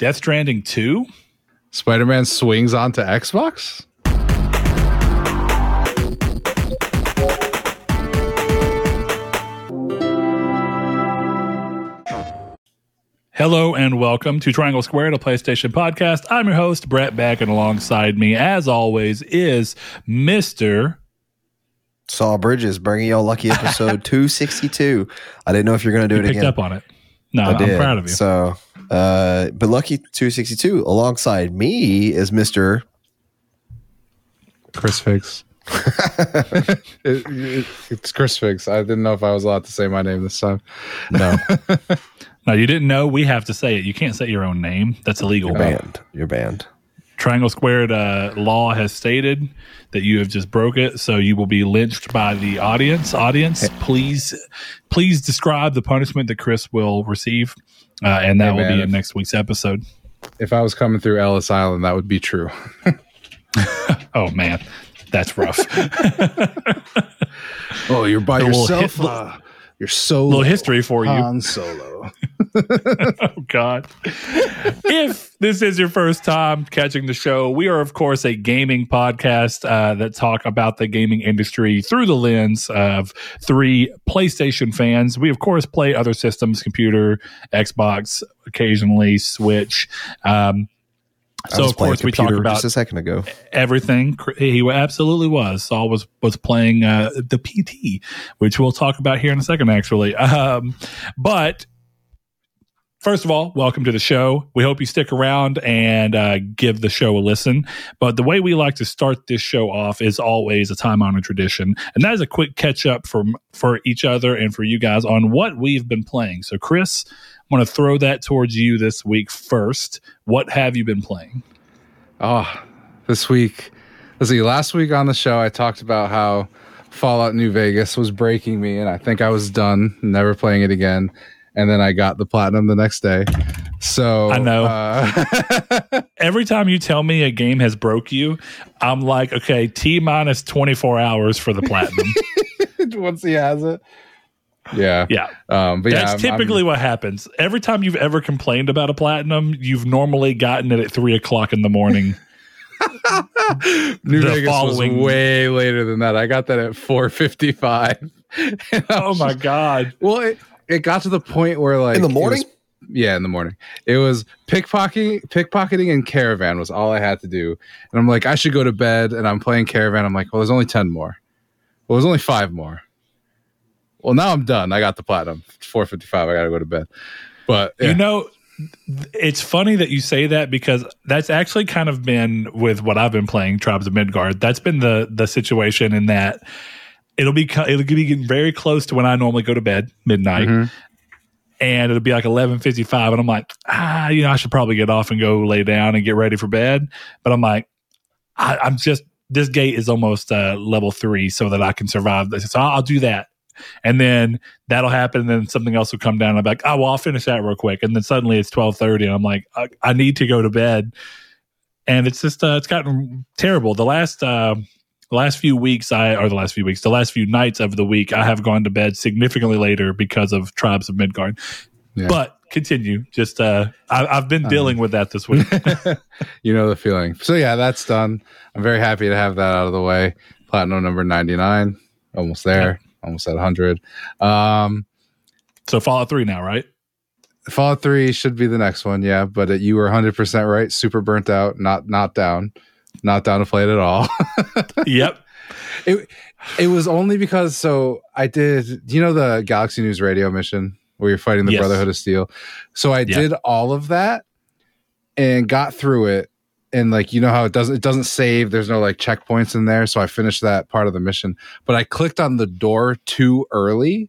Death Stranding 2? Spider Man swings onto Xbox? Hello and welcome to Triangle Square, a PlayStation podcast. I'm your host, Brett Back, and alongside me, as always, is Mr. Saul Bridges bringing y'all lucky episode 262. I didn't know if you're going to do You it picked again. up on it. No, I I'm proud of you. So, uh, but lucky 262 alongside me is Mr. Chris Figs. it, it- it's Chris Figs. I didn't know if I was allowed to say my name this time. No, Now, you didn't know we have to say it. You can't say your own name. That's illegal. you're banned. You're banned. Triangle Squared uh, law has stated that you have just broke it, so you will be lynched by the audience. Audience, please, please describe the punishment that Chris will receive, uh, and that Hey, will be in next week's episode. If I was coming through Ellis Island, that would be true. Oh man, that's rough. Oh, you're by yourself? You're so little history for you. Han Solo. Oh God! if this is your first time catching the show, we are of course a gaming podcast uh, that talk about the gaming industry through the lens of three PlayStation fans. We of course play other systems, computer, Xbox, occasionally Switch. Um, I so of course we talk computer about just a second ago. everything. He absolutely was. Saul was was playing uh, the PT, which we'll talk about here in a second, actually. Um, but first of all, welcome to the show. We hope you stick around and uh, give the show a listen. But the way we like to start this show off is always a time honored tradition, and that is a quick catch up from for each other and for you guys on what we've been playing. So, Chris. I want to throw that towards you this week first. What have you been playing? Oh, this week. Let's see. Last week on the show, I talked about how Fallout New Vegas was breaking me, and I think I was done, never playing it again. And then I got the platinum the next day. So I know. Uh, every time you tell me a game has broke you, I'm like, okay, T minus 24 hours for the platinum. once he has it, yeah, yeah. Um, but yeah, That's I'm- I'm- typically what happens. Every time you've ever complained about a platinum, you've normally gotten it at three o'clock in the morning. New the Vegas following- was way later than that. I got that at 4:55. Oh my God. Well, it, it got to the point where like In the morning? was- yeah, in the morning. It was pickpocketing, pickpocketing, and caravan was all I had to do. And I'm like, I should go to bed. And I'm playing caravan. I'm like, well, there's only ten more. Well, there's only five more. Well, now I'm done. I got the platinum. It's 4:55. I got to go to bed. But yeah. You know, it's funny that you say that because that's actually kind of been with what I've been playing, Tribes of Midgard. That's been the the situation in that it'll be it'll be getting very close to when I normally go to bed, midnight. Mhm. and it'll be like 11.55 and i'm like ah you know i should probably get off and go lay down and get ready for bed but i'm like I, i'm just this gate is almost uh, level three so that i can survive this so i'll, I'll do that and then that'll happen and then something else will come down and i'm like oh well i'll finish that real quick and then suddenly it's 12.30 and i'm like I, I need to go to bed and it's just uh, it's gotten terrible the last uh, the last few weeks i or the last few weeks the last few nights of the week i have gone to bed significantly later because of tribes of midgard Yeah. but continue just uh I, i've been dealing with that this week you know the feeling. So yeah, that's done. I'm very happy to have that out of the way. Platinum number 99, almost there, almost at 100. Um, so fallout 3 now right Fallout 3 should be the next one, yeah, but uh, you were 100% right. Super burnt out, not not down. Not down to play it at all. yep it it was only because so I did you know the Galaxy News radio mission where you're fighting the Yes. Brotherhood of Steel. So I Yeah. did all of that and got through it and like you know how it doesn't it doesn't save there's no like checkpoints in there so I finished that part of the mission but I clicked on the door too early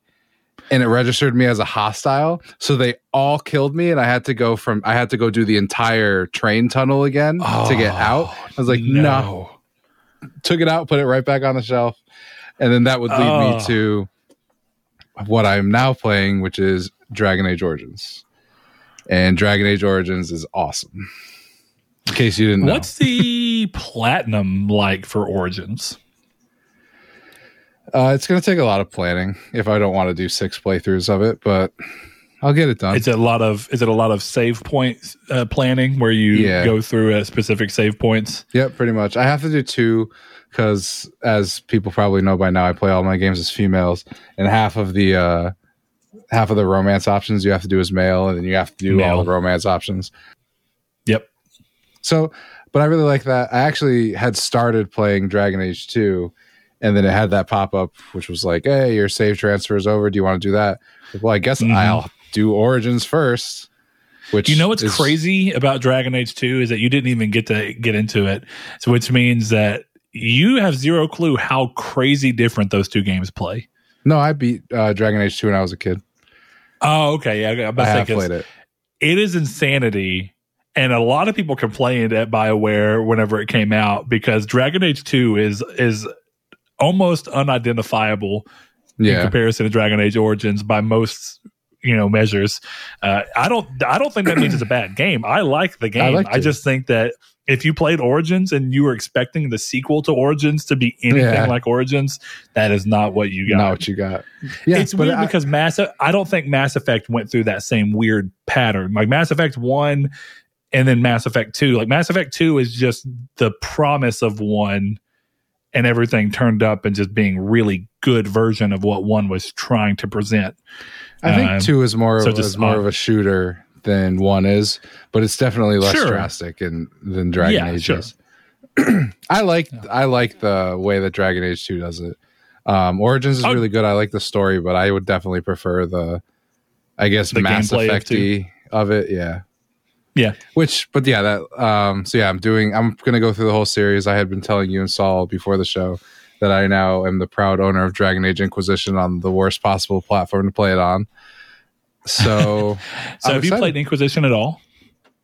and it registered me as a hostile so they all killed me and I had to go from I had to go do the entire train tunnel again to get oh, out I was like no took it out, put it right back on the shelf, and then that would lead Oh. me to what I'm now playing, which is Dragon Age Origins. And Dragon Age Origins is awesome. In case you didn't know, what's the platinum like for origins uh, it's going to take a lot of planning if I don't want to do six playthroughs of it. But I'll get it done. It's a lot of is it a lot of save point uh, planning where you Yeah. go through uh, specific save points? Yep, pretty much. I have to do two because, as people probably know by now, I play all my games as females, and half of the uh, half of the romance options you have to do as male, and then you have to do all the romance options. So, but I really like that. I actually had started playing Dragon Age two, and then it had that pop up, which was like, "Hey, your save transfer is over. Do you want to do that?" Well, I guess Mhm. I'll do Origins first. Which You know what's is- crazy about Dragon Age 2 is that you didn't even get to get into it. So which means that you have zero clue how crazy different those two games play. No, I beat uh, Dragon Age two when I was a kid. Oh, okay. Yeah, I'm I have say 'cause played it. it is insanity. And a lot of people complained at BioWare whenever it came out because Dragon Age 2 is is almost unidentifiable in comparison to Dragon Age Origins by most you know measures. Uh, I don't I don't think that means it's a bad game. I like the game. I, it. just think that if you played Origins and you were expecting the sequel to Origins to be anything Yeah. like Origins, that is not what you got. not what you got. Yeah, it's weird I- because Mass I don't think Mass Effect went through that same weird pattern. Like Mass Effect 1 and then Mass Effect 2. Like Mass Effect 2 is just the promise of 1 and everything turned up and just being really good version of what 1 was trying to present. I think Um, two is more so of, just is more odd. of a shooter than one is, but it's definitely less Sure. drastic in, than Dragon Yeah, Age sure. I like I like the way that Dragon Age two does it. Um, Origins is Oh. really good. I like the story, but I would definitely prefer the, I guess, The Mass gameplay of of it. Yeah, Yeah. Which, but yeah, that. Um, so yeah, I'm doing. I'm gonna go through the whole series. I had been telling you and Saul before the show that I now am the proud owner of Dragon Age Inquisition on the worst possible platform to play it on. So So I'm have you played Inquisition at all?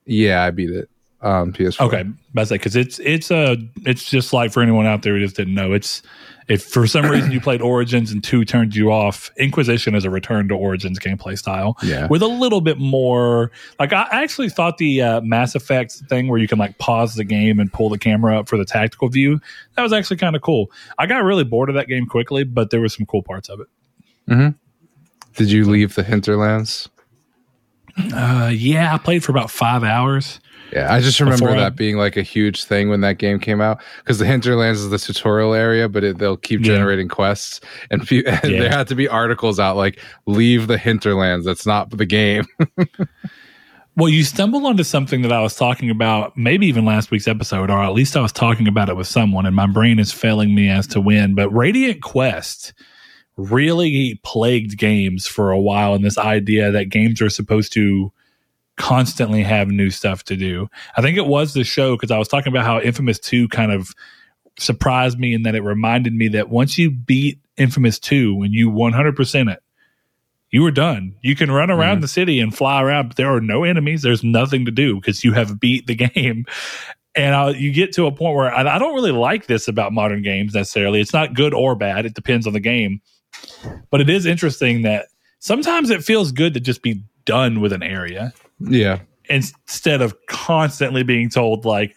yeah, I beat it on PS4. Okay, that's like because it's it's a it's just like for anyone out there who just didn't know, it's if for some reason you played Origins and two turned you off, Inquisition is a return to Origins gameplay style Yeah. with a little bit more. Like I actually thought the uh, Mass Effect thing where you can like pause the game and pull the camera up for the tactical view that was actually kind of cool. I got really bored of that game quickly, but there were some cool parts of it. Did you leave the hinterlands? Uh, yeah, I played for about five hours. Yeah, I just remember Before I- that being like a huge thing when that game came out because the hinterlands is the tutorial area, but it, they'll keep Yeah. generating quests, and, pe- and Yeah. there had to be articles out like "Leave the hinterlands." That's not the game. Well, you stumble onto something that I was talking about, maybe even last week's episode, or at least I was talking about it with someone, and my brain is failing me as to when. But Radiant Quest really plagued games for a while, and this idea that games are supposed to constantly have new stuff to do. I think it was the show because I was talking about how Infamous 2 kind of surprised me and that it reminded me that once you beat Infamous 2 and you 100% it, you were done. You can run around Mhm. the city and fly around, but there are no enemies. There's nothing to do because you have beat the game. And I, you get to a point where I, I don't really like this about modern games necessarily. It's not good or bad. It depends on the game. But it is interesting that sometimes it feels good to just be done with an area yeah, instead of constantly being told like,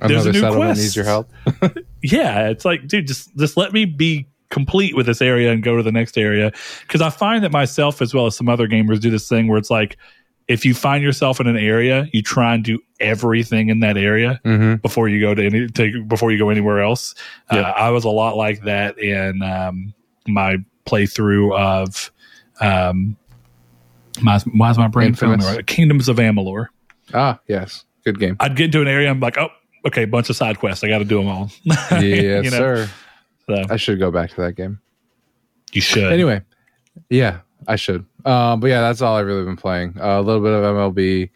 There's a new settlement quest. needs your help. yeah, it's like, dude, just just let me be complete with this area and go to the next area. Because I find that myself as well as some other gamers do this thing where it's like, if you find yourself in an area, you try and do everything in that area hmm before you go to any to, before you go anywhere else. Uh, I was a lot like that in um, my playthrough of um, my why is my brain failing me right? Kingdoms of Amalur. Ah, yes, good game. I'd get into an area, I'm like, oh, okay, bunch of side quests. I got to do them all. yes, You know? sir. So I should go back to that game. you should. Anyway, yeah, I should. Um, but yeah, that's all I've really been playing. Uh, a little bit of MLB.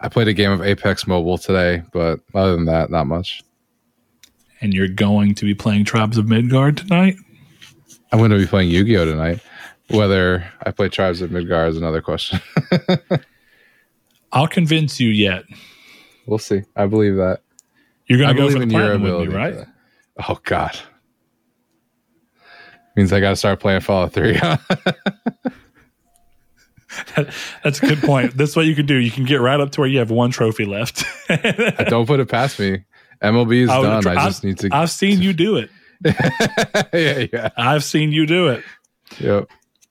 I played a game of Apex Mobile today, but other than that, not much. and you're going to be playing Tribes of Midgard tonight. I'm going to be playing Yu Gi Oh tonight. Whether I play Tribes of Midgard is another question. I'll convince you yet. we'll see. I believe that. You're going to go for the platinum with me, right? Oh God. Means I got to start playing Fallout 3. huh? That's a good point. That's what you can do. You can get right up to where you have one trophy left. Don't put it past me. MLB is I done. try- I just need to. I've seen you do it. yeah, yeah. I've seen you do it. Yep.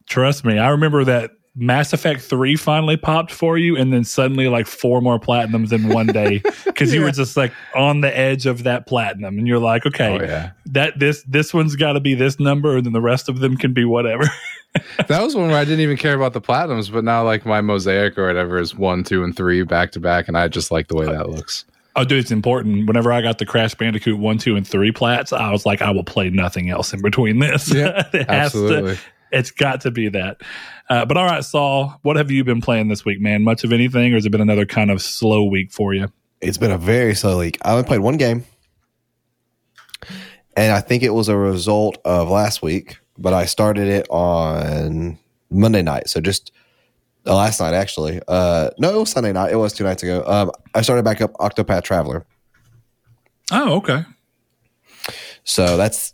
Trust me. I remember that Mass Effect 3 finally popped for you, and then suddenly like four more platinums in one day because you were just like on the edge of that platinum, and you're like, okay, Oh yeah, that this this one's got to be this number, and then the rest of them can be whatever. that was one where I didn't even care about the platinums, but now like my mosaic or whatever is one, two, and three back to back, and I just like the way that looks. oh, dude, it's important. Whenever I got the Crash Bandicoot one, two, and three plats, I was like, I will play nothing else in between this. Yeah, it has Absolutely. to. It's got to be that. Uh, but all right, Saul, what have you been playing this week, man? Much of anything, or has it been another kind of slow week for you? It's been a very slow week. I only played one game, and I think it was a result of last week. But I started it on Monday night, so just uh, last night actually. Uh, no, it was Sunday night. It was two nights ago. Um, I started back up Octopath Traveler, Oh, okay. so that's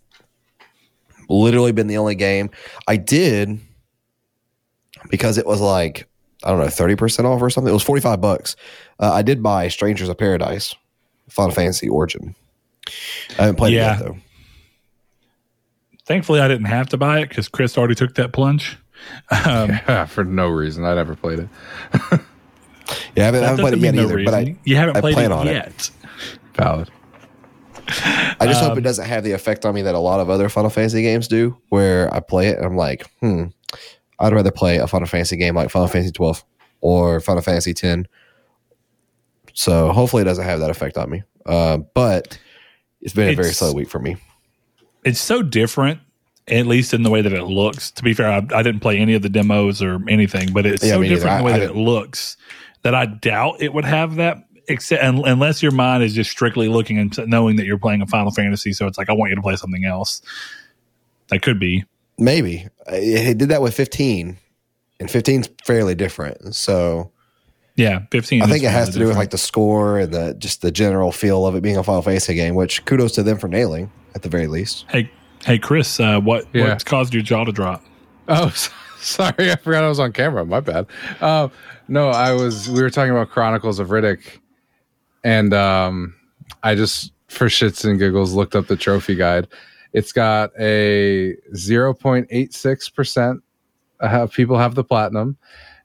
literally been the only game I did because it was like I don't know thirty percent off or something. It was forty five bucks. Uh, I did buy Strangers of Paradise, Final Fantasy Origin. I haven't played Yeah. it yet though. Thankfully, I didn't have to buy it because Chris already took that plunge. Um, For no reason, I never played it. Yeah, I haven't, I haven't played it yet no either. But I, you haven't I played plan it on it. yet. Valid. I just hope it doesn't have the effect on me that a lot of other Final Fantasy games do, where I play it and I'm like, hmm, I'd rather play a Final Fantasy game like Final Fantasy 12 or Final Fantasy 10. So hopefully it doesn't have that effect on me. Uh, but it's been a very slow week for me. It's so different, at least in the way that it looks. To be fair, I, I didn't play any of the demos or anything, but it's Yeah, so different in the way I that it looks that I doubt it would have that. Except un- unless your mind is just strictly looking and knowing that you're playing a Final Fantasy, so it's like I want you to play something else. That could be. Maybe. It, it did that with 15, and 15's fairly different. So Yeah, fifteen. I is think it has kinda to do with like the score and the just the general feel of it being a Final Fantasy game, which kudos to them for nailing at the very least. Hey, hey, Chris, uh, what Yeah. what's caused your jaw to drop? Oh, sorry, I forgot I was on camera. My bad. Um, no, I was. We were talking about Chronicles of Riddick, and um, I just for shits and giggles looked up the trophy guide. It's got a zero point eight six percent people have the platinum,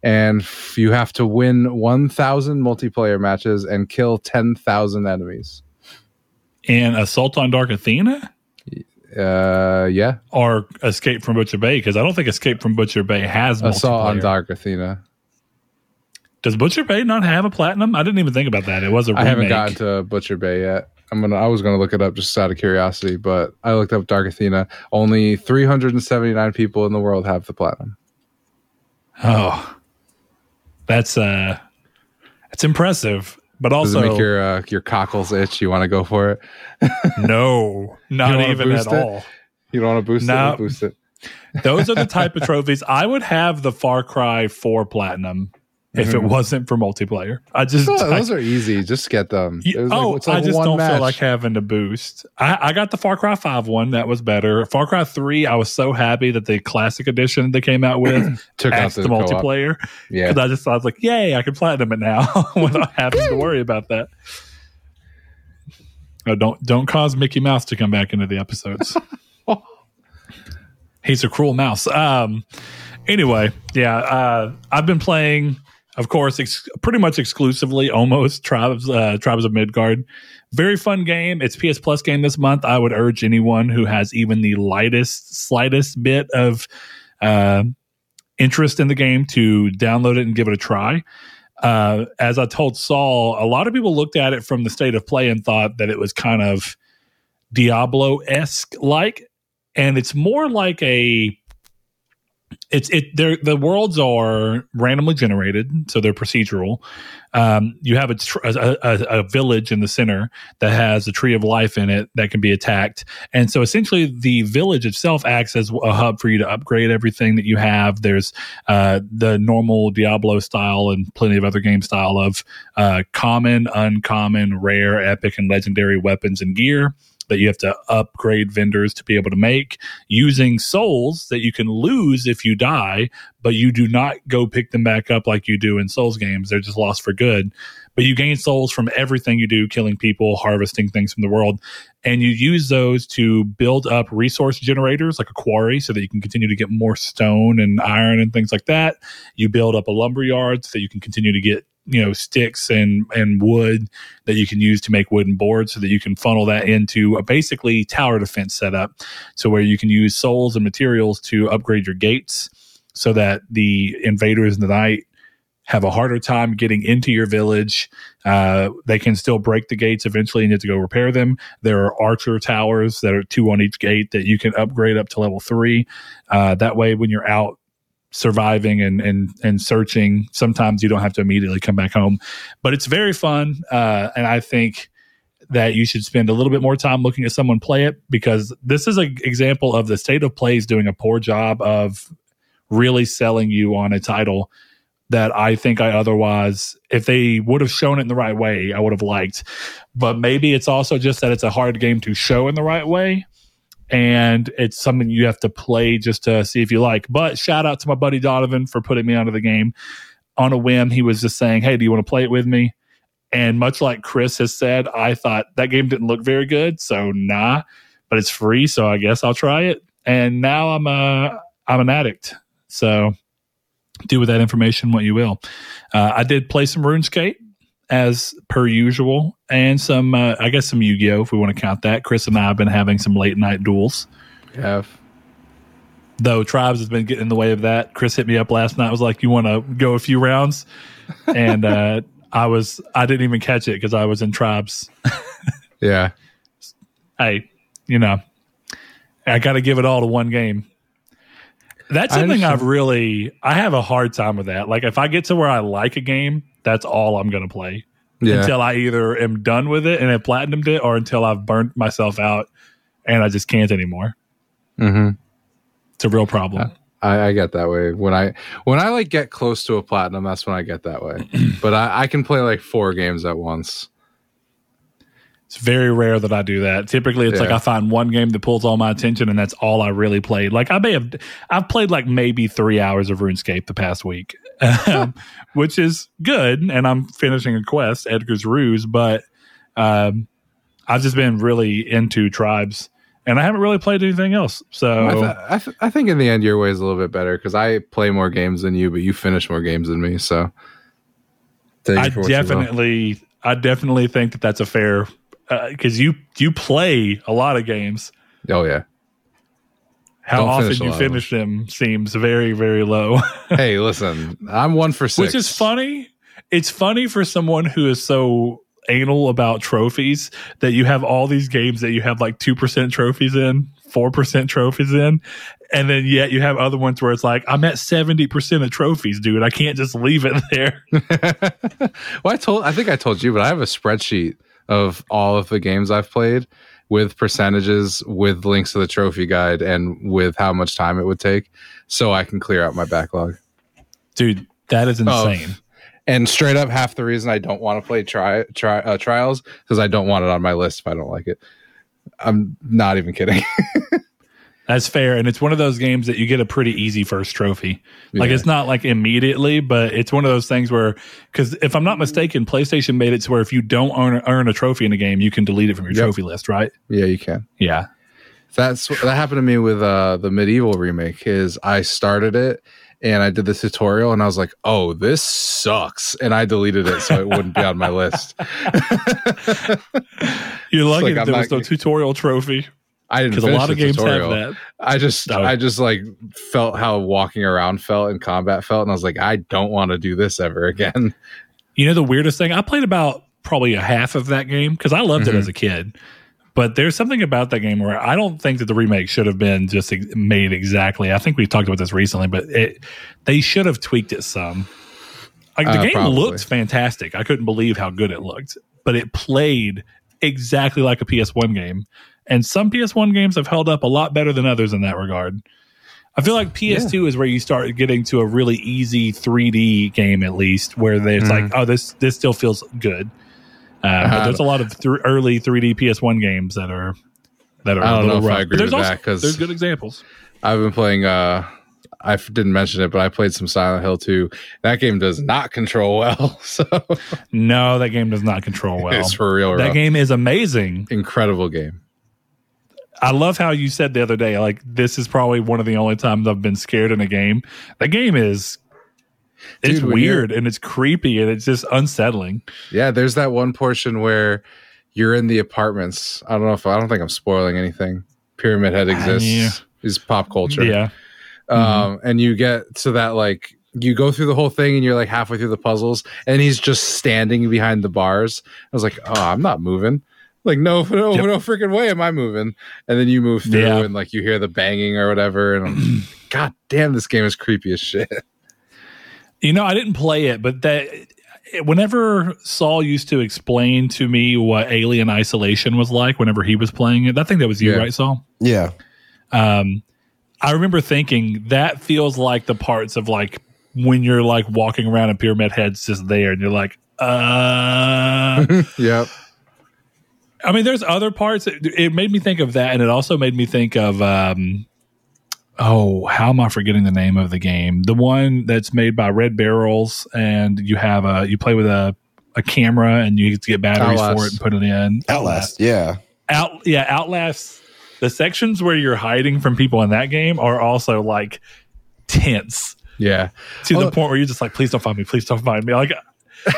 and f- you have to win one thousand multiplayer matches and kill ten thousand enemies. And Assault on Dark Athena Uh, yeah, or Escape from Butcher Bay? Because I don't think Escape from Butcher Bay has Assault on. Dark Athena. Does Butcher Bay not have a platinum? I didn't even think about that. It was a remake. I haven't gotten to Butcher Bay yet. I'm gonna. I was gonna look it up just out of curiosity, but I looked up Dark Athena. Only 379 people in the world have the platinum. Oh, that's uh, that's impressive. But Does also, it make your uh, your cockles itch? You want to go for it? no, not even at it? all. You don't want to boost No. it? Boost it. Those are the type of trophies I would have the Far Cry 4 platinum if it Mhm. wasn't for multiplayer. I just Oh, I- those are easy. Just get them. You- There's like- oh, it's like I just don't feel like having to boost. I, I got the Far Cry 5 one. That was better. Far Cry 3, I was so happy that the classic edition they came out with took out the, the multiplayer. Yeah, Because I just I was like, yay, I can platinum it now without having to worry about that. No, don't don't cause Mickey Mouse to come back into the episodes. He's a cruel mouse. Um. Anyway, yeah, uh, I've been playing, of course, ex- pretty much exclusively, almost tribes uh, tribes of Midgard. Very fun game. It's PS Plus game this month. I would urge anyone who has even the lightest, slightest bit of uh, interest in the game to download it and give it a try. Uh, as I told Saul, a lot of people looked at it from the state of play and thought that it was kind of Diablo esque like, and it's more like a. It's it. They're, the worlds are randomly generated, so they're procedural. Um, you have a, tr- a, a, a village in the center that has a tree of life in it that can be attacked, and so essentially the village itself acts as a hub for you to upgrade everything that you have. There's uh, the normal Diablo style and plenty of other game style of uh, common, uncommon, rare, epic, and legendary weapons and gear. That you have to upgrade vendors to be able to make using souls that you can lose if you die, but you do not go pick them back up like you do in Souls games. They're just lost for good. But you gain souls from everything you do, killing people, harvesting things from the world. And you use those to build up resource generators like a quarry so that you can continue to get more stone and iron and things like that. You build up a lumber yard so that you can continue to get you know sticks and and wood that you can use to make wooden boards so that you can funnel that into a basically tower defense setup so where you can use souls and materials to upgrade your gates so that the invaders in the night have a harder time getting into your village. Uh, they can still break the gates eventually and you have to go repair them. There are archer towers that are two on each gate that you can upgrade up to level three. Uh, that way, when you're out surviving and and and searching, sometimes you don't have to immediately come back home. But it's very fun, uh, and I think that you should spend a little bit more time looking at someone play it because this is an example of the state of play is doing a poor job of really selling you on a title that I think I otherwise, if they would have shown it in the right way, I would have liked. But maybe it's also just that it's a hard game to show in the right way. And it's something you have to play just to see if you like. But shout out to my buddy Donovan for putting me onto the game on a whim. He was just saying, Hey, do you want to play it with me? And much like Chris has said, I thought that game didn't look very good. So nah, but it's free. So I guess I'll try it. And now I'm a, I'm an addict. So do with that information what you will. Uh, I did play some RuneScape as per usual, and some, uh, I guess, some Yu Gi Oh! if we want to count that. Chris and I have been having some late night duels. Have Though Tribes has been getting in the way of that. Chris hit me up last night. Was like, "You want to go a few rounds?" And uh, I was, I didn't even catch it because I was in Tribes. yeah. hey, you know, I got to give it all to one game. That's something I've really I have a hard time with that. Like if I get to where I like a game, that's all I'm going to play Yeah. until I either am done with it and have platinumed it, or until I've burnt myself out and I just can't anymore. hmm It's a real problem. I, I get that way when I when I like get close to a platinum. That's when I get that way. but I, I can play like four games at once. It's very rare that I do that. Typically, it's like I find one game that pulls all my attention, and that's all I really played. Like I may have, I've played like maybe three hours of RuneScape the past week, um, which is good. And I'm finishing a quest, Edgar's Ruse, but um, I've just been really into tribes, and I haven't really played anything else. So I, th- I, th- I think in the end your way is a little bit better because I play more games than you, but you finish more games than me. So I for what you will. definitely, I definitely think that that's a fair because you you play a lot of games. Oh yeah. How Don't often finish you of them. finish them seems very very low. hey, listen, I'm one for six. Which is funny. It's funny for someone who is so anal about trophies that you have all these games that you have like 2% trophies in, 4% trophies in, and then yet you have other ones where it's like, I'm at 70% of trophies, dude. I can't just leave it there. well, I told I think I told you, but I have a spreadsheet of all of the games I've played with percentages, with links to the trophy guide, and with how much time it would take, so I can clear out my backlog. Dude, that is Oh. insane. And straight up, half the reason I don't want to play tri- tri- uh, trials because I don't want it on my list if I don't like it. I'm not even kidding. That's fair. And it's one of those games that you get a pretty easy first trophy. Like it's not like immediately, but it's one of those things where, because if I'm not mistaken, PlayStation made it to where if you don't earn, earn a trophy in a game, you can delete it from your Yep. trophy list, right? yeah, you can. Yeah. That's that happened to me with uh the MediEvil remake. Is I started it and I did the tutorial and I was like, oh, this sucks, and I deleted it so it wouldn't be on my list. You're lucky like there was no tutorial trophy I didn't because a finish lot of games tutorial. have that. I just. I just like felt how walking around felt and combat felt, and I was like, I don't want to do this ever again. You know, the weirdest thing, I played about probably a half of that game because I loved Mhm. it as a kid. But there's something about that game where I don't think that the remake should have been just made exactly. I think we talked about this recently, but it they should have tweaked it some. Like the Uh, game probably. looked fantastic. I couldn't believe how good it looked, but it played exactly like a PS1 game. And some PS1 games have held up a lot better than others in that regard. I feel like PS2 is where you start getting to a really easy 3D game, at least, where there's like, oh, this this still feels good. Uh, but Uh, there's a lot of th- early 3D PS1 games that are that are I don't know if I agree with also, that, 'cause- there's good examples. I've been playing. uh I didn't mention it, but I played some Silent Hill 2. That game does not control well, so No, that game does not control well. it's for real. that rough. game is amazing. incredible game. I love how you said the other day, like this is probably one of the only times I've been scared in a game. The game is it's Dude, when weird and it's creepy and it's just unsettling. Yeah, there's that one portion where you're in the apartments. I don't know if I don't think I'm spoiling anything. Pyramid Head exists. yeah. Is pop culture. Yeah. Um, and you get to that like you go through the whole thing and you're like halfway through the puzzles and he's just standing behind the bars. I was like, oh, I'm not moving. Like no, no, Yep. no freaking way am I moving. And then you move through Yeah. and like you hear the banging or whatever. And I'm, God damn, this game is creepy as shit. You know, I didn't play it, but that whenever Saul used to explain to me what Alien Isolation was like whenever he was playing it, I think that was you, Yeah. right, Saul? Yeah. Um, I remember thinking that feels like the parts of like when you're like walking around and Pyramid Head's just there and you're like, uh yep. I mean, there's other parts. It, it made me think of that, and it also made me think of, um, oh, how am I forgetting the name of the game? The one that's made by Red Barrels, and you have a you play with a a camera, and you get to get batteries Outlast. for it and put it in. Outlast. Yeah. Out, yeah, Outlast. The sections where you're hiding from people in that game are also like tense Yeah. to the point where you're just like, please don't find me, please don't find me. Like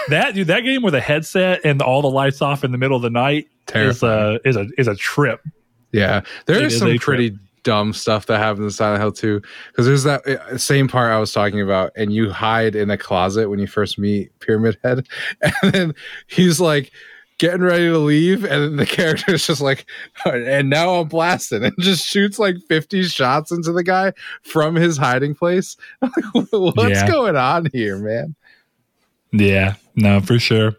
that, dude. That game with a headset and all the lights off in the middle of the night is a is a is a trip. Yeah, there is some pretty dumb stuff that happens in Silent Hill 2 because there's that uh, same part I was talking about, and you hide in a closet when you first meet Pyramid Head, and then he's like getting ready to leave, and the character is just like, and now I'm blasting, and just shoots like 50 shots into the guy from his hiding place. What's Yeah. going on here, man? Yeah, no, for sure.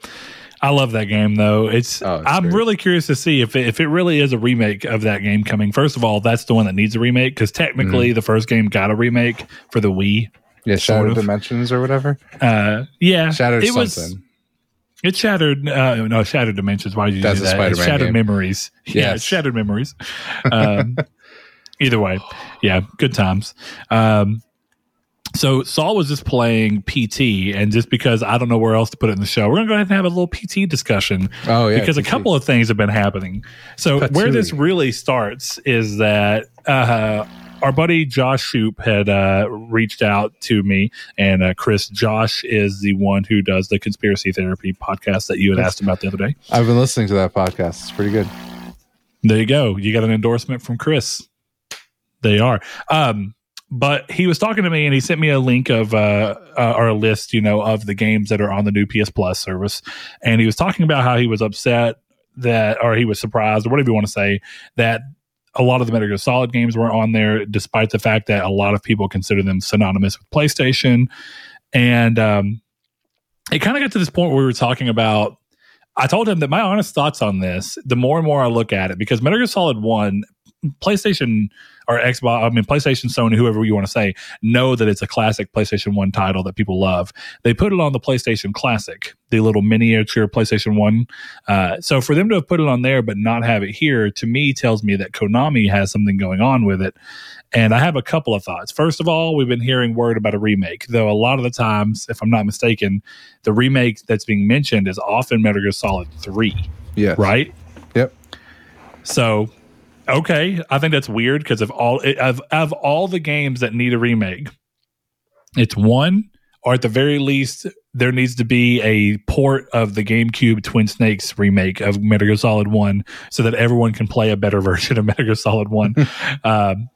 I love that game though. It's, Oh, it's I'm great. really curious to see if it, if it really is a remake of that game coming. First of all, that's the one that needs a remake because technically Mm-hmm. the first game got a remake for the Wii. Yeah, Shattered of. Dimensions or whatever. Uh, yeah, Shattered it was- something. It shattered. Uh, no, shattered dimensions. Why did you That's do that? Shattered game. memories. Yeah, Yes. shattered memories. Um, either way, yeah, good times. Um, so Saul was just playing PT, and just because I don't know where else to put it in the show, we're gonna go ahead and have a little PT discussion Oh yeah, because a couple of things have been happening. So where this really starts is that uh, our buddy Josh Shoop had uh, reached out to me, and uh, Chris Josh is the one who does the conspiracy therapy podcast that you had asked about the other day. I've been listening to that podcast. It's pretty good. There you go. You got an endorsement from Chris. They are. Um, but he was talking to me and he sent me a link of uh, uh or a list, you know, of the games that are on the new PS Plus service. And he was talking about how he was upset that or he was surprised or whatever you want to say that a lot of the Metal Gear Solid games weren't on there, despite the fact that a lot of people consider them synonymous with PlayStation. And um, it kind of got to this point where we were talking about. I told him that my honest thoughts on this, the more and more I look at it, because Metal Gear Solid 1, PlayStation or Xbox, I mean, PlayStation, Sony, whoever you want to say, know that it's a classic PlayStation 1 title that people love. They put it on the PlayStation Classic, the little miniature PlayStation 1. Uh, so for them to have put it on there but not have it here, to me, tells me that Konami has something going on with it. And I have a couple of thoughts. First of all, we've been hearing word about a remake, though a lot of the times, if I'm not mistaken, the remake that's being mentioned is often Metal Gear Solid 3, Yeah. right? Yep. So, okay, I think that's weird because of all of of all the games that need a remake, it's one, or at the very least, there needs to be a port of the GameCube Twin Snakes remake of Metal Gear Solid One, so that everyone can play a better version of Metal Gear Solid One. um,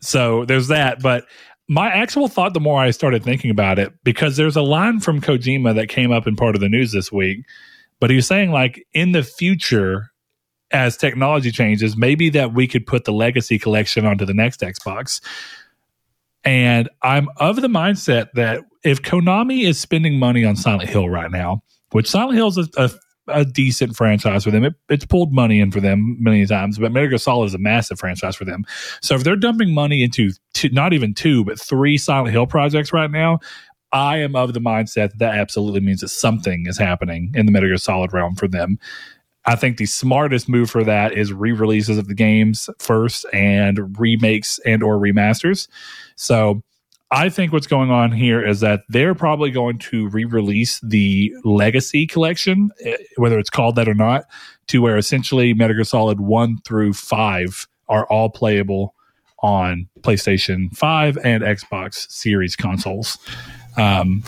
so there's that, but. My actual thought, the more I started thinking about it, because there's a line from Kojima that came up in part of the news this week, but he was saying, like, in the future, as technology changes, maybe that we could put the legacy collection onto the next Xbox. And I'm of the mindset that if Konami is spending money on Silent Hill right now, which Silent Hill is a, a, a decent franchise for them, it, it's pulled money in for them many times, but Metal Gear Solid is a massive franchise for them. So if they're dumping money into two, not even two, but three Silent Hill projects right now, I am of the mindset that that absolutely means that something is happening in the Metal Gear Solid realm for them I think the smartest move for that is re-releases of the games first and remakes and or remasters. So I think what's going on here is that they're probably going to re-release the Legacy collection, eh, whether it's called that or not, to where essentially Metal Gear Solid one through five are all playable on PlayStation Five and Xbox Series consoles. Um,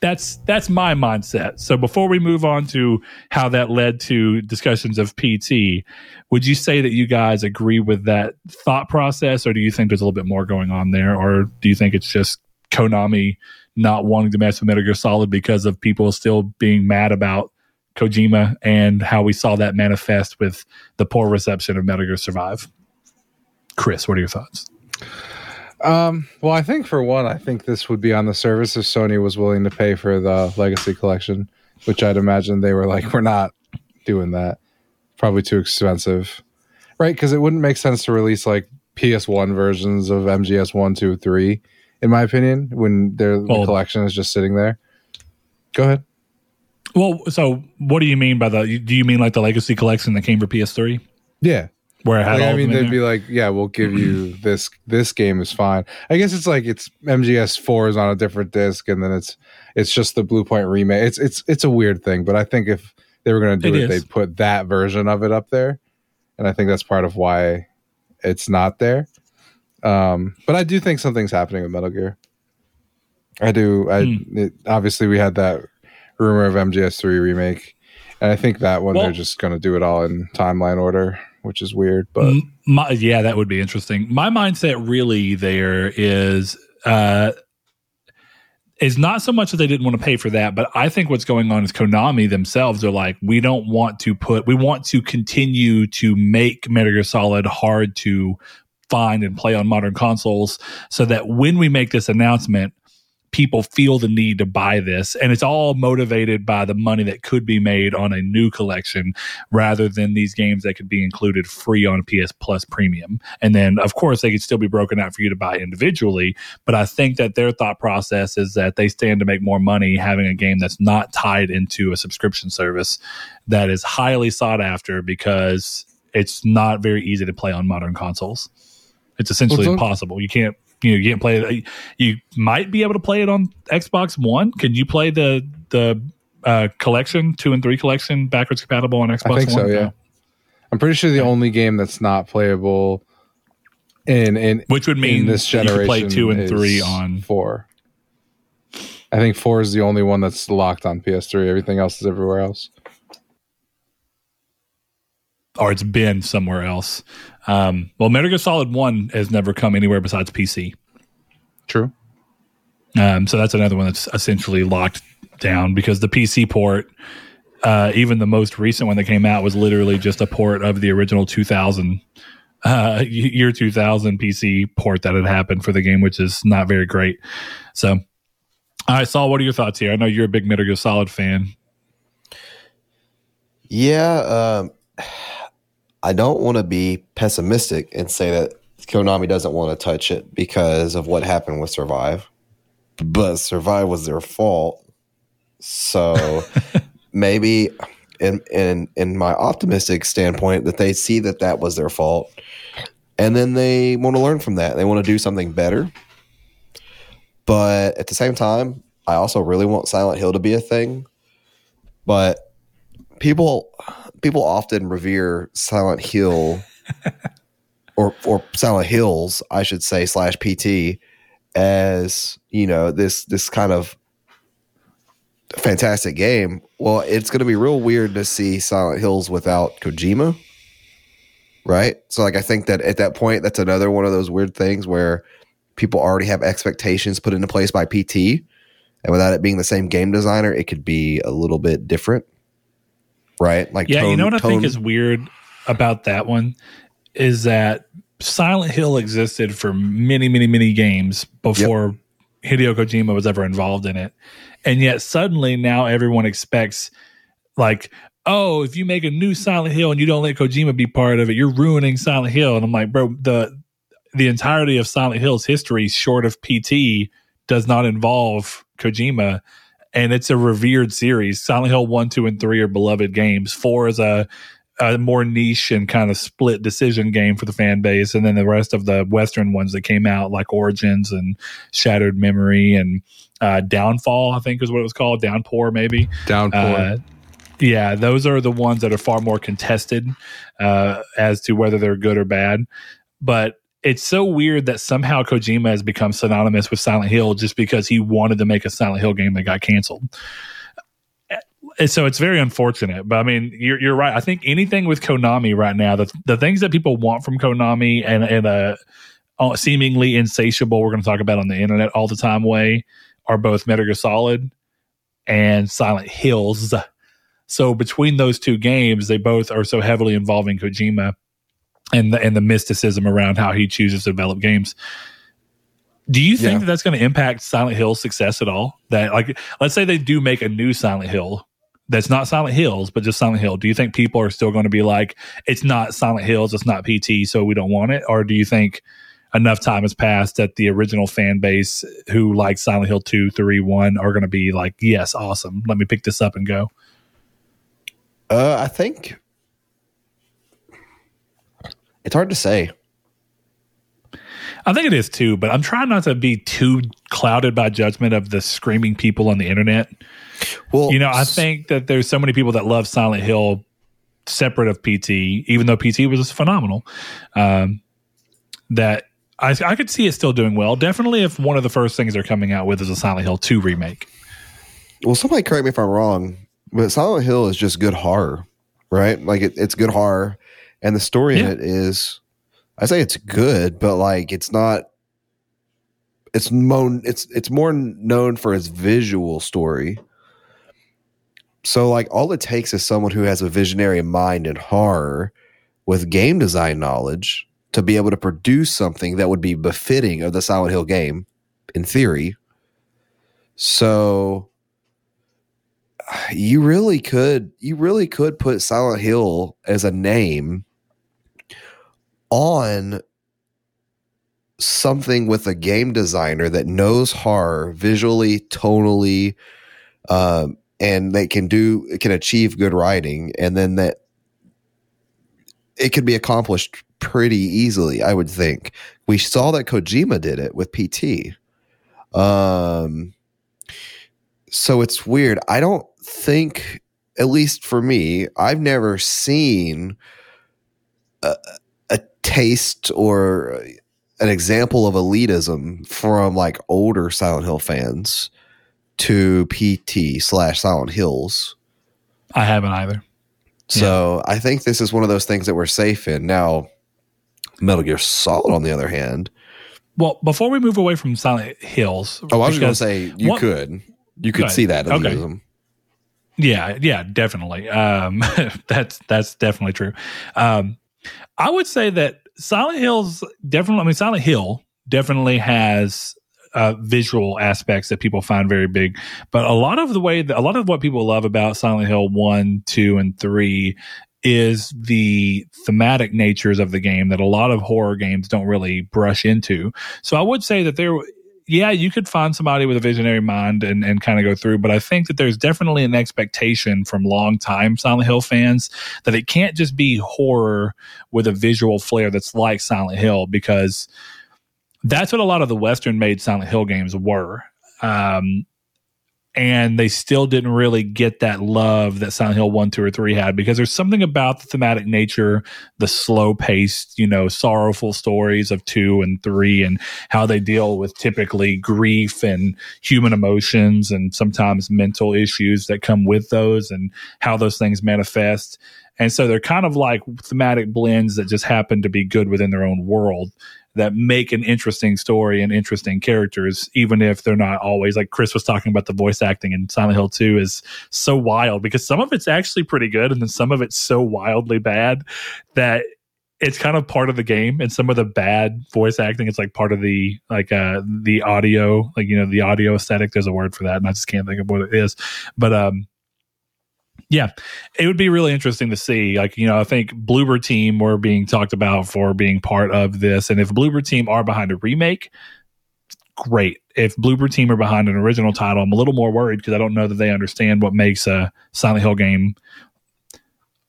that's that's my mindset. So before we move on to how that led to discussions of PT, would you say that you guys agree with that thought process, or do you think there's a little bit more going on there, or do you think it's just Konami not wanting to mess with Metal Gear Solid because of people still being mad about Kojima and how we saw that manifest with the poor reception of Metal Gear Survive? Chris, what are your thoughts? Um, well, I think for one, I think this would be on the service if Sony was willing to pay for the Legacy Collection, which I'd imagine they were like, we're not doing that. Probably too expensive, right? Because it wouldn't make sense to release like PS1 versions of MGS 1, 2, 3, in my opinion, when their Well- the collection is just sitting there. Go ahead. Well, so what do you mean by the? Do you mean like the Legacy Collection that came for PS3, Yeah. Where had Like, I mean, they'd there? be like, "Yeah, we'll give you this. This game is fine." I guess it's like it's MGS four is on a different disc, and then it's it's just the Bluepoint remake. It's it's it's a weird thing, but I think if they were going to do It it, they'd put that version of it up there, and I think that's part of why it's not there. Um, but I do think something's happening with Metal Gear. I do. I Hmm. it, obviously we had that rumor of MGS three remake, and I think that one Well- they're just going to do it all in timeline order, which is weird. But my, yeah, that would be interesting. My mindset really there is uh is not so much that they didn't want to pay for that, but I think what's going on is Konami themselves are like, we don't want to put, we want to continue to make Metal Gear Solid hard to find and play on modern consoles, so that when we make this announcement, people feel the need to buy this, and it's all motivated by the money that could be made on a new collection rather than these games that could be included free on PS Plus Premium. And then, of course, they could still be broken out for you to buy individually. But I think that their thought process is that they stand to make more money having a game that's not tied into a subscription service that is highly sought after because it's not very easy to play on modern consoles. It's essentially Well, impossible. You can't. You know, you can't play it. You might be able to play it on Xbox One. Can you play the the uh, collection two and three collection backwards compatible on Xbox I think so. Yeah, No. I'm pretty sure the only game that's not playable in in Which would mean this you generation could play two and three on. four. I think four is the only one that's locked on PS3. Everything else is everywhere else. or it's been somewhere else. Um, well, Metal Gear Solid One has never come anywhere besides PC. True. Um, so that's another one that's essentially locked down because the PC port, uh, even the most recent one that came out, was literally just a port of the original 2000 uh, year 2000 PC port that had happened for the game, which is not very great. So, all right, Saul. what are your thoughts here? I know you're a big Metal Gear Solid fan. Yeah, um, I don't want to be pessimistic and say that Konami doesn't want to touch it because of what happened with Survive, but Survive was their fault. So maybe, in in in my optimistic standpoint, that they see that that was their fault, and then they want to learn from that. They want to do something better. But at the same time, I also really want Silent Hill to be a thing. But people people often revere Silent Hill or or Silent Hills, I should say, slash PT as, you know, this this kind of fantastic game. Well, it's gonna be real weird to see Silent Hills without Kojima. Right? So like I think that at that point that's another one of those weird things where people already have expectations put into place by PT. And without it being the same game designer, it could be a little bit different. Right? Like Yeah, you know what I think is weird about that one is that Silent Hill existed for many, many, many games before Hideo Kojima was ever involved in it. And yet suddenly now everyone expects like, oh, if you make a new Silent Hill and you don't let Kojima be part of it, you're ruining Silent Hill. And I'm like, bro, the the entirety of Silent Hill's history, short of PT, does not involve Kojima. And it's a revered series. Silent Hill 1, 2, and 3 are beloved games. 4 is a a more niche and kind of split decision game for the fan base, and then the rest of the Western ones that came out, like Origins and Shattered Memory and uh, Downfall, I think is what it was called, Downpour maybe. Downpour. Uh, yeah, those are the ones that are far more contested uh, as to whether they're good or bad. But it's so weird that somehow Kojima has become synonymous with Silent Hill just because he wanted to make a Silent Hill game that got canceled. And so it's very unfortunate. But I mean, you're, you're right. I think anything with Konami right now, the, the things that people want from Konami and, and a uh, seemingly insatiable, we're going to talk about on the internet all the time way, are both Metal Gear Solid and Silent Hills. So between those two games, they both are so heavily involving Kojima and the, and the mysticism around how he chooses to develop games. Do you think Yeah. that that's going to impact Silent Hill's success at all? That like, let's say they do make a new Silent Hill that's not Silent Hills, but just Silent Hill. Do you think people are still going to be like, it's not Silent Hills, it's not PT, so we don't want it? Or do you think enough time has passed that the original fan base who like Silent Hill 2, 3, 1 are going to be like, yes, awesome. Let me pick this up and go? Uh, I think it's hard to say. I think it is too, but I'm trying not to be too clouded by judgment of the screaming people on the internet. Well, You know, I think that there's so many people that love Silent Hill separate of PT, even though PT was phenomenal. Um, that I, I could see it still doing well. Definitely, if one of the first things they're coming out with is a Silent Hill 2 remake. Well, somebody correct me if I'm wrong, but Silent Hill is just good horror, right? Like it, it's good horror, and the story Yeah. in it is, I say it's good, but like it's not. It's mo- It's it's more known for its visual story. So like all it takes is someone who has a visionary mind in horror, with game design knowledge, to be able to produce something that would be befitting of the Silent Hill game, in theory. So you really could you really could put Silent Hill as a name on something with a game designer that knows horror visually, tonally, um, and they can do can achieve good writing, and then that it could be accomplished pretty easily. I would think we saw that Kojima did it with PT. Um, so it's weird. I don't think, at least for me, I've never seen a taste or an example of elitism from like older Silent Hill fans to PT slash Silent Hills. I haven't either. So I think this is one of those things that we're safe in. Now, Metal Gear Solid, on the other hand, Well, before we move away from Silent Hills, oh, I was going to say you what- could, you could see that Okay. elitism. Yeah, yeah, definitely. Um, that's that's definitely true. Um, I would say that Silent Hills definitely. I mean, Silent Hill definitely has uh, visual aspects that people find very big, but a lot of the way that a lot of what people love about Silent Hill one, two, and three is the thematic natures of the game that a lot of horror games don't really brush into. So I would say that there yeah, you could find somebody with a visionary mind and, and kind of go through, but I think that there's definitely an expectation from long time Silent Hill fans that it can't just be horror with a visual flair that's like Silent Hill because that's what a lot of the Western made Silent Hill games were. Um, and they still didn't really get that love that Silent Hill 1, 2, or 3 had because there's something about the thematic nature, the slow paced, you know, sorrowful stories of 2 and 3, and how they deal with typically grief and human emotions and sometimes mental issues that come with those and how those things manifest. And so they're kind of like thematic blends that just happen to be good within their own world that make an interesting story and interesting characters, even if they're not always like Chris was talking about the voice acting in Silent Hill 2 is so wild because some of it's actually pretty good and then some of it's so wildly bad that it's kind of part of the game and some of the bad voice acting it's like part of the like uh the audio like you know the audio aesthetic there's a word for that and i just can't think of what it is. But um yeah it would be really interesting to see like you know i think bloober team were being talked about for being part of this and if bloober team are behind a remake great. If Bloober Team are behind an original title, I'm a little more worried because I don't know that they understand what makes a Silent Hill game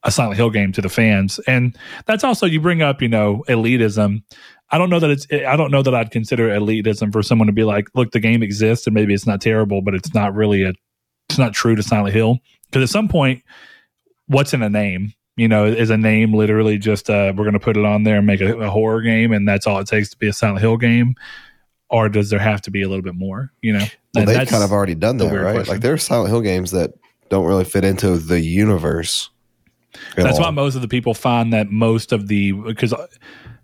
a Silent Hill game to the fans. And that's also you bring up, you know, elitism. I don't know that it's I don't know that I'd consider elitism for someone to be like, look, the game exists and maybe it's not terrible, but it's not really a it's not true to Silent Hill. Because at some point, what's in a name? You know, is a name literally just uh, we're going to put it on there and make a, a horror game, and that's all it takes to be a Silent Hill game, or does there have to be a little bit more? You know, Well, And they've kind of already done that, right? question. Like there are Silent Hill games that don't really fit into the universe. That's all. why most of the people find that most of the because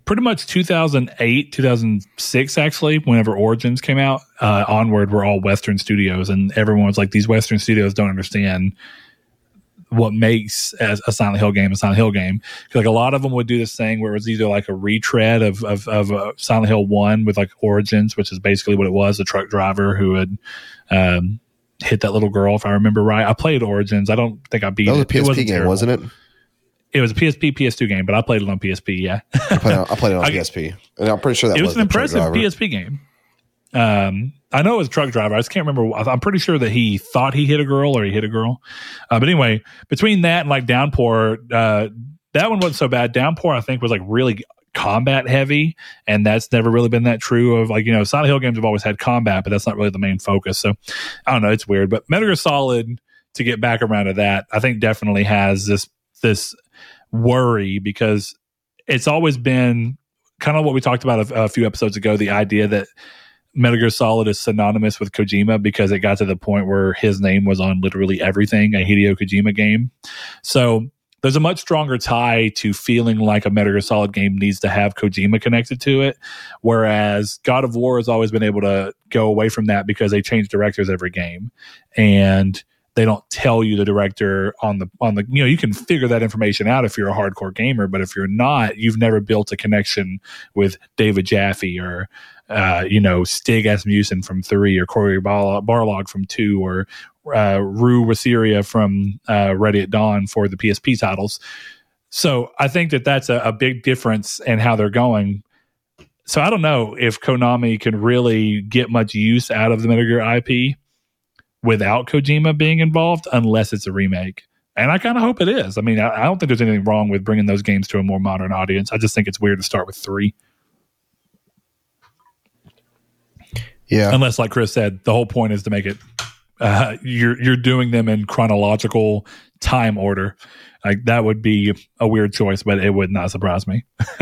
pretty much 2008, 2006, actually, whenever Origins came out, uh, onward were all Western studios, and everyone was like, "These Western studios don't understand what makes a, a Silent Hill game a Silent Hill game. Like a lot of them would do this thing where it was either like a retread of of, of uh, Silent Hill One with like Origins, which is basically what it was—a truck driver who had. Um, Hit that little girl, if I remember right. I played Origins. I don't think I beat That was a it. It PSP wasn't game, terrible. wasn't it? It was a PSP PS2 game, but I played it on PSP. Yeah, I played, it- I played it on I- PSP, and I'm pretty sure that it was was an impressive. PSP game. Um, I know it was truck driver. I just can't remember. I'm pretty sure that he thought he hit a girl or he hit a girl. Uh, but anyway, between that and like Downpour, uh, that one wasn't so bad. Downpour, I think, was like really combat heavy, and that's never really been that true. Of like you know, Silent Hill games have always had combat, but that's not really the main focus. So I don't know. It's weird, but Metal Gear Solid to get back around to that, I think definitely has this this worry because it's always been kind of what we talked about a, a few episodes ago the idea that Metal Gear Solid is synonymous with Kojima because it got to the point where his name was on literally everything, a Hideo Kojima game. So there's a much stronger tie to feeling like a Metal Gear Solid game needs to have Kojima connected to it. Whereas God of War has always been able to go away from that because they change directors every game. And they don't tell you the director on the on the you know you can figure that information out if you're a hardcore gamer but if you're not you've never built a connection with David Jaffe or uh, you know Stig Asmussen from three or Cory Barlog, from two or uh, Ru Weerasuriya from uh, Ready at Dawn for the PSP titles. So I think that that's a, a big difference in how they're going. So I don't know if Konami can really get much use out of the Metal Gear IP without Kojima being involved unless it's a remake. And I kind of hope it is. I mean, I, I don't think there's anything wrong with bringing those games to a more modern audience. I just think it's weird to start with three. Yeah, Unless, like Chris said, the whole point is to make it uh, you're you're doing them in chronological time order. Like that would be a weird choice, but it would not surprise me.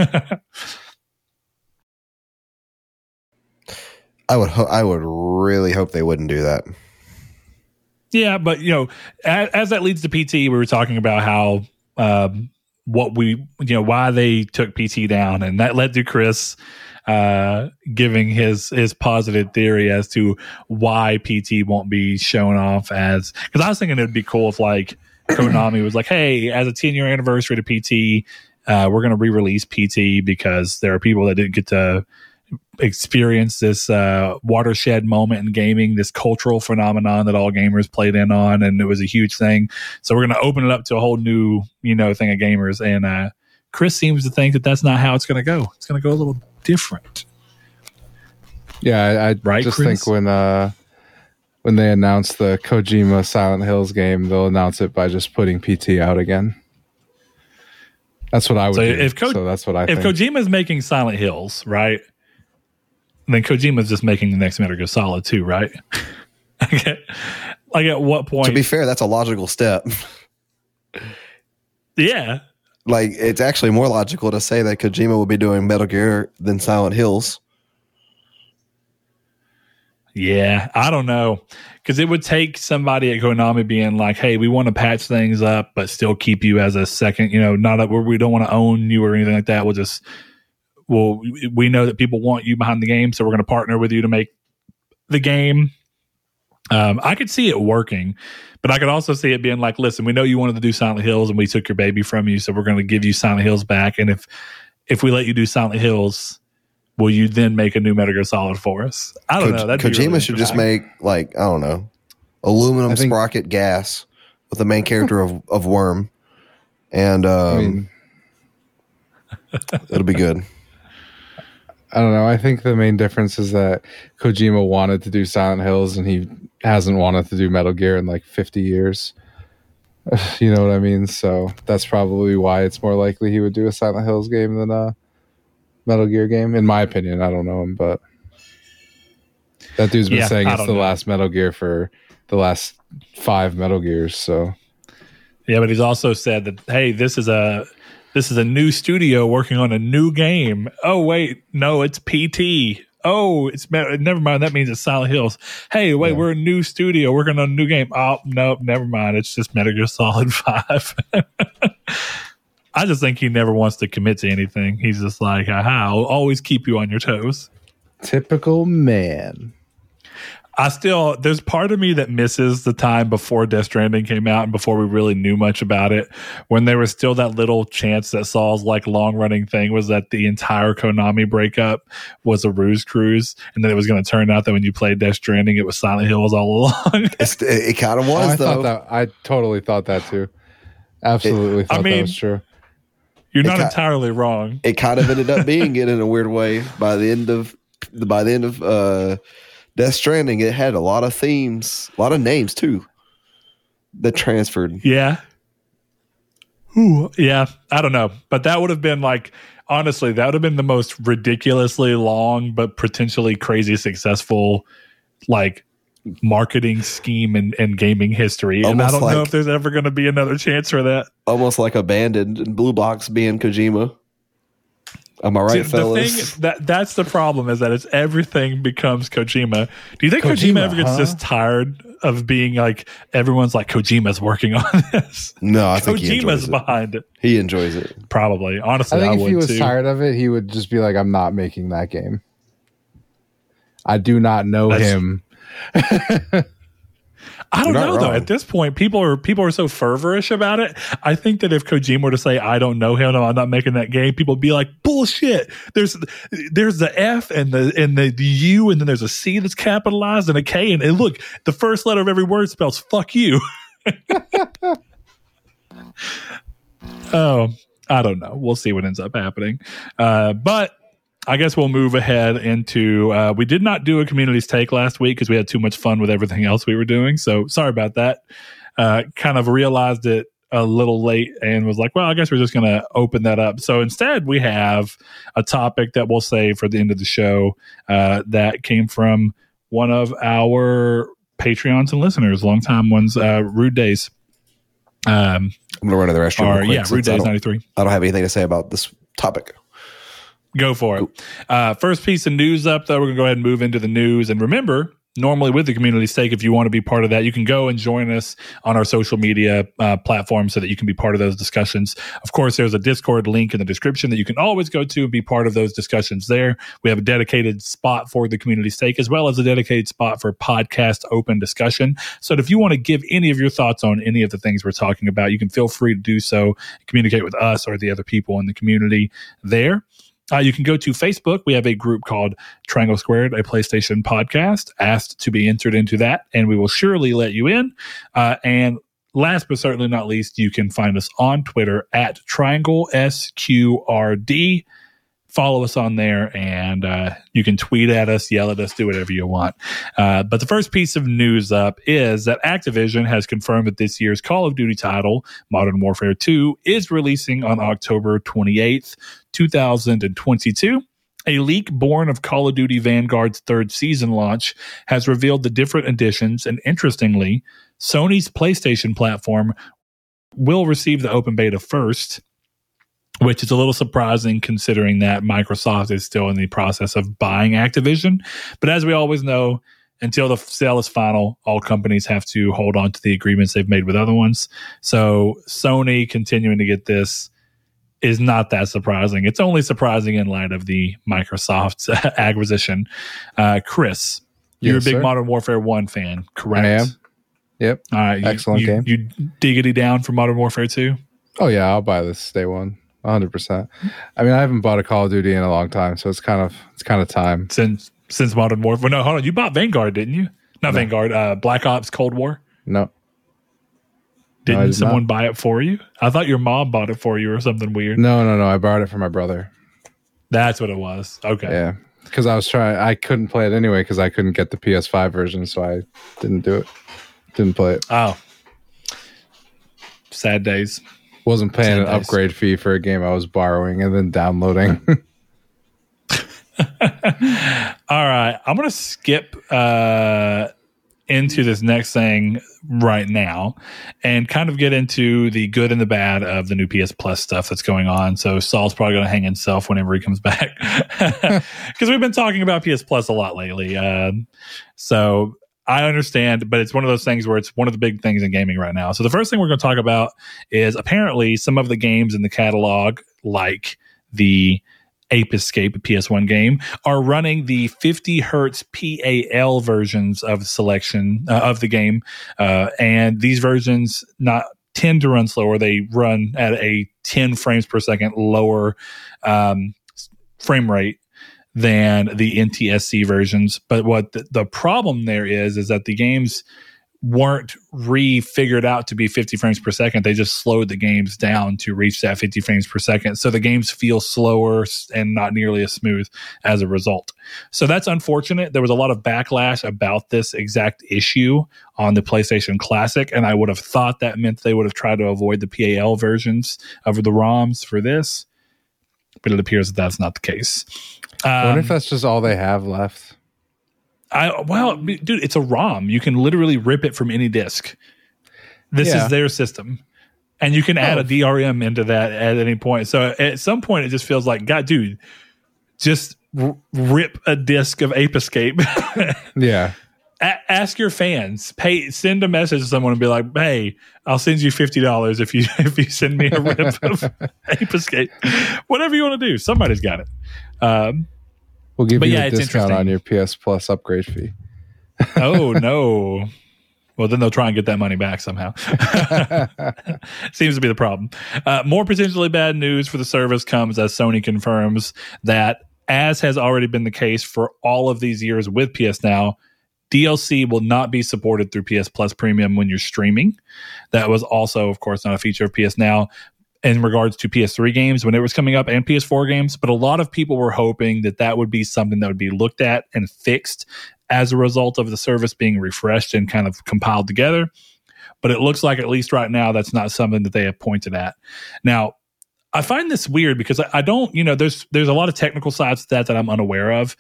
I would. Ho- I would really hope they wouldn't do that. Yeah, but you know, as, as that leads to PT, we were talking about how um, what we you know why they took PT down, and that led to Chris uh, giving his his positive theory as to why PT won't be shown off as. Because I was thinking it would be cool if like Konami was like, hey, as a ten year anniversary to PT, uh, we're going to re release PT because there are people that didn't get to experience this uh, watershed moment in gaming, this cultural phenomenon that all gamers played in on, and it was a huge thing. So we're going to open it up to a whole new, you know, thing of gamers. And uh, Chris seems to think that that's not how it's going to go. It's going to go a little different. Yeah, I, I Right, just Chris? think when uh when they announce the Kojima Silent Hills game, they'll announce it by just putting PT out again. That's what I would So do. if Ko- so that's what I if think. Kojima's making Silent Hills, right? Then Kojima's just making the next Metal Gear Solid too, right? okay. Like at what point? To be fair, that's a logical step. yeah, Like it's actually more logical to say that Kojima will be doing Metal Gear than Silent Hills. Yeah, I don't know. Because it would take somebody at Konami being like, hey, we want to patch things up, but still keep you as a second, you know, not a, where we don't want to own you or anything like that. We'll just, well, we- we know that people want you behind the game, so we're going to partner with you to make the game. Um, I could see it working, but I could also see it being like, listen, we know you wanted to do Silent Hills and we took your baby from you, so we're going to give you Silent Hills back. And if if we let you do Silent Hills, will you then make a new Metal Gear Solid for us? I don't Ko- know. That'd be Kojima really should just make like I don't know, aluminum think- sprocket gas with the main character of, of Worm, and um, I mean, it'll be good. I don't know. I think the main difference is that Kojima wanted to do Silent Hills and he hasn't wanted to do Metal Gear in like 50 years. you know what I mean? So that's probably why it's more likely he would do a Silent Hills game than a Metal Gear game, in my opinion. I don't know him, but that dude's been Yeah, saying it's the know. last Metal Gear for the last five Metal Gears. So Yeah, but he's also said that hey, this is a this is a new studio working on a new game. Oh wait, no, it's PT. Oh, it's never mind. That means it's Silent Hills. Hey, wait, Yeah. we're a new studio working on a new game. Oh, nope, never mind. It's just Metal Gear Solid Five. I just think he never wants to commit to anything. He's just like, aha, I'll always keep you on your toes. typical man. I still there's part of me that misses the time before Death Stranding came out and before we really knew much about it. When there was still that little chance that Saul's like long running thing was that the entire Konami breakup was a ruse cruise, and then it was going to turn out that when you played Death Stranding, it was Silent Hills all along. It, it kind of Oh, was I though. thought that. I totally thought that too. Absolutely thought that mean- was true. You're not ca- entirely wrong. it kind of ended up being it in a weird way by the end of by the end of uh Death Stranding it had a lot of themes a lot of names too that transferred Yeah. Ooh, yeah, I don't know, but that would have been like honestly, that would have been the most ridiculously long but potentially crazy successful like marketing scheme in, in gaming history. And I don't know if there's ever going to be another chance for that. almost like abandoned and Blue Box being Kojima am I right See, the fellas thing that that's the problem is that it's everything becomes Kojima. Do you think Kojima, Kojima, ever gets huh? just tired of being like everyone's like Kojima's working on this? no I think Kojima's enjoys it behind it. he enjoys it Probably. Honestly, I I, think if would he was too. tired of it, he would just be like, "I'm not making that game." I do not know That's- him. I don't know though. At this point, people are people are so fervorish about it. I think that if Kojima were to say, "I don't know him, I'm not making that game," people would be like, "Bullshit." There's there's the F and the and the, the U and then there's a C that's capitalized and a K and, and look, the first letter of every word spells "fuck you." oh, I don't know. We'll see what ends up happening. Uh, but I guess we'll move ahead into. Uh, we did not do a community's take last week because we had too much fun with everything else we were doing. So sorry about that. Uh, kind of realized it a little late and was like, well, I guess we're just going to open that up. So instead, we have a topic that we'll save for the end of the show uh, that came from one of our Patreons and listeners, longtime ones, uh, Rude Days. Um, I'm gonna run to the restroom or yeah, Rude Days ninety three. I don't have anything to say about this topic Go for it. Uh, first piece of news up, though, we're going to go ahead and move into the news. And remember, normally with the community stake, if you want to be part of that, you can go and join us on our social media uh, platforms so that you can be part of those discussions. Of course, there's a Discord link in the description that you can always go to and be part of those discussions there. We have a dedicated spot for the community stake as well as a dedicated spot for podcast open discussion. So that if you want to give any of your thoughts on any of the things we're talking about, you can feel free to do so, communicate with us or the other people in the community there. Uh, you can go to Facebook. We have a group called Triangle Squared, a PlayStation podcast. Asked to be entered into that, and we will surely let you in. Uh, and last but certainly not least, you can find us on Twitter at Triangle SQRD. Follow us on there, and uh, you can tweet at us, yell at us, do whatever you want. Uh, but the first piece of news up is that Activision has confirmed that this year's Call of Duty title, Modern Warfare 2, is releasing on October 28th, 2022. A leak born of Call of Duty Vanguard's third season launch has revealed the different editions, and interestingly, Sony's PlayStation platform will receive the open beta first, which is a little surprising considering that Microsoft is still in the process of buying Activision. But as we always know, until the sale is final, all companies have to hold on to the agreements they've made with other ones. So Sony continuing to get this is not that surprising. It's only surprising in light of the Microsoft acquisition. Uh, Chris, you're Yes, a big sir. Modern Warfare 1 fan, correct? I am. Yep. All right. you- Excellent you, game. You diggity down for Modern Warfare 2? Oh yeah, I'll buy this day one. 100%. I mean, I haven't bought a Call of Duty in a long time, so it's kind of it's kind of time. Since since Modern Warfare. No, hold on. You bought Vanguard, didn't you? Not No. Vanguard, uh, Black Ops Cold War. No. Didn't I did someone not. buy it for you? I thought your mom bought it for you or something weird. No, no, no. I borrowed it from my brother. That's what it was. Okay. Yeah, because I was trying. I couldn't play it anyway because I couldn't get the PS5 version, so I didn't do it. Didn't play it. Oh. Sad days. Wasn't paying an upgrade fee for a game I was borrowing and then downloading. All right. I'm going to skip uh, into this next thing right now and kind of get into the good and the bad of the new PS Plus stuff that's going on. So Saul's probably going to hang himself whenever he comes back because we've been talking about PS Plus a lot lately. Um, so I understand, but it's one of those things where it's one of the big things in gaming right now. So the first thing we're going to talk about is apparently some of the games in the catalog, like the Ape Escape PS1 game, are running the 50 hertz PAL versions of selection uh, of the game, uh, and these versions not tend to run slower. They run at a 10 frames per second lower um, frame rate than the NTSC versions. But what the, the problem there is is that the games weren't re-figured out to be 50 frames per second. They just slowed the games down to reach that 50 frames per second. So the games feel slower and not nearly as smooth as a result. So that's unfortunate. There was a lot of backlash about this exact issue on the PlayStation Classic, and I would have thought that meant they would have tried to avoid the PAL versions of the ROMs for this. But it appears that that's not the case. I wonder if Um, that's just all they have left. I well, dude, it's a ROM. You can literally rip it from any disk. This Yeah. is their system, and you can add Oh. a DRM into that at any point. So at some point, it just feels like, God, dude, just r- rip a disk of Ape Escape. Yeah. A- ask your fans. Pay. Send a message to someone and be like, "Hey, I'll send you fifty dollars if you if you send me a rip of Ape Escape. Whatever you want to do. Somebody's got it." Um, We'll give But you yeah, a it's discount on your PS Plus upgrade fee. oh no. Well, then they'll try and get that money back somehow. Seems to be the problem. Uh, more potentially bad news for the service comes as Sony confirms that, as has already been the case for all of these years with PS Now, DLC will not be supported through PS Plus Premium when you're streaming. That was also, of course, not a feature of PS Now in regards to PS3 games when it was coming up and PS4 games. But a lot of people were hoping that that would be something that would be looked at and fixed as a result of the service being refreshed and kind of compiled together. But it looks like, at least right now, that's not something that they have pointed at. Now, I find this weird because I, I don't, you know, there's there's a lot of technical sides to that that I'm unaware of,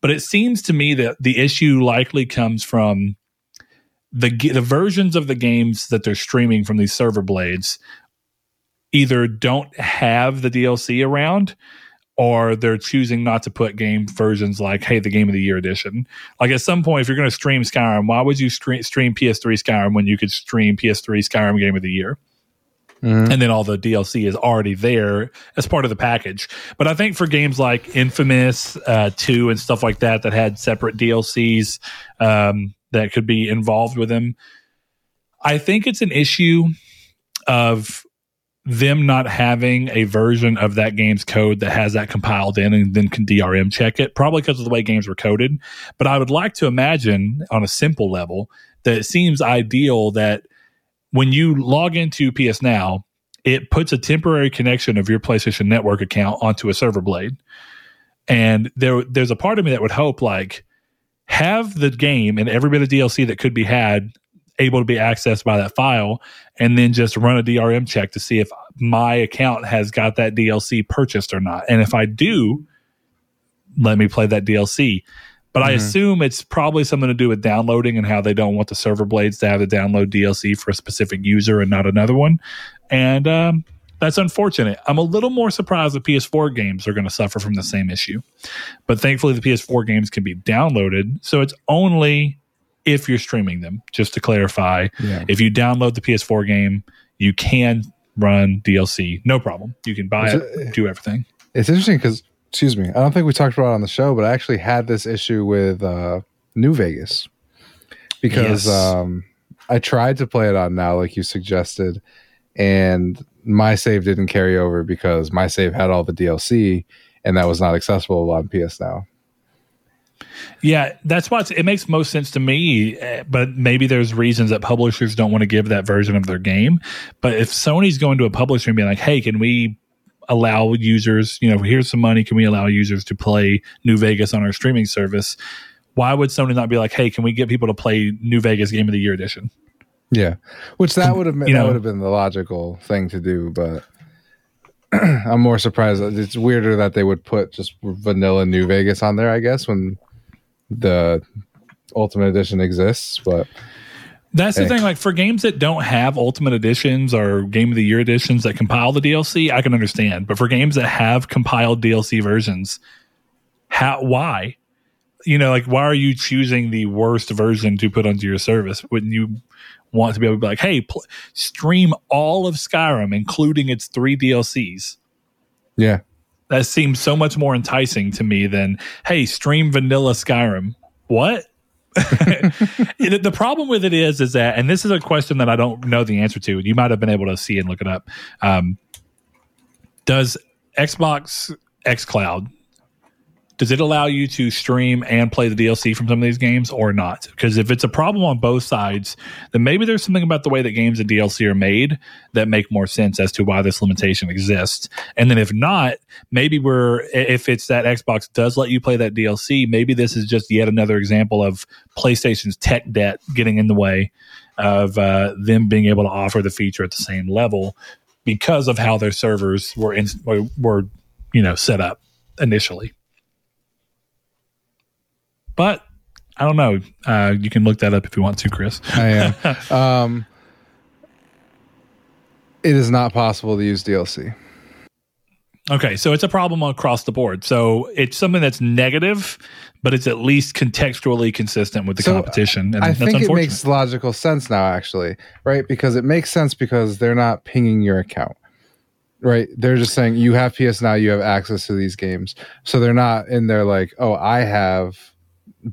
but it seems to me that the issue likely comes from the the versions of the games that they're streaming from these server blades either don't have the DLC around or they're choosing not to put game versions like hey the game of the year edition like at some point if you're going to stream skyrim why would you stream, stream ps3 skyrim when you could stream ps3 skyrim game of the year Mhm. and then all the DLC is already there as part of the package. But I think for games like Infamous uh, 2 and stuff like that, that had separate DLCs um, that could be involved with them, I think it's an issue of them not having a version of that game's code that has that compiled in and then can DRM check it, probably because of the way games were coded. But I would like to imagine on a simple level that it seems ideal that when you log into PS Now, it puts a temporary connection of your PlayStation Network account onto a server blade. And there there's a part of me that would hope like have the game and every bit of DLC that could be had able to be accessed by that file and then just run a DRM check to see if my account has got that DLC purchased or not. And if I do, let me play that DLC. But I Mhm. assume it's probably something to do with downloading and how they don't want the server blades to have to download DLC for a specific user and not another one. And um, that's unfortunate. I'm a little more surprised the PS4 games are going to suffer from the same issue. But thankfully, the PS4 games can be downloaded. So it's only if you're streaming them, just to clarify. Yeah. If you download the PS4 game, you can run DLC. No problem. You can buy Is it, do everything. It's interesting because, excuse me, I don't think we talked about it on the show, but I actually had this issue with uh, New Vegas because Yes. um, I tried to play it on now, like you suggested, and my save didn't carry over because my save had all the DLC and that was not accessible on PS Now. Yeah, that's why it makes most sense to me. eh, But maybe there's reasons that publishers don't want to give that version of their game. But if Sony's going to a publisher and being like, "Hey, can we allow users, you know, here's some money. Can we allow users to play New Vegas on our streaming service? Why would Sony not be like, hey, can we get people to play New Vegas Game of the Year edition? Yeah, which that would have been, You that know- would have been the logical thing to do, but I'm more surprised. It's weirder that they would put just vanilla New Vegas on there. I guess when the Ultimate Edition exists, but That's the Hey. thing. Like for games that don't have Ultimate Editions or Game of the Year editions that compile the DLC, I can understand. But for games that have compiled DLC versions, how? Why? You know, like why are you choosing the worst version to put onto your service? Wouldn't you want to be able to be like, hey, pl- stream all of Skyrim, including its three DLCs? yeah, That seems so much more enticing to me than, hey, stream vanilla Skyrim. What? The problem with it is, is that, and this is a question that I don't know the answer to. You might have been able to see and look it up. Um, does Xbox xCloud does it allow you to stream and play the DLC from some of these games or not? Because if it's a problem on both sides, then maybe there's something about the way that games and DLC are made that make more sense as to why this limitation exists. And then if not, maybe we're if it's that Xbox does let you play that DLC, maybe this is just yet another example of PlayStation's tech debt getting in the way of uh, them being able to offer the feature at the same level because of how their servers were in, were, were you know set up initially. But I don't know. Uh, you can look that up if you want to, Chris. I am. um, it is not possible to use DLC. Okay, so it's a problem across the board. So it's something that's negative, but it's at least contextually consistent with the So, competition, and I that's think it makes logical sense now, actually, right? Because it makes sense because they're not pinging your account, right? They're just saying you have PS Now, you have access to these games, so they're not in there like, oh, I have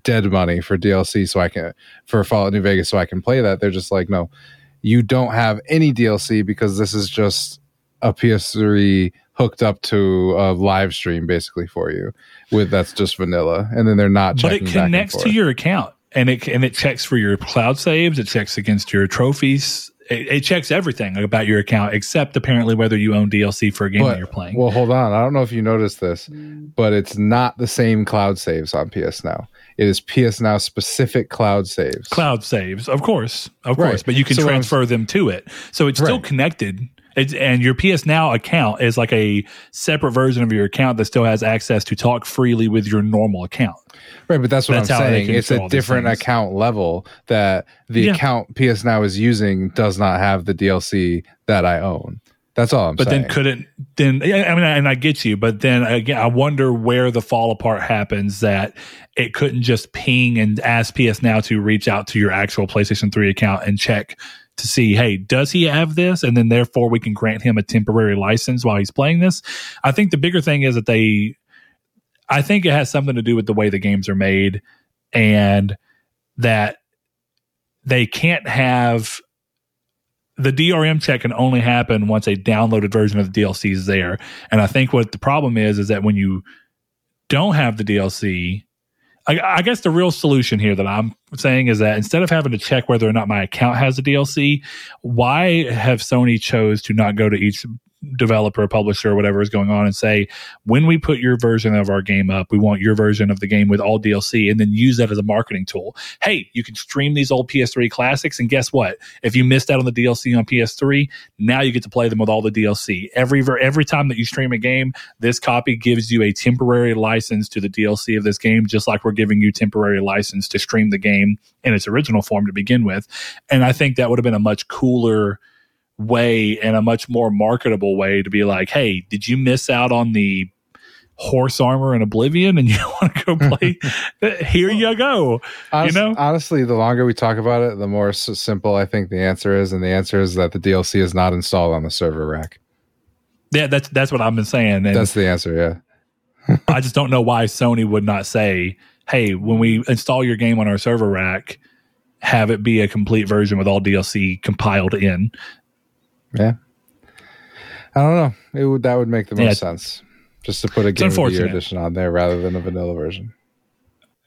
dead money for DLC, so I can for Fallout New Vegas, so I can play that. They're just like, no, you don't have any DLC because this is just a PS3 hooked up to a live stream basically for you with that's just vanilla and then they're not but it checking back and connects to your account, and it and it checks for your cloud saves. It checks against your trophies. It, it checks everything about your account except apparently whether you own DLC for a game that you're playing. Well, hold on. I don't know if you noticed this, mm. but it's not the same cloud saves on PS Now. It is PS Now specific cloud saves. cloud saves, of course, of Right. course, but you can So transfer them to it. So it's still connected. It's, and your PS Now account is like a separate version of your account that still has access to talk freely with your normal account. Right, but that's what That's I'm saying. It's a different account level that the Yeah. account PS Now is using does not have the DLC that I own. That's all I'm saying. But saying. then couldn't then I mean and I get you, but then again I wonder where the fall apart happens that it couldn't just ping and ask PS Now to reach out to your actual PlayStation 3 account and check to see, hey, does he have this? And then therefore we can grant him a temporary license while he's playing this. I think the bigger thing is that they I think it has something to do with the way the games are made and that they can't have the DRM check can only happen once a downloaded version of the DLC is there. And I think what the problem is is that when you don't have the DLC, I, I guess the real solution here that I'm saying is that instead of having to check whether or not my account has a DLC, why have Sony chose to not go to each developer, publisher, or whatever is going on and say, when we put your version of our game up, we want your version of the game with all DLC, and then use that as a marketing tool. Hey, you can stream these old PS3 classics, and guess what? If you missed out on the DLC on PS3, now you get to play them with all the DLC. Every ver- every time that you stream a game, this copy gives you a temporary license to the DLC of this game, just like we're giving you temporary license to stream the game in its original form to begin with. And I think that would have been a much cooler way and a much more marketable way to be like, hey, did you miss out on the horse armor in Oblivion and you want to go play? Here you go. Honest- know? honestly, the longer we talk about it, the more simple I think the answer is, and the answer is that the DLC is not installed on the server rack. Yeah, that's that's what I've been saying. And That's the answer. Yeah. I just don't know why Sony would not say, "Hey, when we install your game on our server rack, have it be a complete version with all DLC compiled in." Yeah. I don't know. It would that would make the most Yeah. sense. Just to put a game of the year edition on there rather than a vanilla version.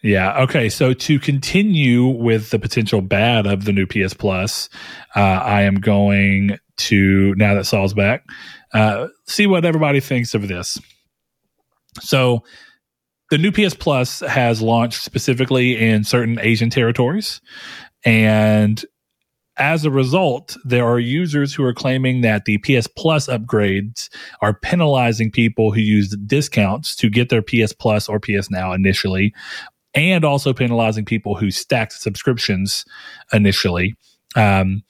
Yeah. Okay. So to continue with the potential bad of the new PS Plus, uh, I am going to now that Saul's back, uh, see what everybody thinks of this. So, the new PS Plus has launched specifically in certain Asian territories. And as a result, there are users who are claiming that the PS Plus upgrades are penalizing people who used discounts to get their PS Plus or PS Now initially, and also penalizing people who stacked subscriptions initially. Um,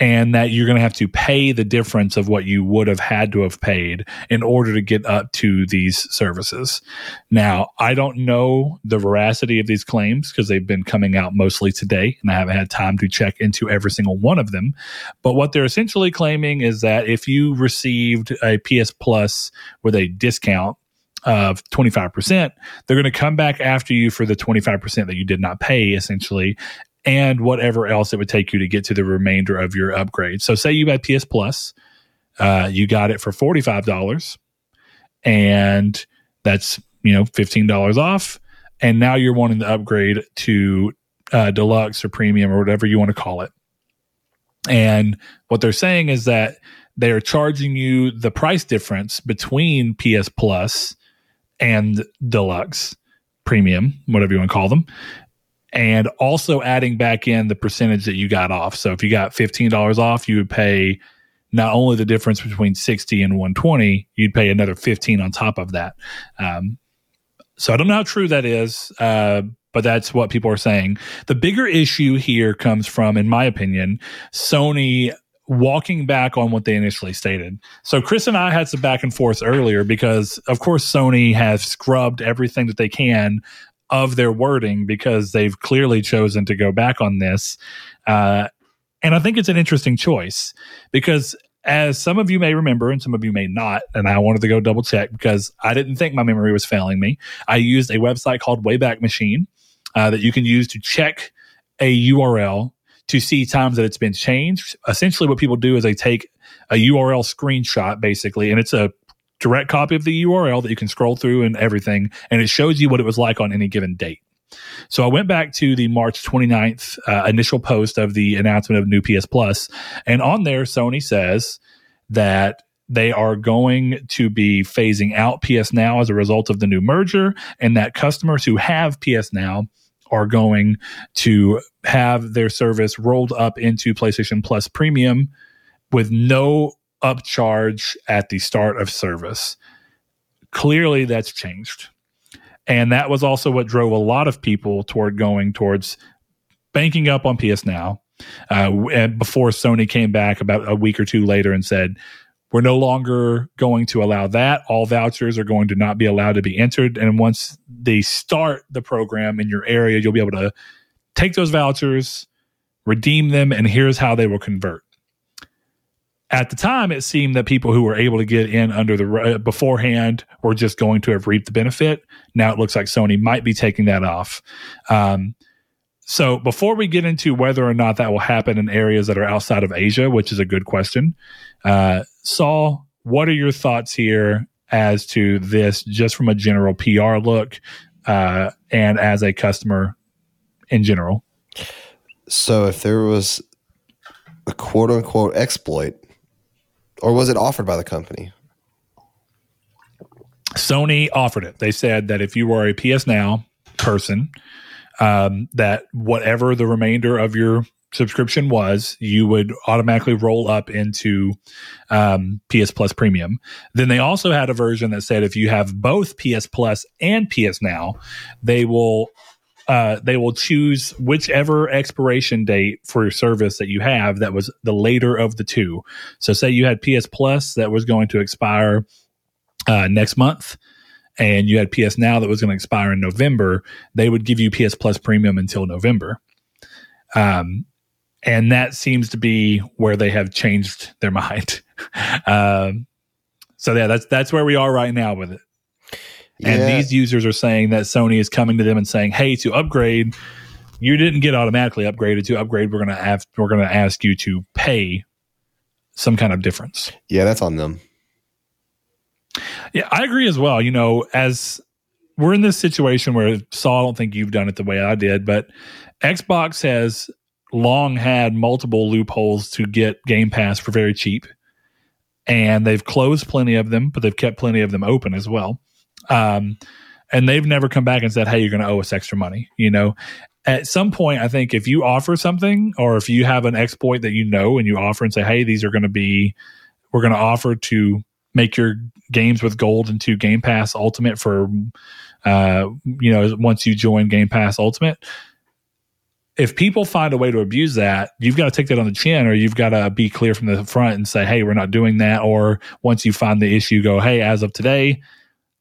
and that you're going to have to pay the difference of what you would have had to have paid in order to get up to these services. Now, I don't know the veracity of these claims because they've been coming out mostly today and I haven't had time to check into every single one of them. But what they're essentially claiming is that if you received a PS Plus with a discount, of 25%, they're going to come back after you for the 25% that you did not pay, essentially, and whatever else it would take you to get to the remainder of your upgrade. So, say you had PS Plus, uh, you got it for $45, and that's, you know, $15 off. And now you're wanting to upgrade to uh, deluxe or premium or whatever you want to call it. And what they're saying is that they're charging you the price difference between PS Plus and deluxe premium, whatever you want to call them and also adding back in the percentage that you got off. So if you got $15 off, you would pay not only the difference between 60 and 120, you'd pay another 15 on top of that. Um, so I don't know how true that is, uh, but that's what people are saying. The bigger issue here comes from, in my opinion, Sony walking back on what they initially stated. So Chris and I had some back and forth earlier because of course Sony has scrubbed everything that they can of their wording because they've clearly chosen to go back on this. Uh, and I think it's an interesting choice because, as some of you may remember and some of you may not, and I wanted to go double check because I didn't think my memory was failing me. I used a website called Wayback Machine uh, that you can use to check a URL to see times that it's been changed. Essentially, what people do is they take a URL screenshot, basically, and it's a direct copy of the URL that you can scroll through and everything, and it shows you what it was like on any given date. So I went back to the March 29th uh, initial post of the announcement of new PS Plus, and on there, Sony says that they are going to be phasing out PS Now as a result of the new merger, and that customers who have PS Now are going to have their service rolled up into PlayStation Plus Premium with no upcharge at the start of service. Clearly, that's changed. And that was also what drove a lot of people toward going towards banking up on PS Now. Uh, before Sony came back about a week or two later and said, we're no longer going to allow that. All vouchers are going to not be allowed to be entered. And once they start the program in your area, you'll be able to take those vouchers, redeem them, and here's how they will convert at the time, it seemed that people who were able to get in under the uh, beforehand were just going to have reaped the benefit. Now it looks like Sony might be taking that off. Um, so before we get into whether or not that will happen in areas that are outside of Asia, which is a good question, uh, Saul, what are your thoughts here as to this, just from a general PR look uh, and as a customer in general? So if there was a quote unquote exploit or was it offered by the company? Sony offered it. They said that if you were a PS Now person, um, that whatever the remainder of your subscription was, you would automatically roll up into um, PS Plus Premium. Then they also had a version that said if you have both PS Plus and PS Now, they will uh, they will choose whichever expiration date for your service that you have that was the later of the two. So, say you had PS Plus that was going to expire uh, next month, and you had PS Now that was going to expire in November, they would give you PS Plus Premium until November. Um, and that seems to be where they have changed their mind. um, so yeah, that's that's where we are right now with it. And yeah. these users are saying that Sony is coming to them and saying, "Hey, to upgrade, you didn't get automatically upgraded. To upgrade, we're to have we're going to ask you to pay some kind of difference." Yeah, that's on them. Yeah, I agree as well. You know, as we're in this situation where Saul, I don't think you've done it the way I did, but Xbox has long had multiple loopholes to get Game Pass for very cheap. And they've closed plenty of them, but they've kept plenty of them open as well. Um, and they've never come back and said, "Hey, you're going to owe us extra money." You know, at some point, I think if you offer something, or if you have an exploit that you know and you offer and say, "Hey, these are going to be, we're going to offer to make your games with gold into Game Pass Ultimate for, uh, you know, once you join Game Pass Ultimate." If people find a way to abuse that, you've got to take that on the chin, or you've got to be clear from the front and say, "Hey, we're not doing that." Or once you find the issue, go, "Hey, as of today,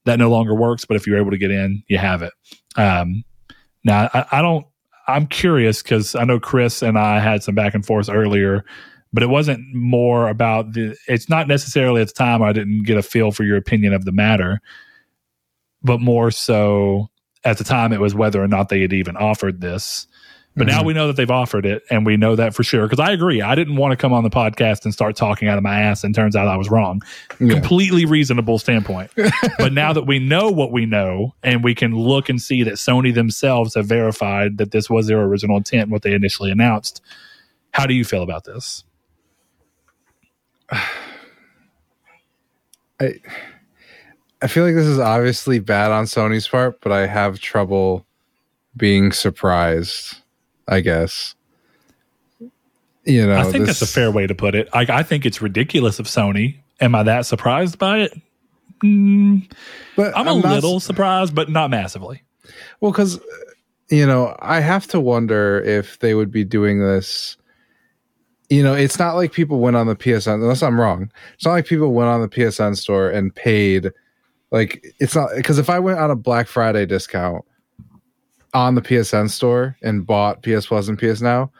that no longer works. But if you're able to get in, you have it. Um, now, I, I don't. I'm curious because I know Chris and I had some back and forth earlier, but it wasn't more about the. It's not necessarily at the time I didn't get a feel for your opinion of the matter, but more so at the time it was whether or not they had even offered this. But now Mm-hmm. we know that they've offered it, and we know that for sure. Because I agree, I didn't want to come on the podcast and start talking out of my ass, and turns out I was wrong Yeah. completely reasonable standpoint. but now that we know what we know and we can look and see that Sony themselves have verified that this was their original intent, what they initially announced, how do you feel about this? I I feel like this is obviously bad on Sony's part, but I have trouble being surprised. I guess. You know, I think this- that's a fair way to put it. I, I think it's ridiculous of Sony. Am I that surprised by it? Mm, But I'm, a not- little surprised, but not massively. Well, because you know, I have to wonder if they would be doing this. You know, it's not like people went on the PSN. Unless I'm wrong, it's not like people went on the PSN store and paid. Like it's not because if I went on a Black Friday discount on the PSN store and bought PS Plus and PS Now,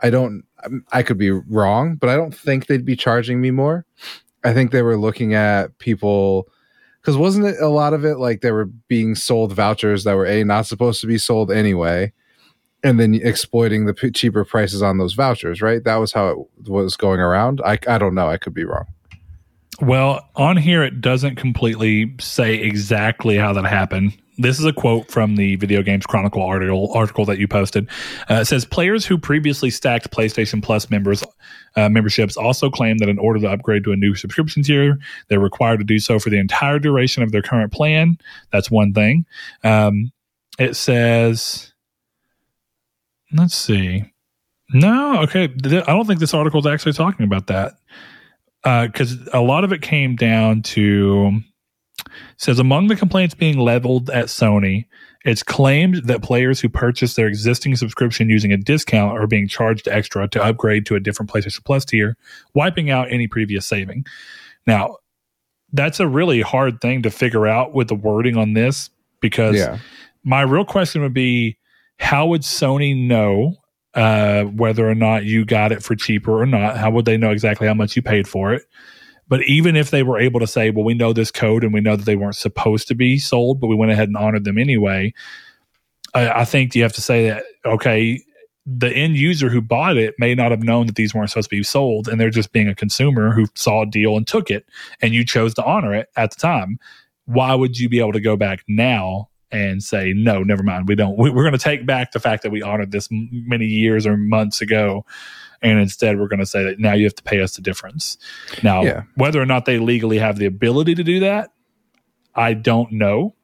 I don't. I could be wrong, but I don't think they'd be charging me more. I think they were looking at people because wasn't it a lot of it like they were being sold vouchers that were a not supposed to be sold anyway and then exploiting the p- cheaper prices on those vouchers right that was how it was going around i, I don't know i could be wrong Well, on here, it doesn't completely say exactly how that happened. This is a quote from the Video Games Chronicle article article that you posted. Uh, it says players who previously stacked PlayStation Plus members uh, memberships also claim that in order to upgrade to a new subscription tier, they're required to do so for the entire duration of their current plan. That's one thing. Um, it says, let's see. No, okay. I don't think this article is actually talking about that because a lot of it came down to says among the complaints being leveled at Sony, it's claimed that players who purchase their existing subscription using a discount are being charged extra to upgrade to a different PlayStation Plus tier, wiping out any previous saving. Now, that's a really hard thing to figure out with the wording on this because yeah my real question would be how would Sony know uh, whether or not you got it for cheaper or not? How would they know exactly how much you paid for it? But even if they were able to say, well, we know this code and we know that they weren't supposed to be sold, but we went ahead and honored them anyway, I, I think you have to say that, okay, the end user who bought it may not have known that these weren't supposed to be sold and they're just being a consumer who saw a deal and took it and you chose to honor it at the time. Why would you be able to go back now and say no never mind we don't we, we're going to take back the fact that we honored this many years or months ago and instead we're going to say that now you have to pay us the difference. Now Yeah. whether or not they legally have the ability to do that i don't know.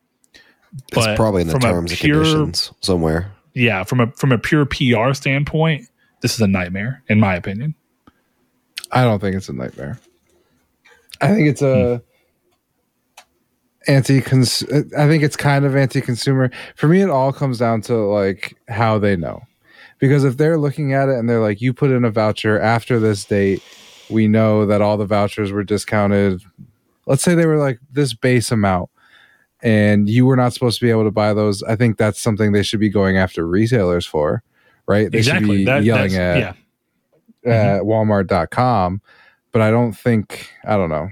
It's probably in the terms pure- and conditions somewhere. yeah from a from a pure pr standpoint this is a nightmare in my opinion. I don't think it's a nightmare. I think it's a hmm. anti i think it's kind of anti-consumer. For me it all comes down to like how they know because if they're looking at it and they're like you put in a voucher after this date we know that all the vouchers were discounted. Let's say they were like this base amount and you were not supposed to be able to buy those. I think that's something they should be going after retailers for right? They should exactly. be that, yelling at yeah. at mm-hmm. walmart.com but i don't think i don't know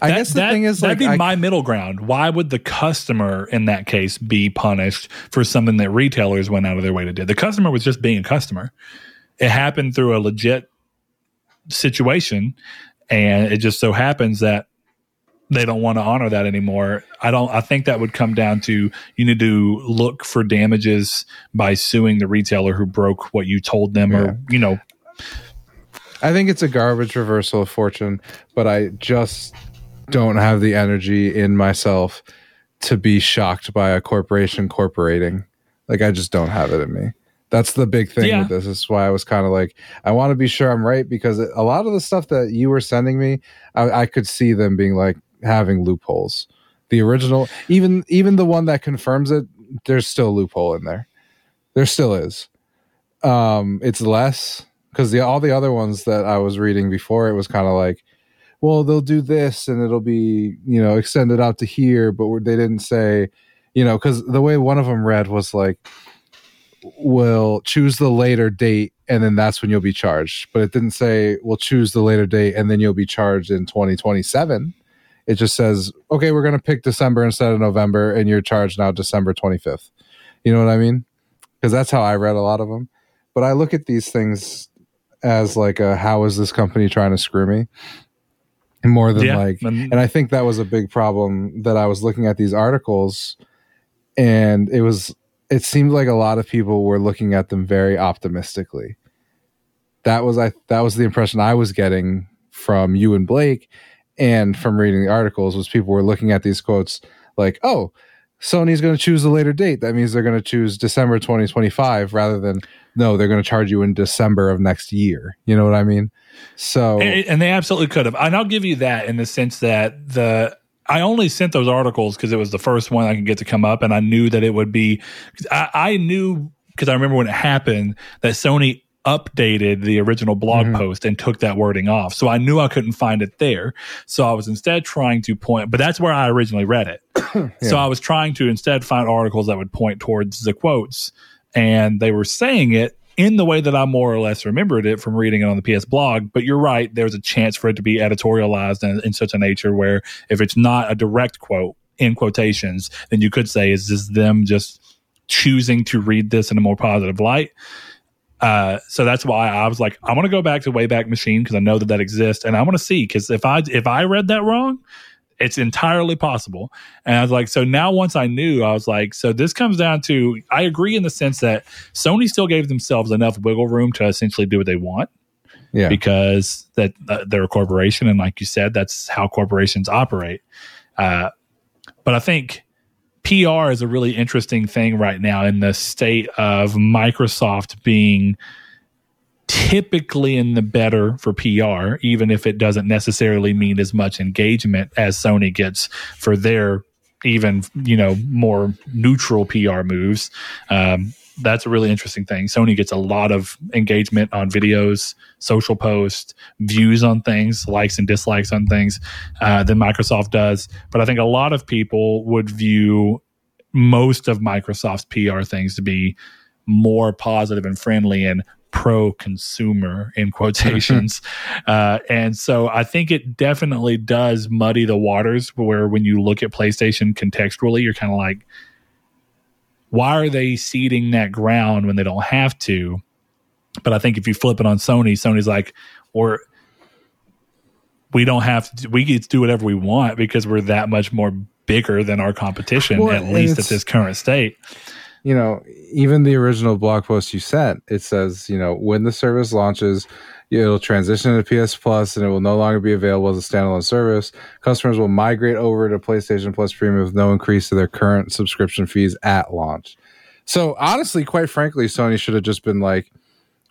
i That- guess the that- thing is that'd like be I, my middle ground. Why would the customer in that case be punished for something that retailers went out of their way to do? The customer was just being a customer. It happened through a legit situation, and it just so happens that they don't want to honor that anymore. I don't. I think that would come down to you need to look for damages by suing the retailer who broke what you told them, Yeah. or you know, I think it's a garbage reversal of fortune, but I just don't have the energy in myself to be shocked by a corporation corporating. Like I just don't have it in me. That's the big thing Yeah. with this. This is why I was kind of like, I want to be sure I'm right because a lot of the stuff that you were sending me, I, I could see them being like having loopholes. The original, even even the one that confirms it, there's still a loophole in there. There still is. Um, it's less because the all the other ones that I was reading before, it was kind of like, well, they'll do this and it'll be you know extended out to here, but they didn't say, you know, because the way one of them read was like, we'll choose the later date and then that's when you'll be charged, but it didn't say we'll choose the later date and then you'll be charged in 2027. It just says, okay, we're going to pick December instead of November, and you're charged now December 25th. You know what I mean? Because that's how I read a lot of them. But I look at these things as like, a, how is this company trying to screw me? More than yeah. like, and- and I think that was a big problem that I was looking at these articles, and it was it seemed like a lot of people were looking at them very optimistically. That was I that was the impression I was getting from you and Blake and from reading the articles was people were looking at these quotes like, "Oh, Sony's going to choose a later date. That means they're going to choose December 2025 rather than no, they're going to charge you in December of next year." You know what I mean? So and, and they absolutely could have. And I'll give you that in the sense that the I only sent those articles because it was the first one I could get to come up, and I knew that it would be. I, I knew because I remember when it happened that Sony updated the original blog Mhm. post and took that wording off, so I knew I couldn't find it there. So I was instead trying to point, but that's where I originally read it. So I was trying to instead find articles that would point towards the quotes, and they were saying it in the way that I more or less remembered it from reading it on the PS blog. But you're right, there's a chance for it to be editorialized in, in such a nature where if it's not a direct quote in quotations, then you could say, is this them just choosing to read this in a more positive light? Uh, so that's why I was like, I want to go back to Wayback Machine because I know that that exists, and I want to see because if I if I read that wrong, it's entirely possible. And I was like, so now once I knew, I was like, so this comes down to I agree in the sense that Sony still gave themselves enough wiggle room to essentially do what they want yeah. because that uh, they're a corporation, and like you said, that's how corporations operate. Uh, but I think PR is a really interesting thing right now in the state of Microsoft being typically in the better for PR, even if it doesn't necessarily mean as much engagement as Sony gets for their even you know more neutral PR moves. Um, that's a really interesting thing. Sony gets a lot of engagement on videos, social posts, views on things, likes and dislikes on things uh, than Microsoft does. But I think a lot of people would view most of Microsoft's PR things to be more positive and friendly and pro consumer in quotations. uh, and so I think it definitely does muddy the waters where when you look at PlayStation contextually, you're kind of like, why are they seeding that ground when they don't have to? But I think if you flip it on Sony, Sony's like, or we don't have to, we get to do whatever we want because we're that much more bigger than our competition, Well, at least at this current state. you know, even the original blog post you sent, it says, you know, when the service launches, it'll transition to PS Plus and it will no longer be available as a standalone service. Customers will migrate over to PlayStation Plus Premium with no increase to their current subscription fees at launch. So, honestly, quite frankly, Sony should have just been like,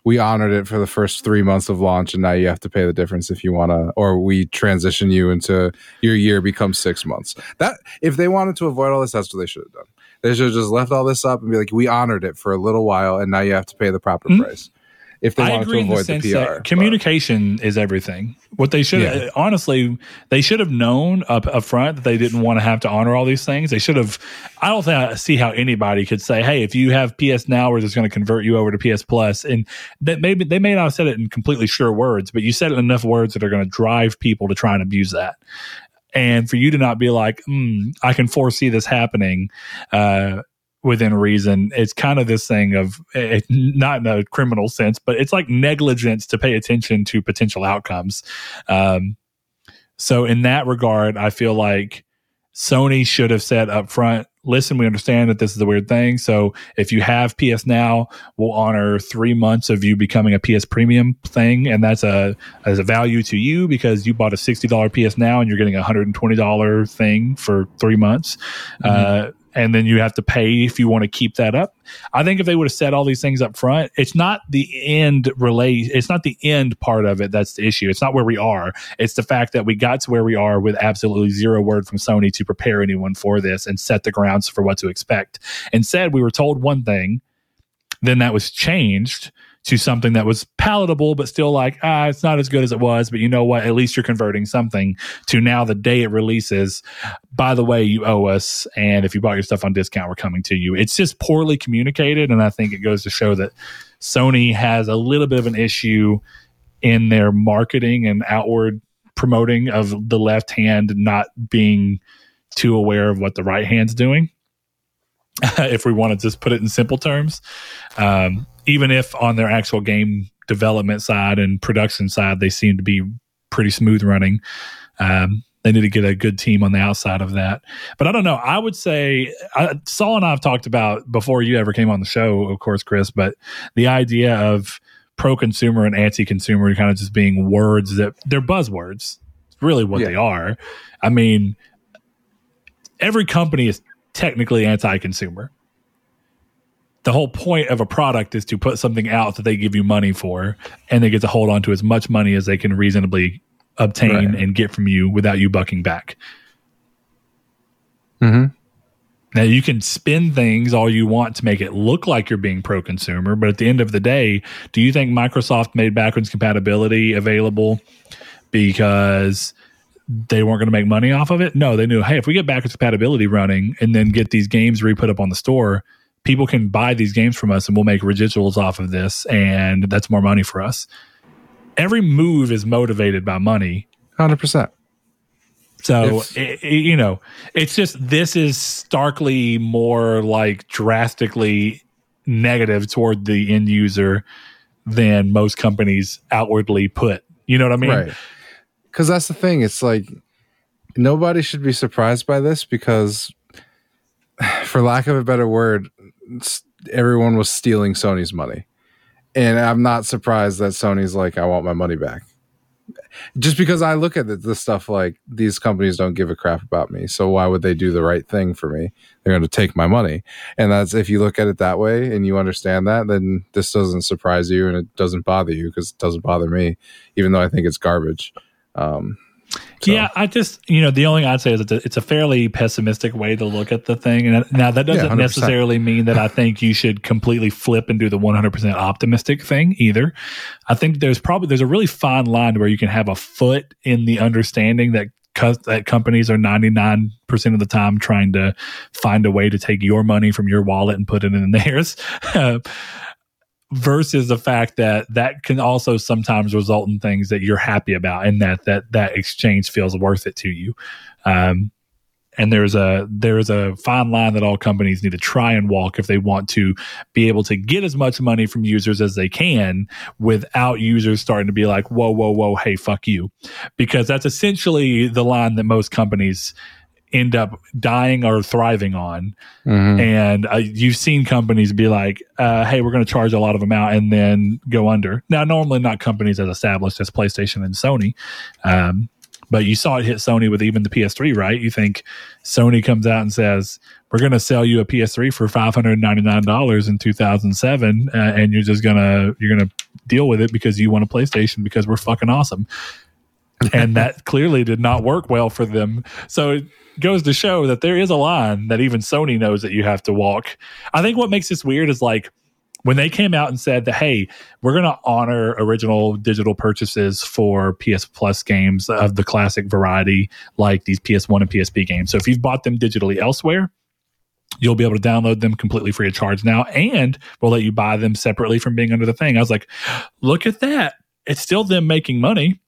we honored it for the first three months of launch, and now you have to pay the difference if you want to, or we transition you into your year becomes six months. That if they wanted to avoid all this, that's what they should have done. They should have just left all this up and be like, we honored it for a little while, and now you have to pay the proper Mhm. price. If they I wanted agree to the avoid the, sense PR, that but- communication is everything. What they should Yeah. honestly, they should have known up, up front that they didn't want to have to honor all these things. They should have. I don't think I see how anybody could say, "Hey, if you have PS Now, we're just going to convert you over to PS Plus." And that maybe they may not have said it in completely sure words, but you said it in enough words that are going to drive people to try and abuse that. And for you to not be like, mm, "I can foresee this happening," uh, within reason. It's kind of this thing of it, not in a criminal sense, but it's like negligence to pay attention to potential outcomes. Um, So in that regard, I feel like Sony should have said up front, listen, we understand that this is a weird thing. So if you have PS Now, we'll honor three months of you becoming a PS Premium thing, and that's a as a value to you because you bought a sixty dollar PS Now and you're getting a hundred and twenty dollar thing for three months. Uh, and then you have to pay if you want to keep that up. I think if they would have said all these things up front, it's not the end relay. It's not the end part of it that's the issue. It's not where we are. It's the fact that we got to where we are with absolutely zero word from Sony to prepare anyone for this and set the grounds for what to expect. Instead, we were told one thing, then that was changed to something that was palatable, but still like, ah, it's not as good as it was. But you know what? At least you're converting something to now the day it releases. By the way, you owe us. And if you bought your stuff on discount, we're coming to you. It's just poorly communicated. And I think it goes to show that Sony has a little bit of an issue in their marketing and outward promoting of the left hand not being too aware of what the right hand's doing. if we want to just put it in simple terms. Um, even if on their actual game development side and production side, they seem to be pretty smooth running. Um, they need to get a good team on the outside of that. But I don't know. I would say I, Saul and I have talked about before you ever came on the show, of course, Chris. But the idea of pro consumer and anti consumer kind of just being words that they're buzzwords. It's really what Yeah. they are. I mean, every company is technically anti consumer. The whole point of a product is to put something out that they give you money for, and they get to hold on to as much money as they can reasonably obtain Right. and get from you without you bucking back. Mm-hmm. Now you can spin things all you want to make it look like you're being pro consumer, but at the end of the day, do you think Microsoft made backwards compatibility available because they weren't going to make money off of it? No, they knew, hey, if we get backwards compatibility running and then get these games re put up on the store, people can buy these games from us and we'll make residuals off of this and that's more money for us. Every move is motivated by money Hundred percent. so If- it, it- you know, it's just this is starkly more like drastically negative toward the end user than most companies outwardly put. You know what I mean? right. Because that's the thing. It's like nobody should be surprised by this because, for lack of a better word, everyone was stealing Sony's money. And I'm not surprised that Sony's like, I want my money back. Just because I look at the, stuff like these companies don't give a crap about me. So why would they do the right thing for me? They're going to take my money. And that's if you look at it that way and you understand that, then this doesn't surprise you and it doesn't bother you because it doesn't bother me, even though I think it's garbage. Um, so- Yeah, I just you know the only thing I'd say is it's a, it's a fairly pessimistic way to look at the thing, and now that doesn't Yeah, necessarily mean that I think you should completely flip and do the one hundred percent optimistic thing either. I think there's probably there's a really fine line where you can have a foot in the understanding that that companies are ninety nine percent of the time trying to find a way to take your money from your wallet and put it in theirs. Uh, versus the fact that that can also sometimes result in things that you're happy about and that that that exchange feels worth it to you. Um and there's a there's a fine line that all companies need to try and walk if they want to be able to get as much money from users as they can without users starting to be like whoa whoa whoa hey fuck you. Because that's essentially the line that most companies end up dying or thriving on mhm. and uh, you've seen companies be like, uh, "Hey, we're going to charge a lot of them out," and then go under. Now, normally not companies as established as PlayStation and Sony, um, but you saw it hit Sony with even the PS3, right? You think Sony comes out and says, "We're going to sell you a PS3 for five hundred ninety nine dollars in two thousand seven, uh, and you're just gonna you're gonna deal with it because you want a PlayStation because we're fucking awesome." And that clearly did not work well for them. So it goes to show that there is a line that even Sony knows that you have to walk. I think what makes this weird is like when they came out and said that, hey, we're going to honor original digital purchases for PS Plus games of the classic variety, like these PS1 and PSP games. So if you've bought them digitally elsewhere, you'll be able to download them completely free of charge now, and we'll let you buy them separately from being under the thing. I was like, look at that. It's still them making money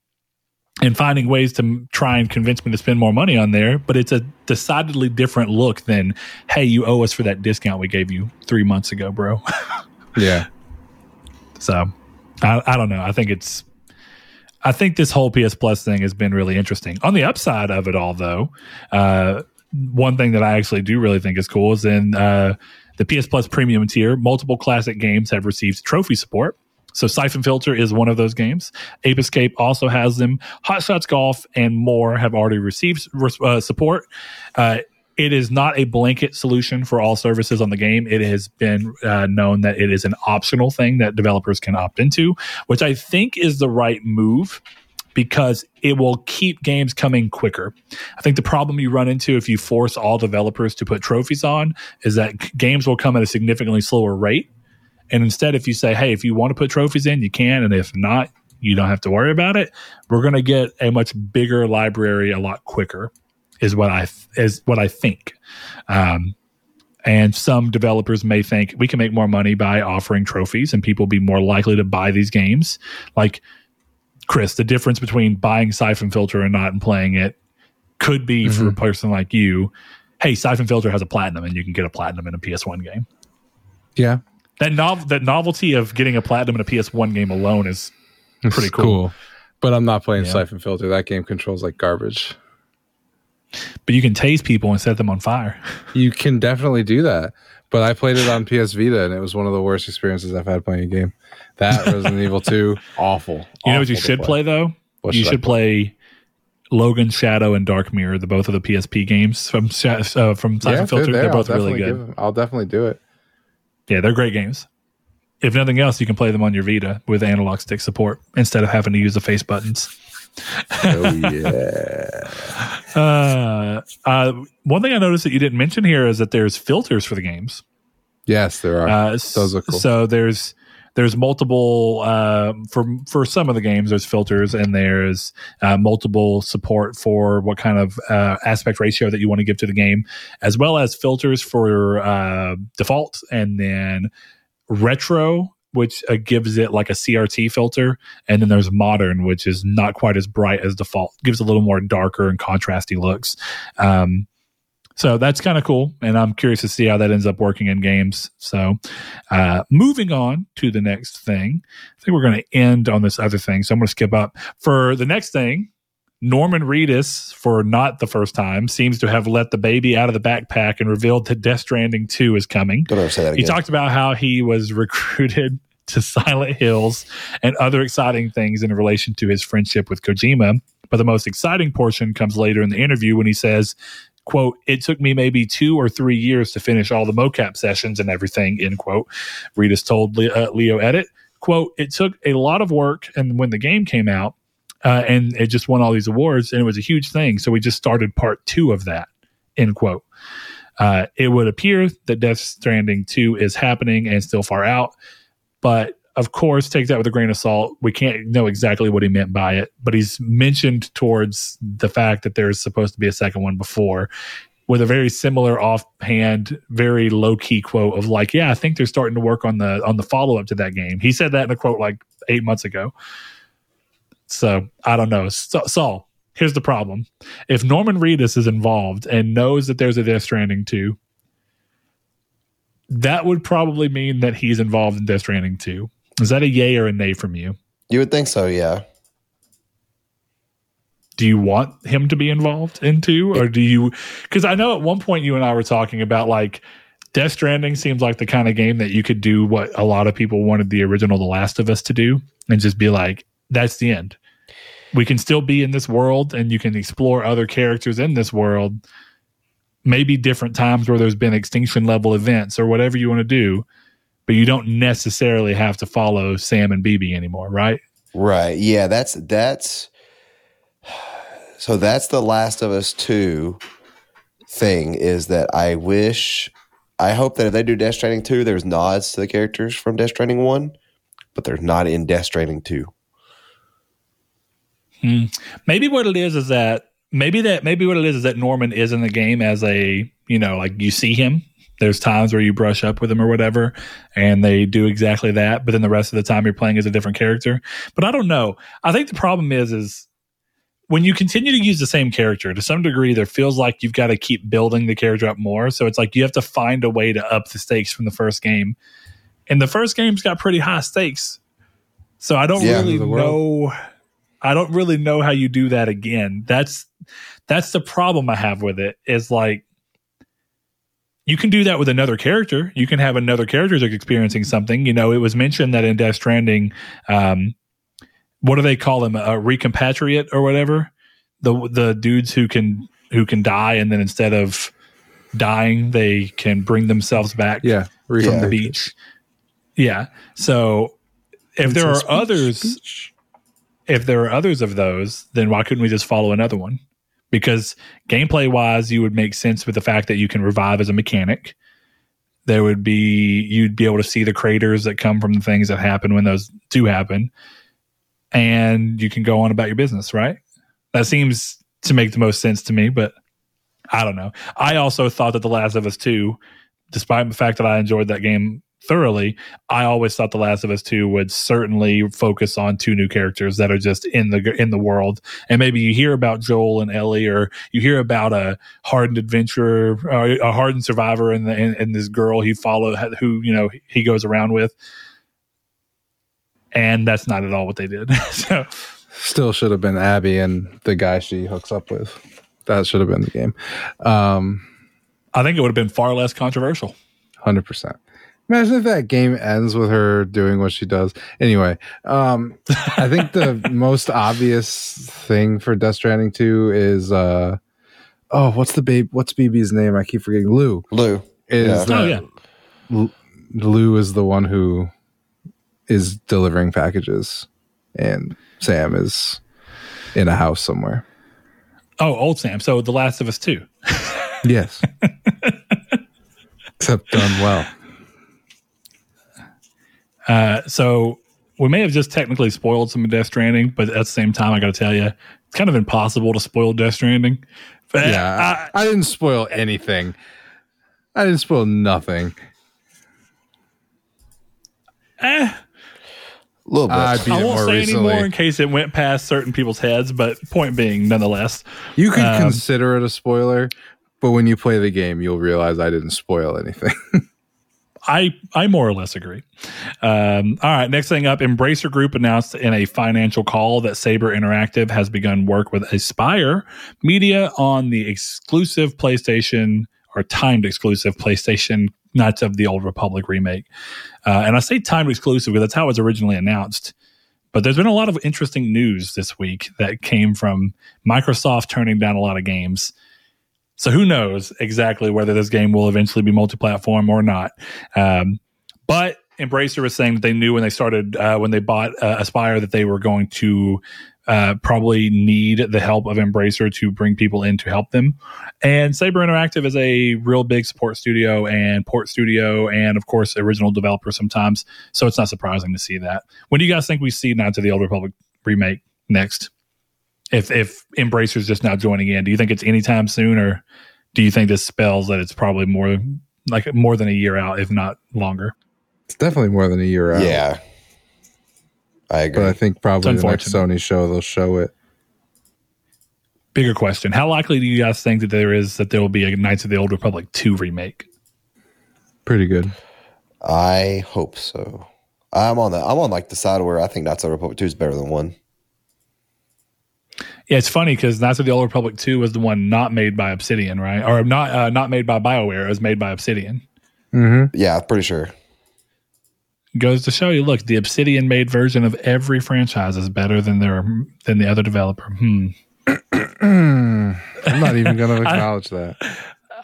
and finding ways to try and convince me to spend more money on there. But it's a decidedly different look than, hey, you owe us for that discount we gave you three months ago, bro. yeah. so I, I don't know. I think it's, I think this whole PS Plus thing has been really interesting. On the upside of it all, though, uh, one thing that I actually do really think is cool is in uh, the PS Plus premium tier, multiple classic games have received trophy support. So Siphon Filter is one of those games. Ape Escape also has them. Hot Shots Golf and more have already received uh, support. Uh, it is not a blanket solution for all services on the game. It has been uh, known that it is an optional thing that developers can opt into, which I think is the right move because it will keep games coming quicker. I think the problem you run into if you force all developers to put trophies on is that games will come at a significantly slower rate. And instead, if you say, hey, if you want to put trophies in, you can. And if not, you don't have to worry about it. We're going to get a much bigger library a lot quicker is what I is what I think. Um, and some developers may think we can make more money by offering trophies, and people be more likely to buy these games. Like Chris, the difference between buying Siphon Filter and not and playing it could be mm-hmm. for a person like you. Hey, Siphon Filter has a platinum, and you can get a platinum in a PS1 game. Yeah, that nov- that novelty of getting a platinum in a PS1 game alone is pretty cool. cool. But I'm not playing yeah. Siphon Filter. That game controls like garbage. But you can tase people and set them on fire. You can definitely do that. But I played it on PS Vita and it was one of the worst experiences I've had playing a game. That Resident Evil 2, awful. You awful know what you should play, play though? What you should, should play? Logan Shadow and Dark Mirror, the both of the PSP games from uh, from Siphon yeah, Filter. They're, they're both really good. Give, I'll definitely do it. Yeah, they're great games. If nothing else, you can play them on your Vita with analog stick support instead of having to use the face buttons. Oh yeah. uh, uh, one thing I noticed that you didn't mention here is that there's filters for the games. Yes, there are. Uh, Those are cool. So there's there's multiple uh, for for some of the games. There's filters and there's uh, multiple support for what kind of uh, aspect ratio that you want to give to the game, as well as filters for uh, default and then retro which uh, gives it like a CRT filter, and then there's modern, which is not quite as bright as default, gives a little more darker and contrasty looks. Um, so that's kind of cool, and I'm curious to see how that ends up working in games. So, uh, moving on to the next thing, I think we're going to end on this other thing. So I'm going to skip up for the next thing. Norman Reedus, for not the first time, seems to have let the baby out of the backpack and revealed that Death Stranding 2 is coming. Don't ever say that again. He talked about how he was recruited to Silent Hills and other exciting things in relation to his friendship with Kojima. But the most exciting portion comes later in the interview when he says, quote, it took me maybe two or three years to finish all the mocap sessions and everything, end quote. Reedus told Leo, uh, Leo Edit, quote, it took a lot of work. And when the game came out, uh, and it just won all these awards and it was a huge thing. So we just started part two of that, end quote. Uh, it would appear that Death Stranding 2 is happening and still far out, but of course, take that with a grain of salt. We can't know exactly what he meant by it, but he's mentioned towards the fact that there's supposed to be a second one before with a very similar offhand, very low key quote of like, yeah, I think they're starting to work on the on the follow up to that game. He said that in a quote like eight months ago. So I don't know. Saul, here's the problem. If Norman Reedus is involved and knows that there's a Death Stranding 2, that would probably mean that he's involved in Death Stranding 2. Is that a yay or a nay from you? You would think so, yeah. Do you want him to be involved into, or do you cuz I know at one point you and I were talking about like Death Stranding seems like the kind of game that you could do what a lot of people wanted the original The Last of Us to do and just be like that's the end. We can still be in this world and you can explore other characters in this world. Maybe different times where there's been extinction level events or whatever you want to do, but you don't necessarily have to follow Sam and BB anymore, right? Right. Yeah, that's that's so that's the Last of Us 2 thing is that I wish I hope that if they do Death Stranding 2, there's nods to the characters from Death Stranding 1, but there's not in Death Stranding 2. Hmm. Maybe what it is is that maybe that maybe what it is is that Norman is in the game as a you know like you see him. There's times where you brush up with them or whatever, and they do exactly that. But then the rest of the time you're playing as a different character. But I don't know. I think the problem is is when you continue to use the same character to some degree, there feels like you've got to keep building the character up more. So it's like you have to find a way to up the stakes from the first game. And the first game's got pretty high stakes. So I don't yeah, really know I don't really know how you do that again. That's that's the problem I have with it. Is like you can do that with another character. You can have another character experiencing something. You know, it was mentioned that in Death Stranding, um, what do they call them? A recompatriate or whatever. The the dudes who can who can die and then instead of dying, they can bring themselves back Yeah. from Yeah. the beach. Yeah. So if there are others, if there are others of those, then why couldn't we just follow another one? Because gameplay wise, you would make sense with the fact that you can revive as a mechanic. There would be you'd be able to see the craters that come from the things that happen when those do happen, and you can go on about your business. Right? That seems to make the most sense to me, but I don't know. I also thought that The Last of Us Two, despite the fact that I enjoyed that game thoroughly, I always thought The Last of Us Two would certainly focus on two new characters that are just in the in the world, and maybe you hear about Joel and Ellie, or you hear about a hardened adventurer, or a hardened survivor, and, and and this girl he followed, who you know he goes around with, and that's not at all what they did. so Still should have been Abby and the guy she hooks up with. That should have been the game. Um, I think it would have been far less controversial. hundred percent. Imagine if that game ends with her doing what she does. Anyway, um, I think the most obvious thing for Death Stranding 2 is uh oh, what's the babe what's BB's name? I keep forgetting. Lou. Lou. Is Yeah. Oh yeah, L- Lou is the one who is delivering packages and Sam is in a house somewhere. oh old Sam. So The Last of Us Two. Yes. Except done well. Uh, so we may have just technically spoiled some of Death Stranding, but at the same time, I got to tell you, it's kind of impossible to spoil Death Stranding. But Yeah. I, I didn't spoil anything. I didn't spoil nothing. eh, A little bit. I beat I it won't more say recently. anymore in case it went past certain people's heads. But point being, nonetheless, You could Um, consider it a spoiler, but when you play the game, you'll realize I didn't spoil anything. I I more or less agree. Um, all right, next thing up, Embracer Group announced in a financial call that Saber Interactive has begun work with Aspyr Media on the exclusive PlayStation or timed exclusive PlayStation Knights of the Old Republic remake. Uh, and I say timed exclusive because that's how it was originally announced. But there's been a lot of interesting news this week that came from Microsoft turning down a lot of games. So who knows exactly whether this game will eventually be multi-platform or not. Um, but Embracer was saying that they knew when they started uh, when they bought uh, Aspyr that they were going to uh, probably need the help of Embracer to bring people in to help them. And Saber Interactive is a real big support studio and port studio, and of course, original developer sometimes. So it's not surprising to see that. When do you guys think we see Knights of the Old Republic remake next? If if Embracer's just now joining in, do you think it's anytime soon, or do you think this spells that it's probably more like more than a year out, if not longer? it's definitely more than a year out. yeah. I agree. But I think probably the next. Sony show they'll show it. Bigger question: How likely do you guys think that there is that there will be a Knights of the Old Republic two remake? Pretty good. I hope so. I'm on the I'm on like the side where I think Knights of the Old Republic 2 is better than one. Yeah, it's funny because Knights of the Old Republic two was the one not made by Obsidian, right? Or not uh, not made by Bioware. It was made by Obsidian. Mm-hmm. Yeah, pretty sure. Goes to show you, look, the Obsidian made version of every franchise is better than their than the other developer. Hmm. I'm not even going to acknowledge that.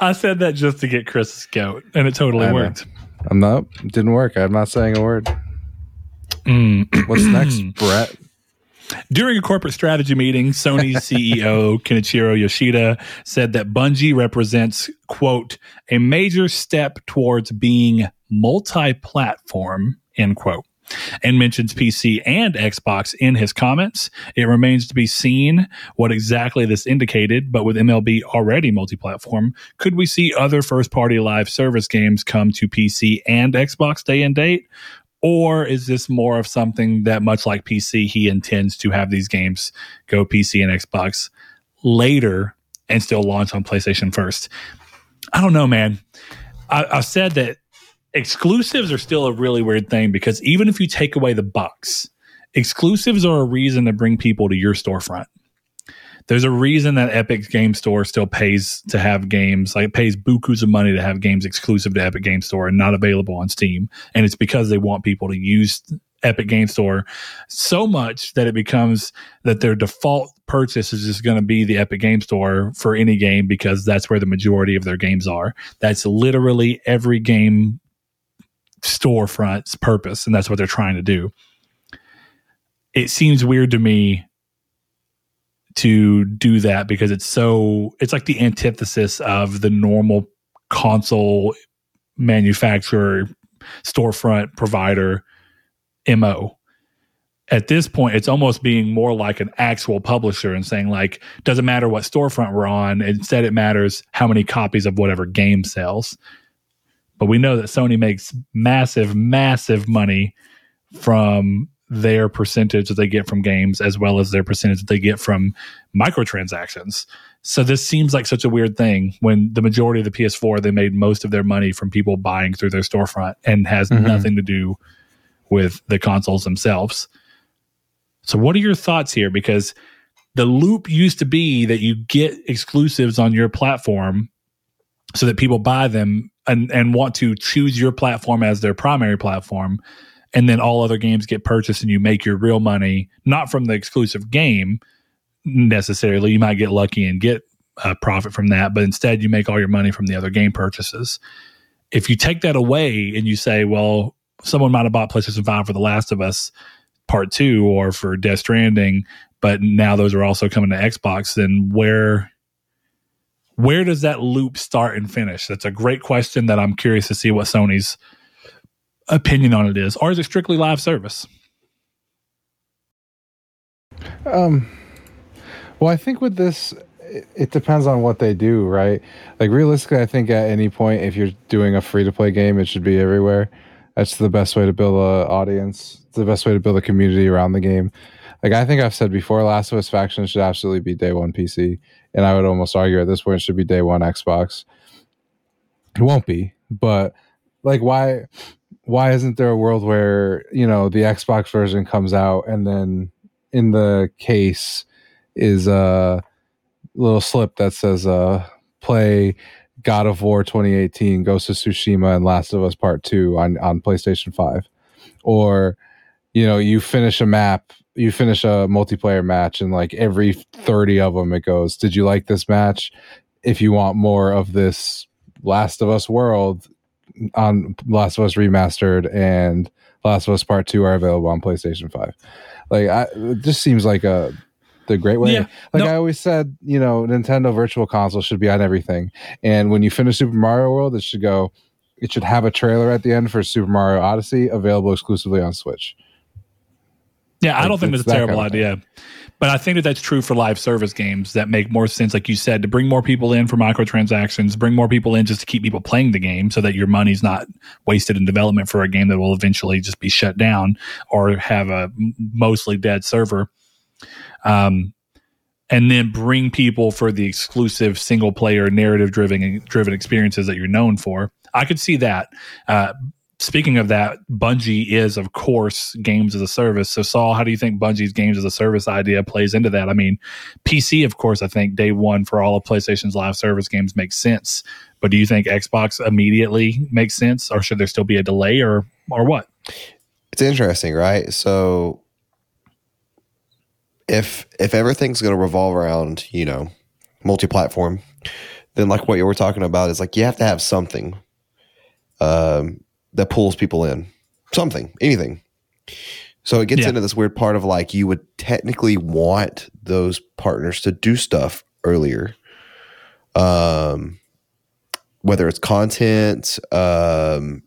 I said that just to get Chris's goat, and it totally I know. worked. I'm not. Didn't work. I'm not saying a word. Mm. What's next, Brett? During a corporate strategy meeting, Sony CEO Kenichiro Yoshida said that Bungie represents, quote, a major step towards being multi platform, end quote, and mentions PC and Xbox in his comments. It remains to be seen what exactly this indicated, but with MLB already multi platform, could we see other first party live service games come to PC and Xbox day and date? Or is this more of something that, much like PC, he intends to have these games go PC and Xbox later and still launch on PlayStation first? I don't know, man. I, I've said that exclusives are still a really weird thing because even if you take away the box exclusives are a reason to bring people to your storefront. There's a reason that Epic Game Store still pays to have games, like it pays bukus of money to have games exclusive to Epic Game Store and not available on Steam. And it's because they want people to use Epic Game Store so much that it becomes that their default purchase is just going to be the Epic Game Store for any game because that's where the majority of their games are. That's literally every game storefront's purpose, and that's what they're trying to do. It seems weird to me to do that because it's so it's like the antithesis of the normal console manufacturer storefront provider mo at this point it's almost being more like an actual publisher and saying like doesn't matter what storefront we're on instead it matters how many copies of whatever game sells. But we know that sony makes massive massive money from their percentage that they get from games as well as their percentage that they get from microtransactions. So this seems like such a weird thing when the majority of the PS4 they made most of their money from people buying through their storefront and has mm-hmm. nothing to do with the consoles themselves. So what are your thoughts here because the loop used to be that you get exclusives on your platform so that people buy them and, and want to choose your platform as their primary platform and then all other games get purchased and you make your real money not from the exclusive game necessarily. You might get lucky and get a profit from that but instead you make all your money from the other game purchases. If you take that away and you say well someone might have bought playstation 5 for the last of us part 2 or for death stranding but now those are also coming to xbox then where where does that loop start and finish? That's a great question that i'm curious to see what sony's opinion on it is, or is it strictly live service? Um, well, I think with this, it, depends on what they do, right? Like realistically, I think at any point, if you're doing a free to play game, it should be everywhere. That's the best way to build an audience. It's the best way to build a community around the game. Like I think I've said before, Last of Us Faction should absolutely be day one PC, and I would almost argue at this point it should be day one Xbox. It won't be, but like why why isn't there a world where you know the Xbox version comes out and then in the case is a little slip that says uh play God of War 2018, Ghost of Tsushima, and Last of Us Part 2 on, on PlayStation 5. Or, you know, you finish a map, you finish a multiplayer match, and like every 30 of them, it goes, Did you like this match? If you want more of this Last of Us world, on Last of Us Remastered and Last of Us Part Two are available on PlayStation Five. Like, I, it just seems like a the great way. Yeah, like no. I always said, you know, Nintendo Virtual Console should be on everything. And when you finish Super Mario World, it should go. It should have a trailer at the end for Super Mario Odyssey, available exclusively on Switch. Yeah, I don't think it's a terrible idea. But I think that that's true for live service games that make more sense, like you said, to bring more people in for microtransactions, bring more people in just to keep people playing the game so that your money's not wasted in development for a game that will eventually just be shut down or have a mostly dead server. Um, and then bring people for the exclusive single player narrative driven driven experiences that you're known for. I could see that. Uh, speaking of that, Bungie is, of course, games as a service. So, Saul, how do you think Bungie's games as a service idea plays into that? I mean, PC, of course, I think day one for all of PlayStation's live service games makes sense. But do you think Xbox immediately makes sense, or should there still be a delay, or or what? It's interesting, right? So, if if everything's going to revolve around, you know, multi-platform, then like what you were talking about is like you have to have something. Um, that pulls people in. Something, anything. So it gets yeah. into this weird part of like you would technically want those partners to do stuff earlier. Um whether it's content, um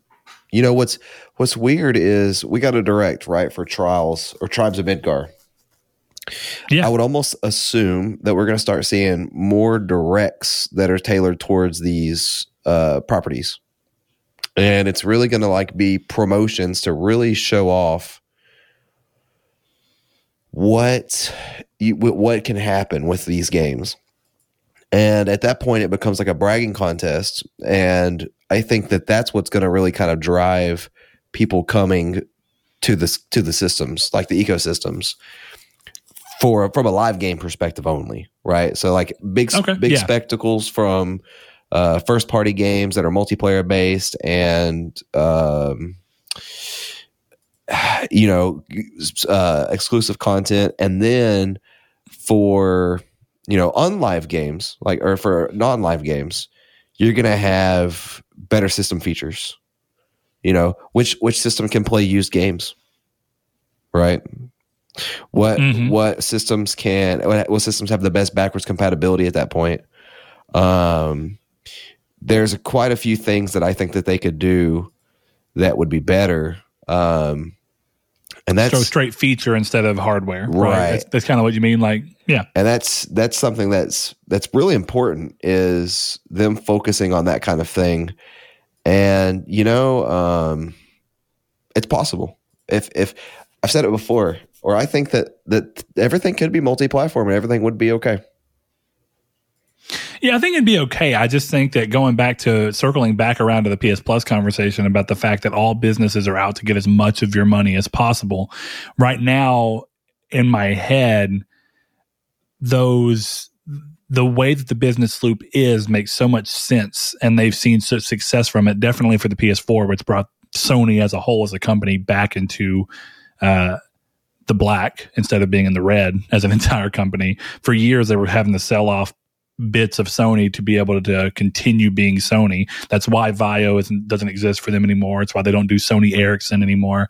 you know what's what's weird is we got a direct, right, for trials or tribes of Midgard. Yeah. I would almost assume that we're going to start seeing more directs that are tailored towards these uh, properties and it's really going to like be promotions to really show off what you, what can happen with these games. And at that point, it becomes like a bragging contest. And I think that that's what's going to really kind of drive people coming to the to the systems, like the ecosystems, for from a live game perspective only, right? So like big Okay, big yeah. spectacles from uh, first party games that are multiplayer based and um, you know uh, exclusive content, and then for you know unlive games like or for non live games, you're gonna have better system features. You know which which system can play used games, right? What Mhm. what systems can what, what systems have the best backwards compatibility at that point? Um, there's quite a few things that I think that they could do that would be better. Um, and that's so straight feature instead of hardware. Right. That's, that's kind of what you mean. Like, yeah. and that's that's something that's that's really important is them focusing on that kind of thing and you know um it's possible if if i've said it before or i think that that everything could be multi-platform and everything would be okay Yeah, I think it'd be okay. I just think that going back to circling back around to the PS Plus conversation about the fact that all businesses are out to get as much of your money as possible. Right now, in my head, those the way that the business loop is makes so much sense and they've seen such success from it definitely for the ps4 which brought sony as a whole as a company back into uh, the black instead of being in the red as an entire company for years they were having to sell off bits of Sony to be able to uh, continue being Sony. That's why VAIO isn't, doesn't exist for them anymore. It's why they don't do Sony Ericsson anymore.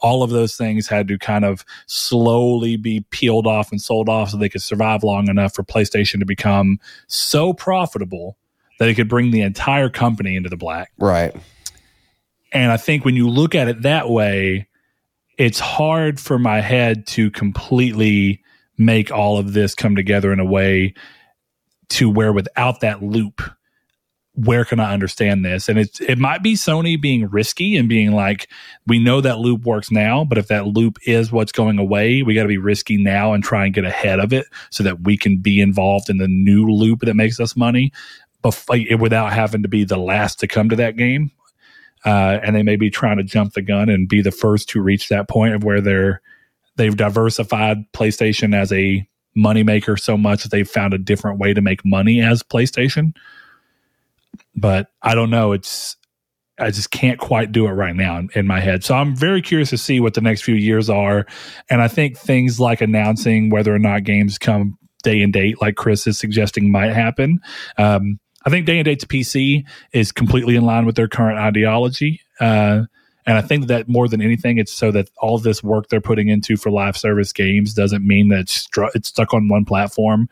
All of those things had to kind of slowly be peeled off and sold off so they could survive long enough for PlayStation to become so profitable that it could bring the entire company into the black. right And I think when you look at it that way, it's hard for my head to completely make all of this come together in a way to where without that loop, where can I understand this? And it's it might be Sony being risky and being like, we know that loop works now, but if that loop is what's going away, we got to be risky now and try and get ahead of it so that we can be involved in the new loop that makes us money, bef- without having to be the last to come to that game uh, and they may be trying to jump the gun and be the first to reach that point of where they're they've diversified PlayStation as a moneymaker so much that they've found a different way to make money as PlayStation. But I don't know. It's I just can't quite do it right now in, in my head. So I'm very curious to see what the next few years are. And I think things like announcing whether or not games come day and date, like Chris is suggesting, might happen. Um, I think day and date to PC is completely in line with their current ideology. Uh, and I think that more than anything, it's so that all this work they're putting into for live service games doesn't mean that it's, stru- it's stuck on one platform,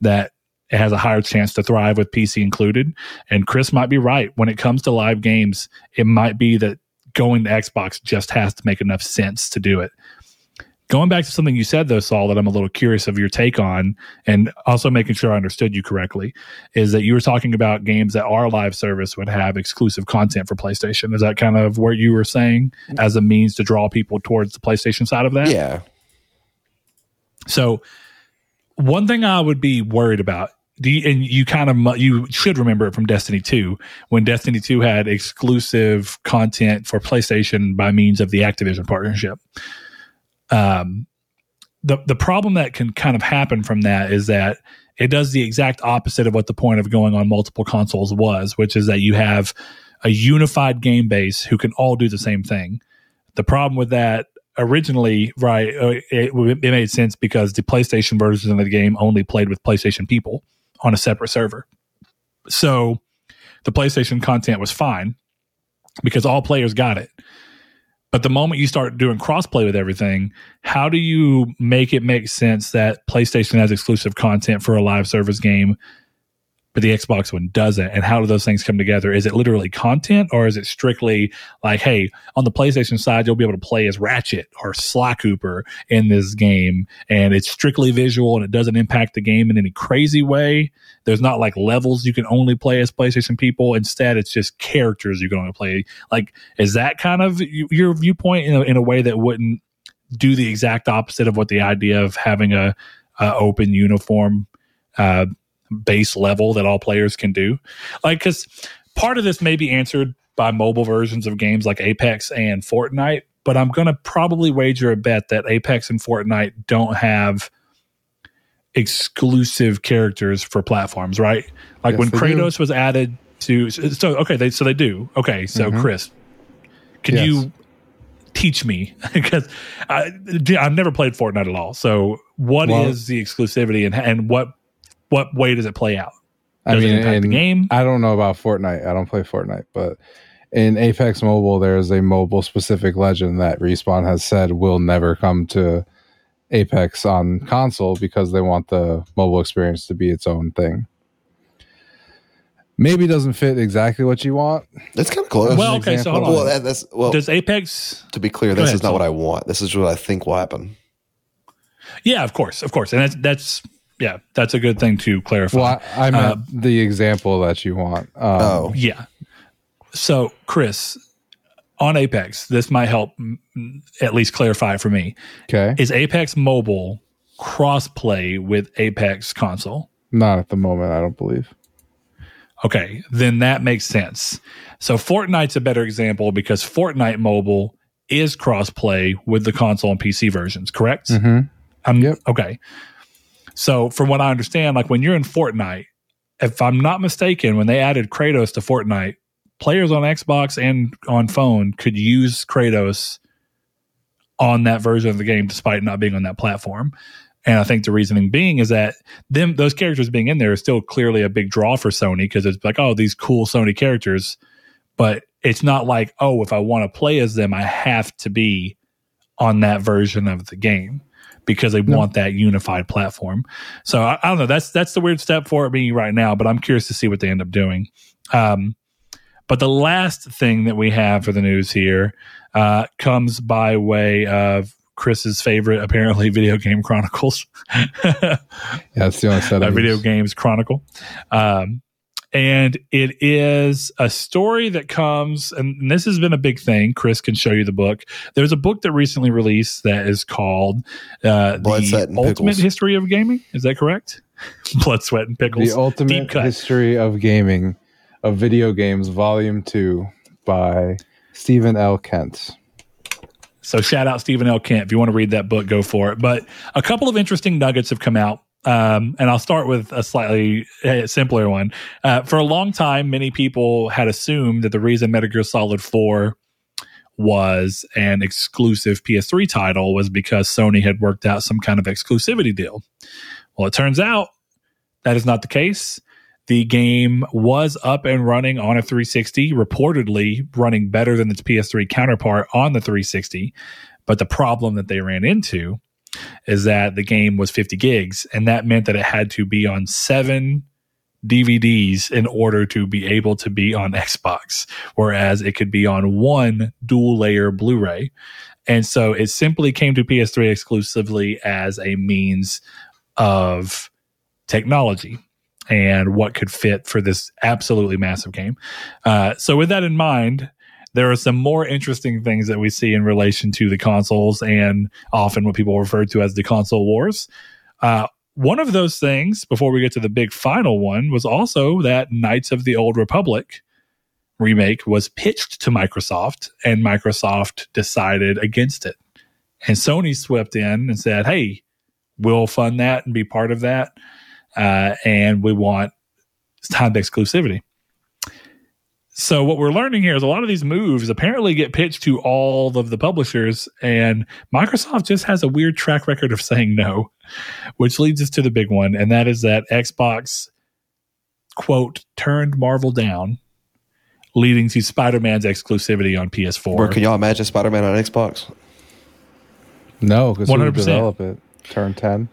that it has a higher chance to thrive with PC included. And Chris might be right. When it comes to live games, it might be that going to Xbox just has to make enough sense to do it. Going back to something you said, though, Saul, that I'm a little curious of your take on, and also making sure I understood you correctly, is that you were talking about games that are live service would have exclusive content for PlayStation. Is that kind of what you were saying as a means to draw people towards the PlayStation side of that? yeah So, one thing I would be worried about, do you, and you kind of you should remember it from Destiny Two when Destiny Two had exclusive content for PlayStation by means of the Activision partnership. Um, the the problem that can kind of happen from that is that it does the exact opposite of what the point of going on multiple consoles was, which is that you have a unified game base who can all do the same thing. The problem with that originally, right, uh, it, it made sense because the PlayStation version of the game only played with PlayStation people on a separate server. So the PlayStation content was fine because all players got it. But the moment you start doing crossplay with everything, how do you make it make sense that PlayStation has exclusive content for a live service game, but the Xbox one doesn't? And how do those things come together? Is it literally content or is it strictly like, hey, on the PlayStation side, you'll be able to play as Ratchet or Sly Cooper in this game, and it's strictly visual and it doesn't impact the game in any crazy way? There's not like levels you can only play as PlayStation people. Instead, it's just characters you can only play. Like, is that kind of your viewpoint in a, in a way that wouldn't do the exact opposite of what the idea of having a, a open uniform uh, base level that all players can do? Like, because part of this may be answered by mobile versions of games like Apex and Fortnite, but I'm going to probably wager a bet that Apex and Fortnite don't have exclusive characters for platforms, right? Like Yes, when Kratos was added to so okay, they so they do. Okay, so Mhm. Chris, can Yes. you teach me because I, I've never played Fortnite at all. So what is Well- the exclusivity and and what what way does it play out? I mean, it impact the in- game? I don't know about Fortnite. I don't play Fortnite, but in Apex Mobile, there's a mobile specific legend that Respawn has said will never come to Apex on console because they want the mobile experience to be its own thing. Maybe doesn't fit exactly what you want. It's kind of close. Well, an okay, so hold on. well, that, that's well. does Apex? to be clear, this ahead, is not Saul. what I want. This is what I think will happen. Yeah, of course, of course, and that's that's yeah, that's a good thing to clarify. Well, I, I meant Uh, the example that you want. Um, Oh. Yeah. So, Chris, on Apex, this might help at least clarify it for me. okay. Is Apex Mobile cross-play with Apex console? Not at the moment, I don't believe. Okay, then that makes sense. So Fortnite's a better example because Fortnite Mobile is cross-play with the console and PC versions, correct? Mm-hmm. Um, Yep. Okay. So, from what I understand, like when you're in Fortnite, if I'm not mistaken, when they added Kratos to Fortnite, players on Xbox and on phone could use Kratos on that version of the game despite not being on that platform. And I think the reasoning being is that them those characters being in there is still clearly a big draw for Sony because it's like, oh, these cool Sony characters. But it's not like, oh, if I want to play as them, I have to be on that version of the game because they No. want that unified platform. So I, I don't know. That's that's the weird step for me right now, but I'm curious to see what they end up doing. Um, but the last thing that we have for the news here uh, comes by way of Chris's favorite, apparently, video game chronicles. Yeah, that's the only set a of video games chronicle. Um, and it is a story that comes, and this has been a big thing. Chris can show you the book. There's a book that recently released that is called uh, "The Ultimate Pickles. History of Gaming." Is that correct? Blood, sweat, and pickles. The Ultimate. History of Gaming of Video Games, Volume 2 by Steven L. Kent. So shout out Steven L. Kent. If you want to read that book, go for it. But a couple of interesting nuggets have come out. Um, and I'll start with a slightly uh, simpler one. Uh, for a long time, many people had assumed that the reason Metal Gear Solid 4 was an exclusive PS3 title was because Sony had worked out some kind of exclusivity deal. Well, it turns out that is not the case. The game was up and running on a 360, reportedly running better than its PS3 counterpart on the 360. But the problem that they ran into is that the game was 50 gigs, and that meant that it had to be on seven DVDs in order to be able to be on Xbox, whereas it could be on one dual layer Blu ray. And so it simply came to PS3 exclusively as a means of technology and what could fit for this absolutely massive game. Uh, so, with that in mind, there are some more interesting things that we see in relation to the consoles and often what people refer to as the console wars. Uh, one of those things, before we get to the big final one, was also that Knights of the Old Republic remake was pitched to Microsoft, and Microsoft decided against it. And Sony swept in and said, hey, we'll fund that and be part of that. Uh, and we want time exclusivity. So what we're learning here is a lot of these moves apparently get pitched to all of the publishers, and Microsoft just has a weird track record of saying no, which leads us to the big one, and that is that Xbox quote turned Marvel down, leading to Spider-Man's exclusivity on PS4. Bro, can y'all imagine Spider Man on Xbox? No, because who would 100%. develop it? Turn 10.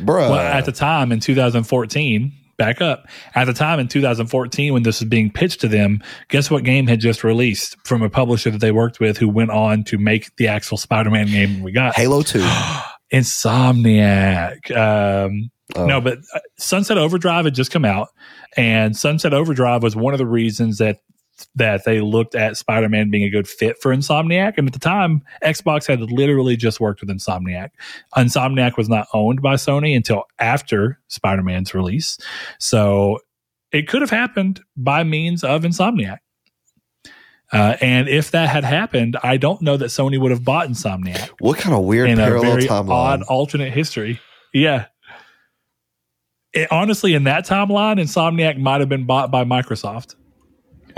Bro, well, at the time in 2014, back up. At the time in 2014, when this was being pitched to them, guess what game had just released from a publisher that they worked with who went on to make the actual Spider Man game we got? Halo 2. Insomniac. Um, Oh. No, but uh, Sunset Overdrive had just come out, and Sunset Overdrive was one of the reasons that that they looked at Spider-Man being a good fit for Insomniac. And at the time, Xbox had literally just worked with Insomniac. Insomniac was not owned by Sony until after Spider-Man's release, so it could have happened by means of Insomniac. Uh, and if that had happened, I don't know that Sony would have bought Insomniac What kind of weird in a very timeline? odd alternate history. Yeah. It- honestly, in that timeline, Insomniac might have been bought by Microsoft.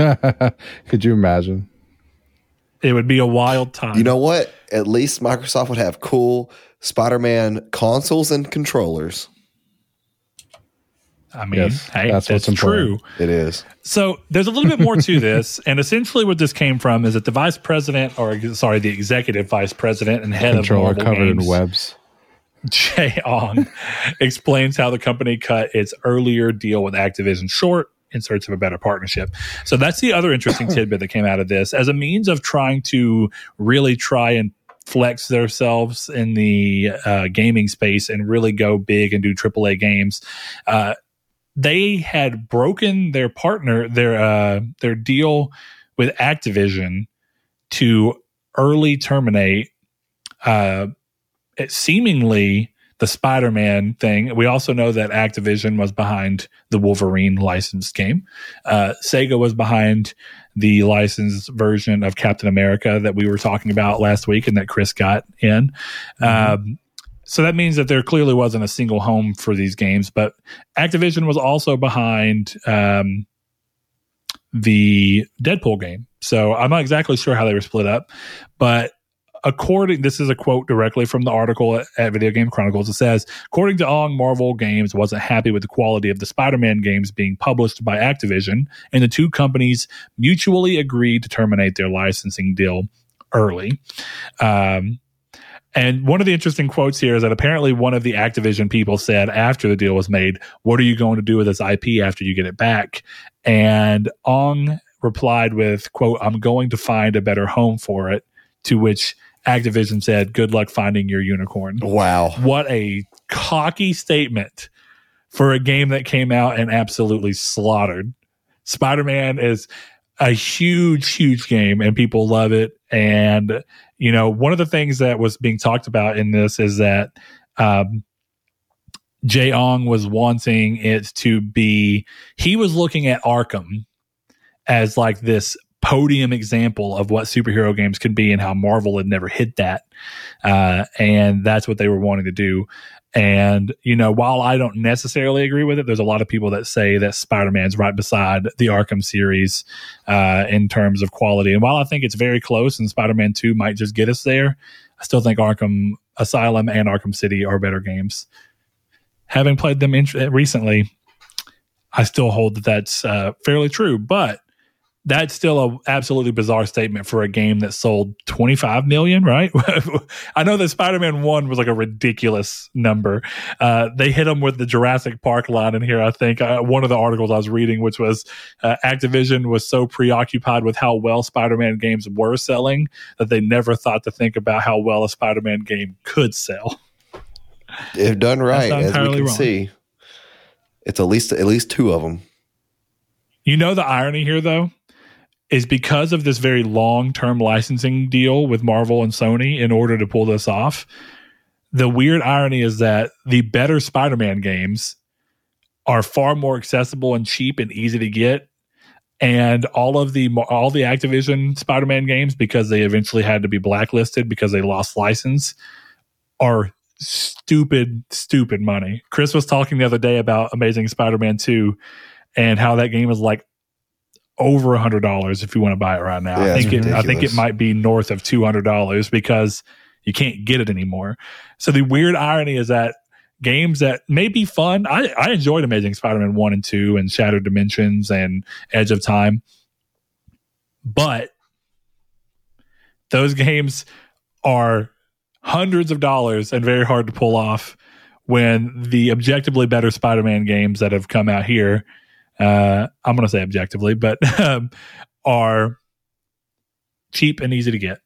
Could you imagine? It would be a wild time. You know what? At least Microsoft would have cool Spider-Man consoles and controllers. I mean, Yes, hey, that's that's, what's true. important. It is. So there's a little bit more to this, and essentially what this came from is that the vice president, or sorry, the executive vice president and head Controller of Marvel covered Games, in webs. Jay Ong, explains how the company cut its earlier deal with Activision short in search of a better partnership. So that's the other interesting tidbit that came out of this as a means of trying to really try and flex themselves in the uh, gaming space and really go big and do AAA games. Uh, they had broken their partner their uh, their deal with Activision to early terminate uh, it seemingly the Spider-Man thing. We also know that Activision was behind the Wolverine licensed game. Uh, Sega was behind the licensed version of Captain America that we were talking about last week and that Chris got in. Um, so that means that there clearly wasn't a single home for these games, but Activision was also behind um, the Deadpool game. So I'm not exactly sure how they were split up, but according this is a quote directly from the article at, at Video Game Chronicles. It says, according to Ong, Marvel Games wasn't happy with the quality of the Spider-Man games being published by Activision, and the two companies mutually agreed to terminate their licensing deal early. Um, and one of the interesting quotes here is that apparently one of the Activision people said after the deal was made, What are you going to do with this IP after you get it back? And Ong replied with, quote, I'm going to find a better home for it. To which Activision said, Good luck finding your unicorn. Wow. What a cocky statement for a game that came out and absolutely slaughtered. Spider Man is a huge, huge game and people love it. And, you know, one of the things that was being talked about in this is that um, Jay Ong was wanting it to be, he was looking at Arkham as like this podium example of what superhero games can be and how Marvel had never hit that. Uh, and that's what they were wanting to do. And, you know, while I don't necessarily agree with it, there's a lot of people that say that Spider Man's right beside the Arkham series uh, in terms of quality. And while I think it's very close and Spider Man 2 might just get us there, I still think Arkham Asylum and Arkham City are better games. Having played them in- recently, I still hold that that's uh, fairly true. But that's still a absolutely bizarre statement for a game that sold 25 million right? I know that spider-man 1 was like a ridiculous number. Uh, they hit them with the jurassic park line in here i think. Uh, one of the articles i was reading which was uh, activision was so preoccupied with how well spider-man games were selling that they never thought to think about how well a spider-man game could sell. If done right, as we can wrong. see, it's at least at least two of them. You know the irony here though is because of this very long-term licensing deal with Marvel and Sony in order to pull this off. The weird irony is that the better Spider-Man games are far more accessible and cheap and easy to get and all of the all the Activision Spider-Man games because they eventually had to be blacklisted because they lost license are stupid stupid money. Chris was talking the other day about Amazing Spider-Man 2 and how that game is like over a hundred dollars if you want to buy it right now. Yeah, I think it, I think it might be north of two hundred dollars because you can't get it anymore. So the weird irony is that games that may be fun. I, I enjoyed Amazing Spider-Man one and two and Shattered Dimensions and Edge of Time, but those games are hundreds of dollars and very hard to pull off when the objectively better Spider-Man games that have come out here, uh, I'm going to say objectively, but um, are cheap and easy to get.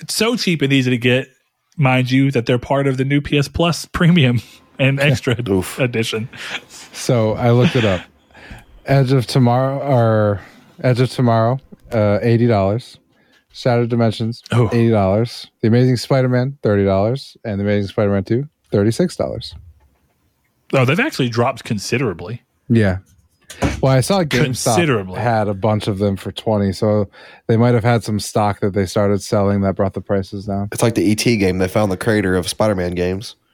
It's so cheap and easy to get, mind you, that they're part of the new PS Plus Premium and Extra edition. So I looked it up. Edge of Tomorrow or Edge of Tomorrow, uh, eighty dollars. Shattered Dimensions, Oh. eighty dollars. The Amazing Spider-Man, thirty dollars, and The Amazing Spider-Man Two, thirty-six dollars. Oh, they've actually dropped considerably. Yeah, Well, I saw GameStop had a bunch of them for 20, so they might have had some stock that they started selling that brought the prices down. It's like the ET game. They found the creator of Spider-Man games.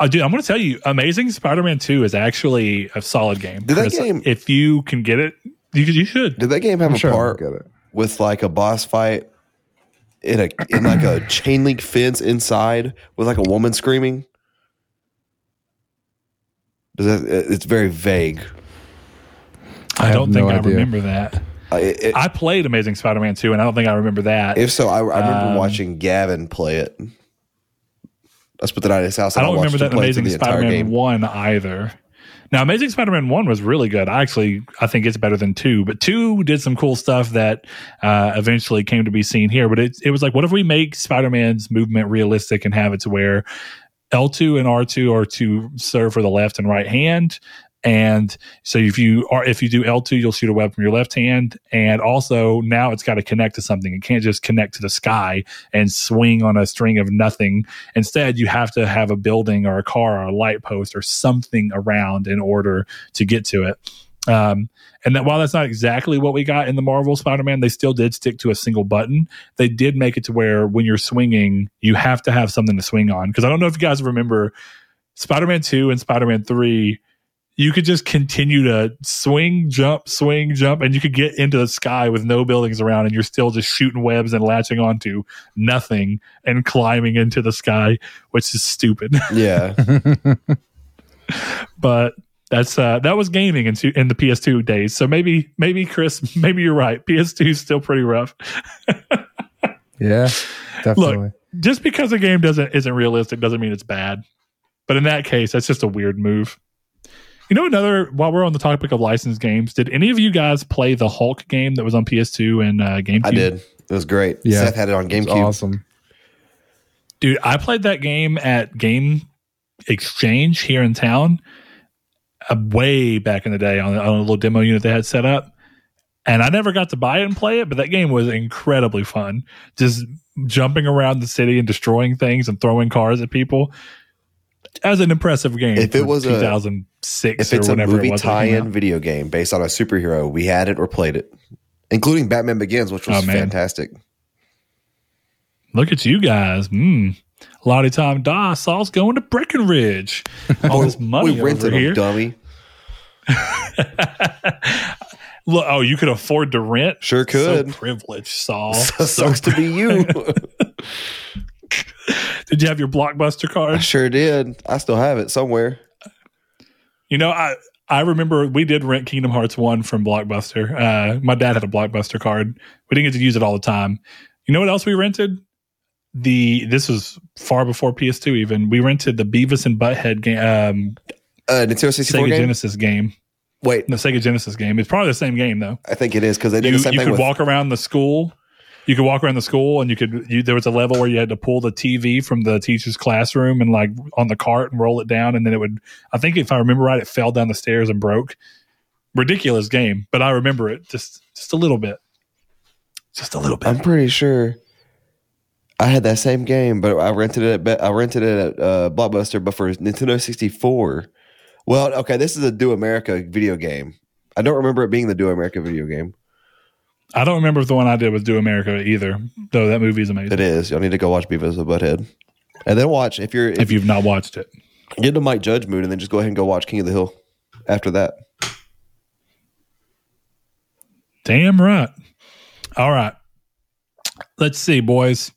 Oh, dude, I'm going to tell you, Amazing Spider-Man 2 is actually a solid game. Did that game- if you can get it, you, you should. Did that game have I'm a sure part get it. with like a boss fight in a in like a chain link fence inside with like a woman screaming? Does that, it's very vague. I, have don't think no I idea. remember that. I, it, I played Amazing Spider-Man 2, and I don't think I remember that. if so, I, I remember Um, watching Gavin play it. I spent the night at his house. I don't watched remember him that Amazing Spider-Man 1 either. Now, Amazing Spider-Man 1 was really good. I actually, I think it's better than 2, but 2 did some cool stuff that uh, eventually came to be seen here. But it, it was like, what if we make Spider-Man's movement realistic and have it to where L2 and R2 are to serve for the left and right hand. And so if you are if you do L2, you'll shoot a web from your left hand. And also now it's got to connect to something. It can't just connect to the sky and swing on a string of nothing. Instead, you have to have a building or a car or a light post or something around in order to get to it. Um, and that while that's not exactly what we got in the Marvel Spider-Man, they still did stick to a single button. They did make it to where when you're swinging, you have to have something to swing on. Because I don't know if you guys remember Spider-Man 2 and Spider-Man 3, you could just continue to swing, jump, swing, jump, and you could get into the sky with no buildings around, and you're still just shooting webs and latching onto nothing and climbing into the sky, which is stupid. Yeah, but that's uh that was gaming in, in the PS2 days. So maybe maybe Chris, maybe you're right. PS2 is still pretty rough. Yeah, definitely. Just because a game doesn't isn't realistic doesn't mean it's bad. But in that case, that's just a weird move. You know, another while we're on the topic of licensed games, did any of you guys play the Hulk game that was on PS2 and uh, GameCube? I did. It was great. Yeah. Seth had it on It's GameCube. awesome. Dude, I played that game at Game Exchange here in town uh, way back in the day on, on a little demo unit they had set up. And I never got to buy it and play it, but that game was incredibly fun. Just jumping around the city and destroying things and throwing cars at people. As an impressive game. If it was a- 2006 If it's or a whenever movie it was. tie-in video game based on a superhero, we had it or played it, including Batman Begins, which was Oh, fantastic. Look at you guys. Mm. Lottie Tom Da, Saul's going to Breckenridge. All this money we rented over them, dummy. Look, oh, you could afford to rent? Sure could. So privileged, Saul. Sucks to be you. Did you have your blockbuster I card? sure did. I still have it somewhere. You know, I I remember we did rent Kingdom Hearts one from Blockbuster. Uh, my dad had a Blockbuster card. We didn't get to use it all the time. You know what else we rented? The this was far before PS2 even. We rented the Beavis and Butthead game, um, Uh, Nintendo 64 Sega game? Genesis game. Wait, The Sega Genesis game. It's probably the same game though. I think it is because they did you, the same you thing could with walk around the school. You could walk around the school, and you could. You, there was a level where you had to pull the TV from the teacher's classroom and like on the cart and roll it down, and then it would. I think if I remember right, it fell down the stairs and broke. Ridiculous game, but I remember it just just a little bit, just a little bit. I'm pretty sure I had that same game, but I rented it. At, I rented it at uh, Blockbuster, but for Nintendo 64. Well, okay, this is a Do America video game. I don't remember it being the Do America video game. I don't remember if the one I did was Do America either, though. That movie is amazing. It is. Y'all need to go watch Beavis and Butthead, and then watch if you're if If you've not watched it, get into Mike Judge mood, and then just go ahead and go watch King of the Hill after that. Damn right. All right. Let's see, boys.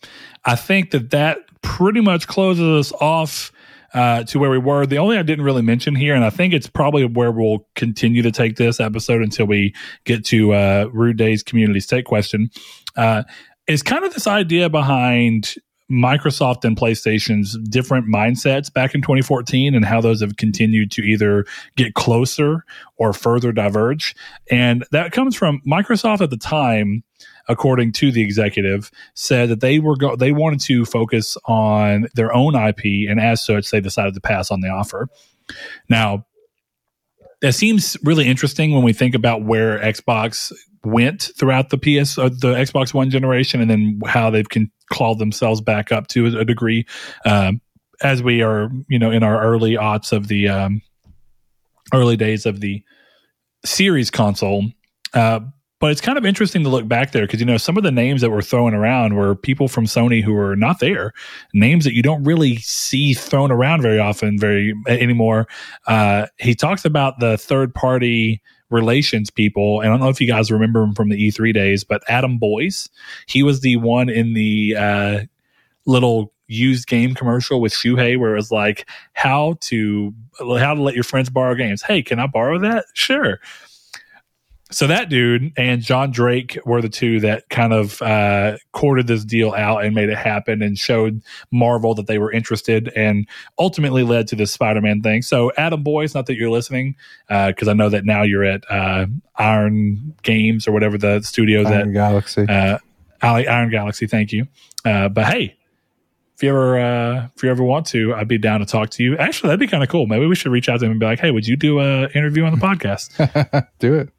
I think that that pretty much closes us off uh, to where we were. The only I didn't really mention here, and I think it's probably where we'll continue to take this episode until we get to uh, Rude Days Community State question, uh, is kind of this idea behind Microsoft and PlayStation's different mindsets back in 2014 and how those have continued to either get closer or further diverge. And that comes from Microsoft at the time, according to the executive, said that they were go- they wanted to focus on their own IP, and as such, they decided to pass on the offer. Now, that seems really interesting when we think about where Xbox went throughout the PS, uh, the Xbox One generation, and then how they've can clawed themselves back up to a, degree. Um, as we are, you know, in our early aughts of the um, early days of the series console. Uh, but it's kind of interesting to look back there because you know some of the names that were thrown around were people from Sony who were not there, names that you don't really see thrown around very often, very anymore. Uh, he talks about the third party relations people, and I don't know if you guys remember him from the E3 days, but Adam Boyes, he was the one in the uh, little used game commercial with Shuhei where it was like how to how to let your friends borrow games. Hey, can I borrow that? Sure so that dude and John Drake were the two that kind of uh, courted this deal out and made it happen and showed Marvel that they were interested and ultimately led to this Spider Man thing. So, Adam Boyes, not that you're listening, because uh, I know that now you're at uh, Iron Games or whatever the studio Iron that Galaxy. Uh, Iron Galaxy, thank you. Uh, but hey, if you ever uh, if you ever want to, I'd be down to talk to you. Actually, that'd be kind of cool. Maybe we should reach out to him and be like, "Hey, would you do a interview on the podcast?" do it.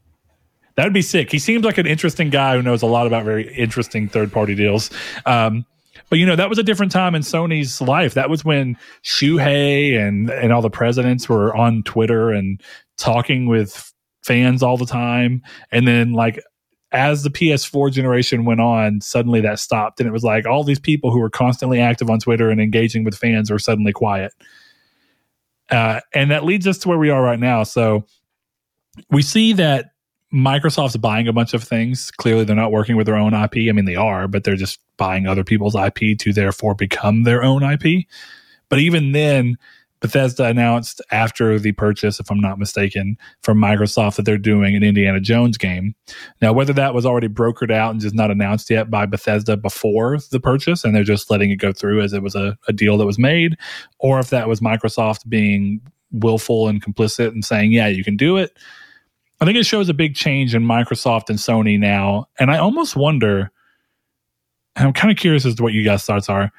That would be sick. He seems like an interesting guy who knows a lot about very interesting third party deals. Um, but you know that was a different time in Sony's life. That was when Shuhei and and all the presidents were on Twitter and talking with fans all the time. And then like as the PS4 generation went on, suddenly that stopped, and it was like all these people who were constantly active on Twitter and engaging with fans were suddenly quiet. Uh, and that leads us to where we are right now. So we see that Microsoft's buying a bunch of things. Clearly, they're not working with their own IP. I mean, they are, but they're just buying other people's IP to therefore become their own IP. But even then, Bethesda announced after the purchase, if I'm not mistaken, from Microsoft that they're doing an Indiana Jones game. Now, whether that was already brokered out and just not announced yet by Bethesda before the purchase, and they're just letting it go through as it was a, a deal that was made, or if that was Microsoft being willful and complicit and saying, yeah, you can do it I think it shows a big change in Microsoft and Sony now. And I almost wonder, I'm kind of curious as to what you guys' thoughts are.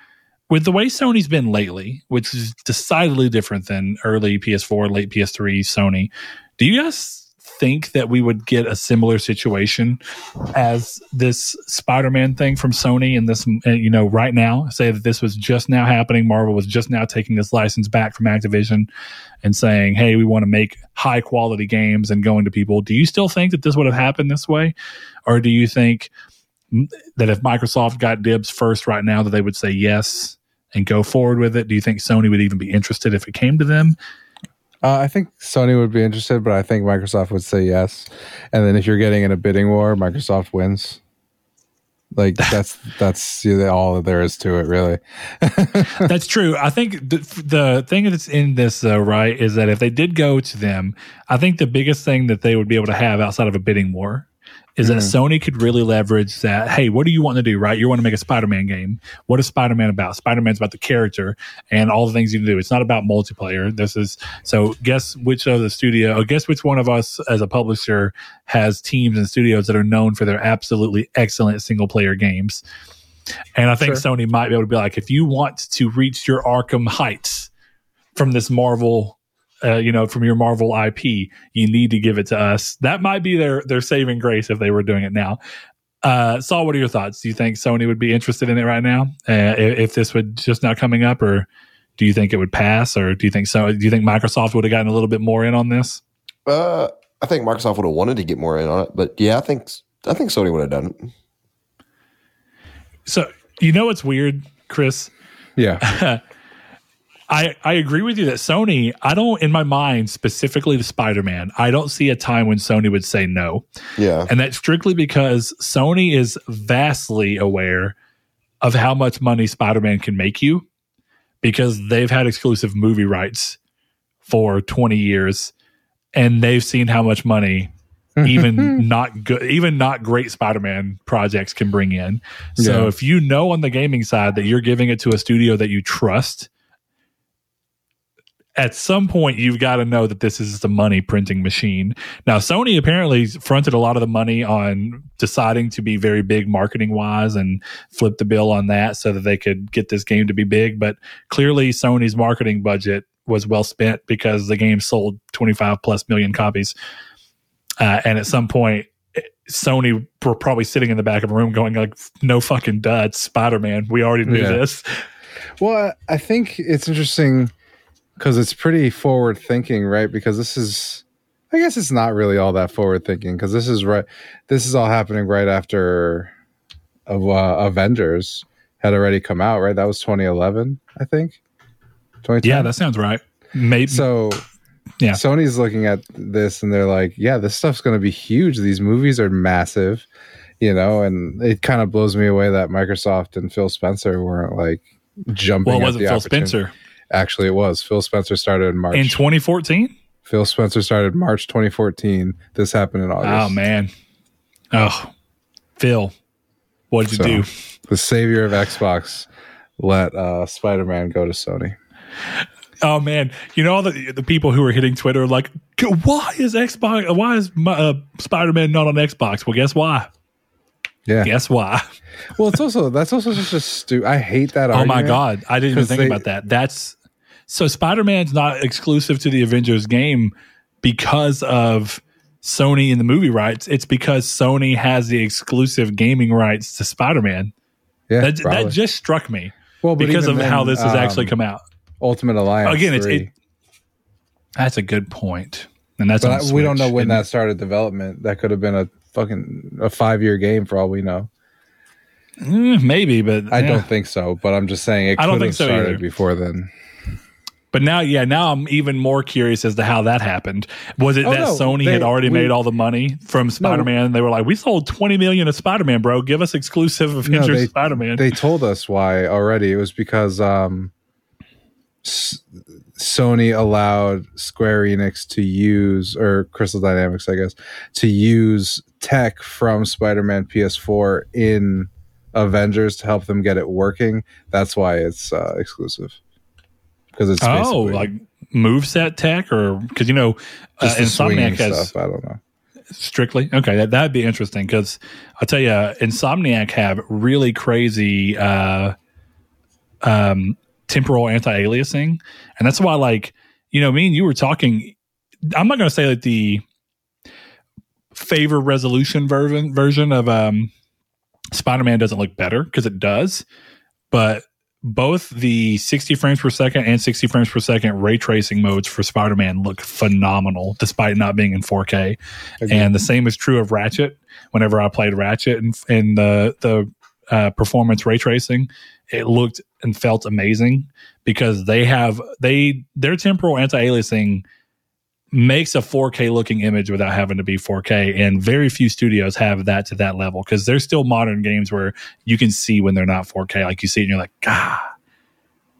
With the way Sony's been lately, which is decidedly different than early PS4, late PS3 Sony, do you guys think that we would get a similar situation as this Spider-Man thing from Sony and this uh, you know right now say that this was just now happening Marvel was just now taking this license back from Activision and saying hey we want to make high quality games and going to people. Do you still think that this would have happened this way? Or do you think that if Microsoft got dibs first right now that they would say yes and go forward with it? Do you think Sony would even be interested if it came to them uh, I think Sony would be interested, but I think Microsoft would say yes. And then if you're getting in a bidding war, Microsoft wins. Like that's that's all there is to it, really. that's true. I think the, the thing that's in this, though, right, is that if they did go to them, I think the biggest thing that they would be able to have outside of a bidding war is mm-hmm. that Sony could really leverage that. Hey, what do you want to do? Right, you want to make a Spider-Man game. What is Spider-Man about? Spider-Man's about the character and all the things you can do. It's not about multiplayer. This is so. Guess which of the studio? Or guess which one of us as a publisher has teams and studios that are known for their absolutely excellent single-player games. And I think sure. Sony might be able to be like, if you want to reach your Arkham heights from this Marvel uh, you know, from your Marvel IP, you need to give it to us. That might be their their saving grace if they were doing it now. Uh, Saul, what are your thoughts? Do you think Sony would be interested in it right now uh, if, if, this would just now coming up, or do you think it would pass, or do you think so? Do you think Microsoft would have gotten a little bit more in on this? Uh, I think Microsoft would have wanted to get more in on it, but yeah, I think I think Sony would have done it. So you know what's weird, Chris? Yeah. I, I agree with you that Sony, I don't, in my mind, specifically the Spider Man, I don't see a time when Sony would say no. Yeah. And that's strictly because Sony is vastly aware of how much money Spider Man can make you because they've had exclusive movie rights for 20 years and they've seen how much money even not good even not great spider-man projects can bring in so yeah. if you know on the gaming side that you're giving it to a studio that you trust at some point you've got to know that this is the money printing machine. Now, Sony apparently fronted a lot of the money on deciding to be very big marketing wise and flip the bill on that so that they could get this game to be big. But clearly, Sony's marketing budget was well spent because the game sold 25 plus million copies. Uh, and at some point, Sony were probably sitting in the back of a room going like, "No fucking duds, Spider Man. We already knew yeah. this." Well, I think it's interesting because it's pretty forward thinking, right? Because this is I guess it's not really all that forward thinking because this is right. This is all happening right after of uh, Avengers had already come out. Right, that was 2011, I think. 2010. Yeah, that sounds right. Maybe so. Yeah. Sony's looking at this and they're like, "Yeah, this stuff's going to be huge. These movies are massive." You know, and it kind of blows me away that Microsoft and Phil Spencer weren't like jumping. well, it the Phil. Spencer Actually, it was. Phil Spencer started in March. in 2014? Phil Spencer started March 2014. This happened in August. Oh man. Oh, Phil, what did you So- do? The savior of Xbox let uh, Spider Man go to Sony. Oh man, you know all the the people who are hitting Twitter are like, why is Xbox? Why is my, uh, Spider Man not on Xbox? Well, guess why? Yeah. Guess why? Well, it's also that's also just a stupid. I hate that. Oh my god, I didn't even think they- about that. That's so Spider Man's not exclusive to the Avengers game because of Sony and the movie rights. It's because Sony has the exclusive gaming rights to Spider Man. Yeah, That, that just struck me well, because of even how this has actually um, come out. Ultimate Alliance. Again, it's it, that's a good point, and that's I- we don't know when that started development. That could have been a fucking a five year game for all we know. Mm, maybe, but I yeah. don't think so. But I'm just saying it I could don't have think so started either. before then. But now, yeah, now I'm even more curious as to how that happened. Was it Oh, that no, Sony they- had already we- made all the money from Spider Man? They were like, "We sold 20 million of Spider Man, bro. Give us exclusive Avengers they- Spider Man." They told us why already. It was because um, S- Sony allowed Square Enix to use, or Crystal Dynamics, I guess, to use tech from Spider Man PS4 in Avengers to help them get it working. That's why it's uh, exclusive. Because it's Oh, like moveset tech, or because you know, uh, just the swinging Insomniac has stuff. I don't know. strictly okay. That that'd be interesting because I'll tell you, Insomniac have really crazy uh, um, temporal anti-aliasing, and that's why, like, you know, me and you were talking. I'm not going to say that the favor resolution version version of um, Spider-Man doesn't look better because it does, but both the 60 frames per second and 60 frames per second ray tracing modes for Spider-Man look phenomenal despite not being in 4K. And the same is true of Ratchet. Whenever I played Ratchet and in the the uh, performance ray tracing, it looked and felt amazing because they have they their temporal anti-aliasing makes a 4K looking image without having to be 4K, and very few studios have that to that level because there's still modern games where you can see when they're not 4K, like you see it and you're like, God,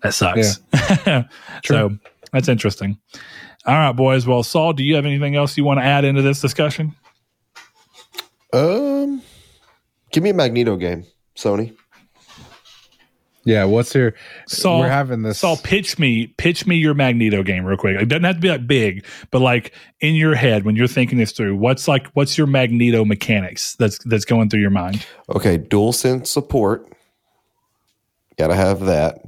that sucks. so that's interesting. All right, boys. Well, Saul, do you have anything else you want to add into this discussion? Um, give me a Magneto game, Sony. Yeah, what's your? Saul, we're having this. Saul, pitch me, pitch me your Magneto game real quick. It doesn't have to be like big, but like in your head when you're thinking this through, what's like, what's your Magneto mechanics that's that's going through your mind? Okay, dual sense support. Gotta have that.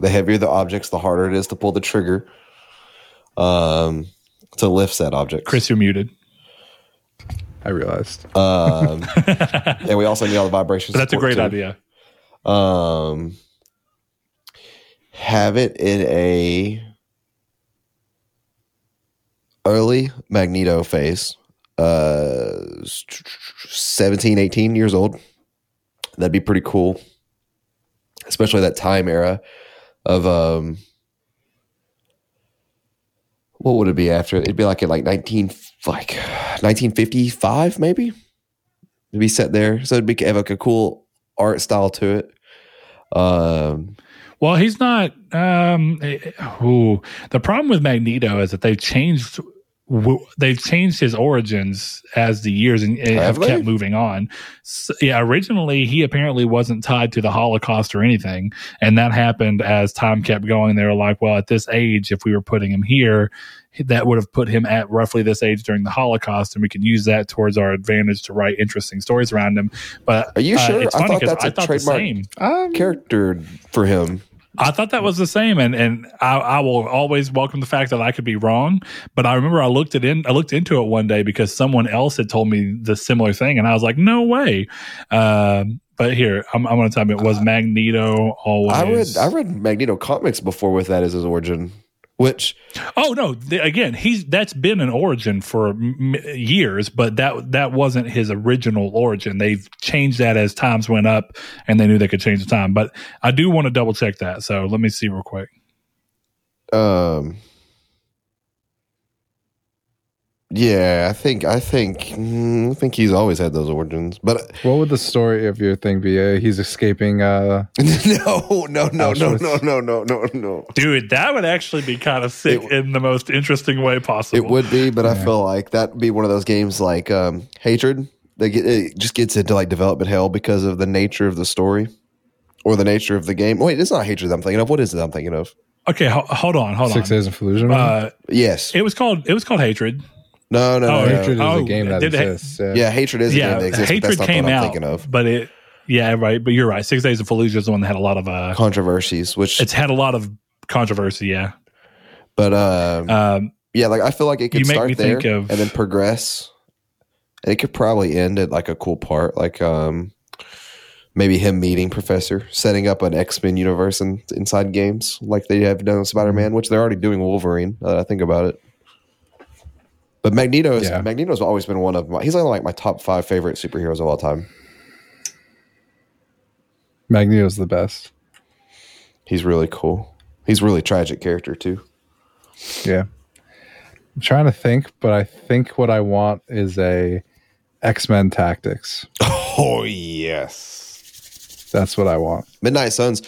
The heavier the objects, the harder it is to pull the trigger. Um, to lift that object. Chris, you're muted. I realized. Um, and we also need all the vibrations. That's a great too. idea. Um, have it in a early Magneto phase. Uh, 17, 18 years old. That'd be pretty cool. Especially that time era of um what would it be after? It'd be like at like 19 like 1955 maybe. It'd be set there. So it'd be have like a cool art style to it. Um Well, he's not. Um, eh, ooh, the problem with Magneto is that they've changed. They've changed his origins as the years and and have Have kept moving on. So, yeah, originally he apparently wasn't tied to the Holocaust or anything, and that happened as time kept going. They were like, "Well, at this age, if we were putting him here, that would have put him at roughly this age during the Holocaust, and we can use that towards our advantage to write interesting stories around him." But Are you uh, sure? It's I funny thought 'cause that's I a thought the same. Um, character for him. I thought that was the same, and and I, I will always welcome the fact that I could be wrong. But I remember I looked it in, I looked into it one day because someone else had told me the similar thing, and I was like, no way. Um, but here, I'm, I'm going to tell you, it was Magneto always. I read I read Magneto comics before with that as his origin. Which Oh no! Again, he's that's been an origin for m- years, but that that wasn't his original origin. They've changed that as times went up, and they knew they could change the time. But I do want to double check that. So let me see real quick. um yeah, I think I think mm, I think he's always had those origins. But What would the story of your thing be? Uh, he's escaping. Uh, no, no, no, no, Auschwitz. no, no, no, no, no. Dude, that would actually be kind of sick It- in the most interesting way possible. It would be, but I feel like that'd be one of those games like um, Hatred. They get it just gets into like development hell because of the nature of the story or the nature of the game. Wait, it's not Hatred that I'm thinking of. What is it I'm thinking of? Okay, ho- hold on, hold Six on. Days in Fallujah. Uh, Yes. it was called it was called Hatred. No, no, no. oh, no. Hatred is oh, a game that did it- exists. yeah. Yeah, Hatred is a yeah, game that exists. but Hatred that's not came the one I'm out, thinking of. but it yeah right. But you're right. Six Days of Fallujah is the one that had a lot of uh, Controversies, which, it's had a lot of controversy. Yeah. but um, Um, yeah, like I feel like it could start there think of- and then progress. And it could probably end at like a cool part, like um, maybe him meeting Professor, setting up an X Men universe in, inside games, like they have done with Spider Man, which they're already doing Wolverine. Now that I think about it. But Magneto is Yeah. Magneto's always been one of my. He's like my top five favorite superheroes of all time. Magneto's the best. He's really cool. He's a really tragic character too. Yeah. I'm trying to think, but I think what I want is a X Men Tactics. Oh yes, That's what I want. Midnight Suns.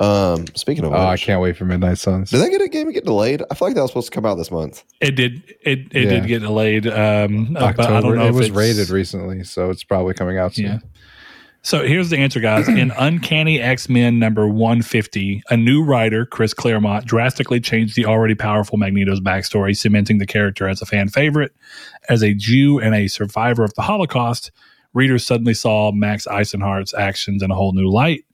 Um, speaking of, Oh, I can't wait for Midnight Suns. Did that get a game get delayed? I feel like that was supposed to come out this month. it did it it Yeah. did get delayed. Um, uh, but I don't October. know It if was it's- rated recently, so it's probably coming out soon. Yeah. So here's the answer, guys. In Uncanny X Men number 150, a new writer, Chris Claremont, drastically changed the already powerful Magneto's backstory, cementing the character as a fan favorite. As a Jew and a survivor of the Holocaust, readers suddenly saw Max Eisenhardt's actions in a whole new light.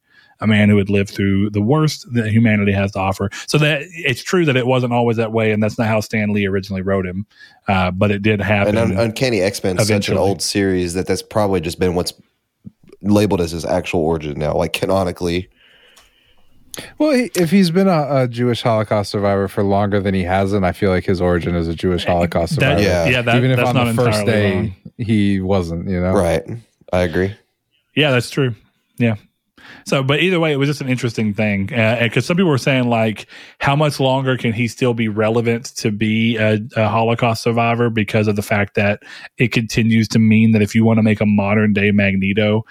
A man who had lived through the worst that humanity has to offer. So that it's true that it wasn't always that way, and that's not how Stan Lee originally wrote him. Uh, but it did happen. And Un- Uncanny X Men is such an old series that that's probably just been what's labeled as his actual origin now, like canonically. Well, he, if he's been a, a Jewish Holocaust survivor for longer than he hasn't, I feel like his origin is a Jewish Holocaust That- survivor. Yeah. yeah, that, Even if that's on not the first day wrong. he wasn't, you know. Right. I agree. Yeah, that's true. Yeah. So, but either way, it was just an interesting thing And because some people were saying like, how much longer can he still be relevant to be a, a Holocaust survivor because of the fact that it continues to mean that if you want to make a modern day Magneto,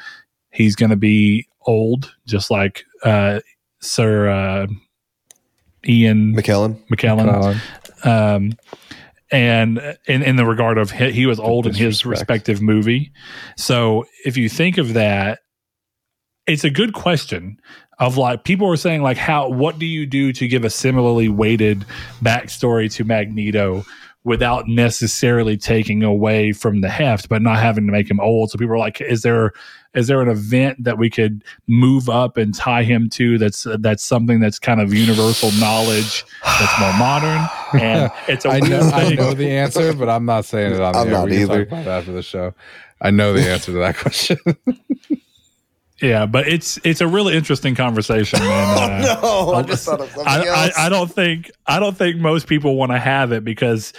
he's going to be old, just like uh, Sir uh, Ian McKellen. McKellen Uh, um, and in, in the regard of he, he was old in his respective movie. So if you think of that, it's a good question of like people were saying like how what do you do to give a similarly weighted backstory to Magneto without necessarily taking away from the heft but not having to make him old so people are like is there is there an event that we could move up and tie him to that's that's something that's kind of universal knowledge that's more modern and it's a I know, I know the answer, but I'm not saying it on the I'm air. not We either. talk about after the show. I know the answer to that question. Yeah, but it's it's a really interesting conversation. And, uh, no, I just thought of something I, else. I, I don't think I don't think most people want to have it because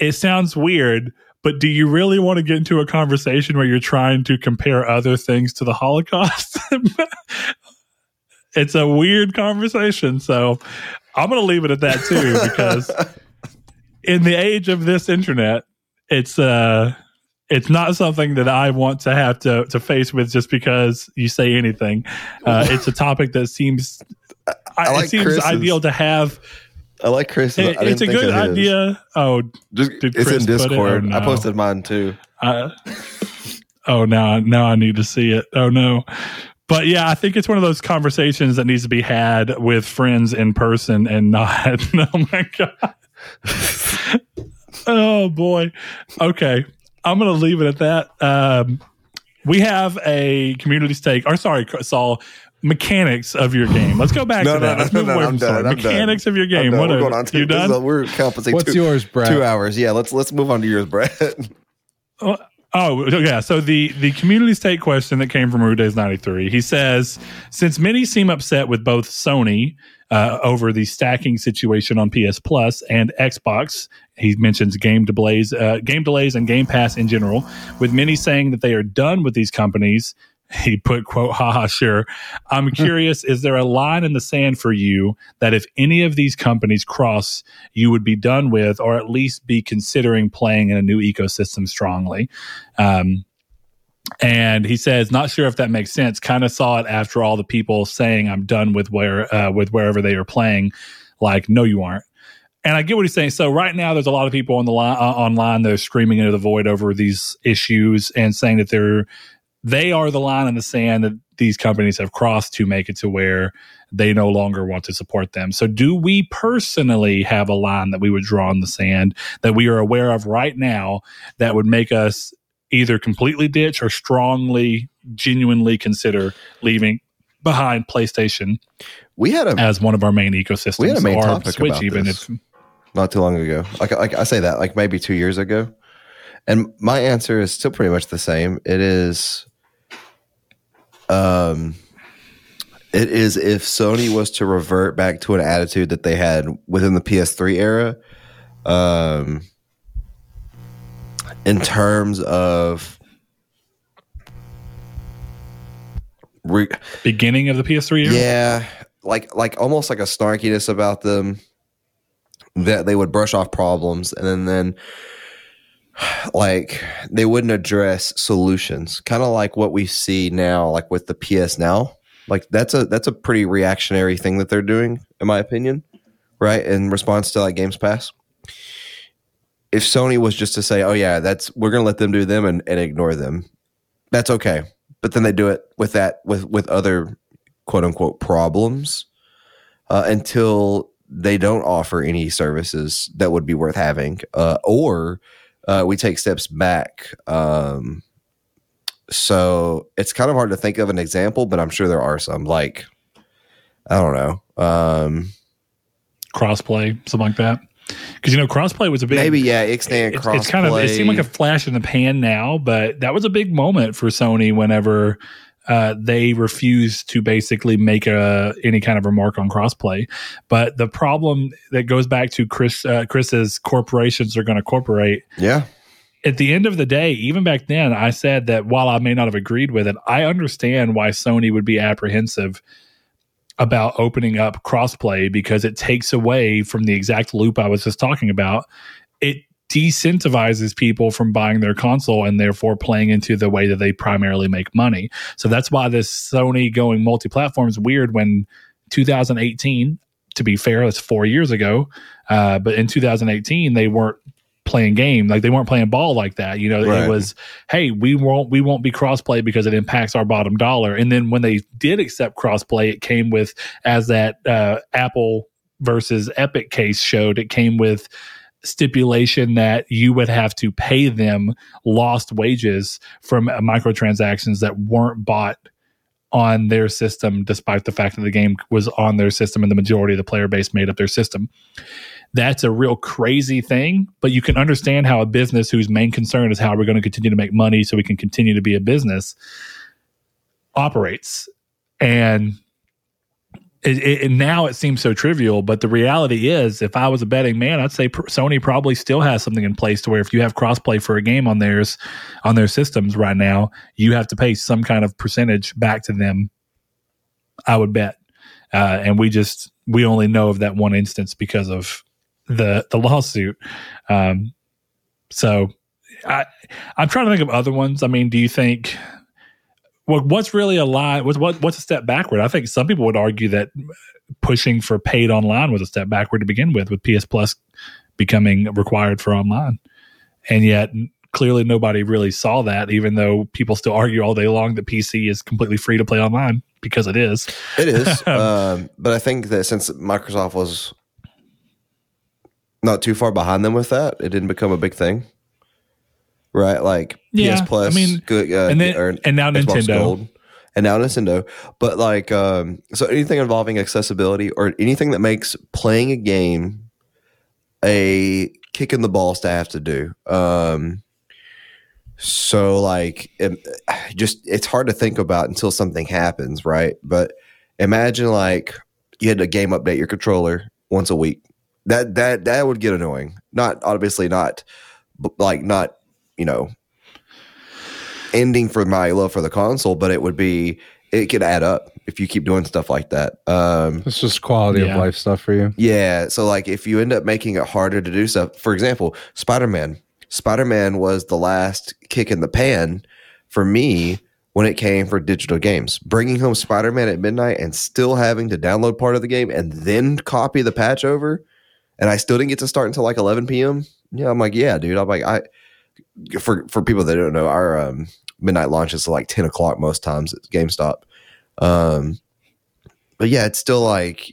it sounds weird. But do you really want to get into a conversation where you're trying to compare other things to the Holocaust? it's a weird conversation. So I'm going to leave it at that too because in the age of this internet, it's uh it's not something that I want to have to to face with just because you say anything. Uh, it's a topic that seems I like it seems Chris's. ideal to have. I like Chris. It- it's a good idea. Oh, Just, it's in put it or Discord. I posted mine too. uh, oh, now now I need to see it. Oh no. But yeah, I think it's one of those conversations that needs to be had with friends in person and not. Oh my god. oh boy. Okay, I'm gonna leave it at that. Um, we have a community stake. Or sorry, Saul. Mechanics of your game. Let's go back No, to that. no, Let's no, move no, away I'm from done, story. I'm done. Mechanics of your game. What we're are going on two. you this is done? we're encompassing What's two, yours, Brett? two hours. Yeah, let's let's move on to yours, Brett. All Oh yeah. So the the community state question that came from Rudes ninety three. He says, since many seem upset with both Sony uh, over the stacking situation on PS Plus and Xbox, he mentions game delays, uh, game delays, and Game Pass in general. With many saying that they are done with these companies. He put quote, haha, sure. I'm curious, is there a line in the sand for you that if any of these companies cross, you would be done with, or at least be considering playing in a new ecosystem strongly? Um, and he says, not sure if that makes sense. Kind of saw it after all the people saying I'm done with where uh, with wherever they are playing. Like, no, you aren't. And I get what he's saying. So right now, there's a lot of people on the line uh, online that are screaming into the void over these issues and saying that they're they are the line in the sand that these companies have crossed to make it to where they no longer want to support them. So, do we personally have a line that we would draw in the sand that we are aware of right now that would make us either completely ditch or strongly, genuinely consider leaving behind PlayStation We had a as one of our main ecosystems We had a main topic Switch, about even this. if not too long ago. Like, like I say that, like maybe two years ago. And my answer is still pretty much the same. It is, um, it is if Sony was to revert back to an attitude that they had within the PS3 era, um, in terms of re- beginning of the PS3 era. yeah, like like almost like a snarkiness about them that they would brush off problems and then then like they wouldn't address solutions. Kind of like what we see now like with the PS Now. Like that's a that's a pretty reactionary thing that they're doing in my opinion, right? In response to like Games Pass. If Sony was just to say, "Oh yeah, that's we're going to let them do them and, and ignore them." That's okay. But then they do it with that with with other quote unquote problems uh, until they don't offer any services that would be worth having, uh, or uh, we take steps back. Um, so it's kind of hard to think of an example, but I'm sure there are some. Like, I don't know. Um, crossplay, something like that. Because you know, crossplay was a big maybe yeah, Ixnay it's, crossplay. it's kind of it seemed like a flash in the pan now, but that was a big moment for Sony whenever uh, they refused to basically make a any kind of remark on crossplay. But the problem that goes back to Chris uh, Chris's corporations are going to corporate. yeah, At the end of the day, even back then, I said that while I may not have agreed with it, I understand why Sony would be apprehensive about opening up crossplay because it takes away from the exact loop I was just talking about. It decentivizes people from buying their console and therefore playing into the way that they primarily make money. So that's why this Sony going multi-platform is weird when 2018 to be fair that's 4 years ago uh, but in 2018 they weren't playing game. Like they weren't playing ball like that you know? Right. it was hey we won't we won't be crossplay because it impacts our bottom dollar. And then when they did accept crossplay it came with as that uh, apple versus epic case showed it came with stipulation that you would have to pay them lost wages from microtransactions that weren't bought on their system despite the fact that the game was on their system and the majority of the player base made up their system that's a real crazy thing but you can understand how a business whose main concern is how we're going to continue to make money so we can continue to be a business operates and it, it, and now it seems so trivial, but the reality is, if I was a betting man, I'd say Sony probably still has something in place to where if you have crossplay for a game on theirs, on their systems right now, you have to pay some kind of percentage back to them. I would bet, uh, and we just we only know of that one instance because of the the lawsuit. Um, so I I'm trying to think of other ones. I mean, do you think? What what's really a lie? What's what what's a step backward? I think some people would argue that pushing for paid online was a step backward to begin with, with PS Plus becoming required for online, and yet clearly nobody really saw that. Even though people still argue all day long that PC is completely free to play online because it is. it is. um, but I think that since Microsoft was not too far behind them with that, it didn't become a big thing. Right, like Yeah, PS Plus, I mean, good, uh, and then or and now Xbox Nintendo. Gold, and now Nintendo. But like, um, so anything involving accessibility or anything that makes playing a game a kick in the balls to have to do. Um, So like it, just it's hard to think about until something happens, right? But imagine like you had to game update your controller once a week. That that that would get annoying. Not obviously not like not, you know, ending for my love for the console, but it would be it could add up if you keep doing stuff like that. Um It's just quality Yeah. of life stuff for you. yeah. So like if you end up making it harder to do stuff, for example, Spider Man. Spider Man was the last kick in the pan for me when it came for digital games. Bringing home Spider Man at midnight and still having to download part of the game and then copy the patch over, and I still didn't get to start until like 11 p.m. Yeah, I'm like, yeah, dude. I'm like, I for for people that don't know, our um, midnight launch is like 10 o'clock most times at GameStop. Um, but yeah, it's still like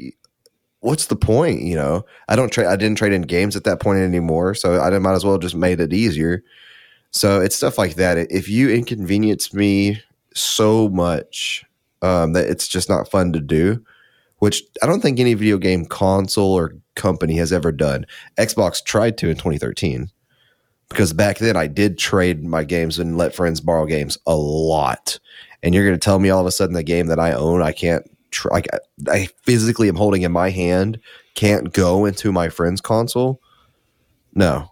what's the point? You know, I don't trade. I didn't trade in games at that point anymore, so I might as well just made it easier. So it's stuff like that. If you inconvenience me so much um, that it's just not fun to do, which I don't think any video game console or company has ever done. Xbox tried to in 2013 because back then I did trade my games and let friends borrow games a lot. And you're going to tell me all of a sudden the game that I own I can't tr- I, I physically am holding in my hand can't go into my friend's console? No.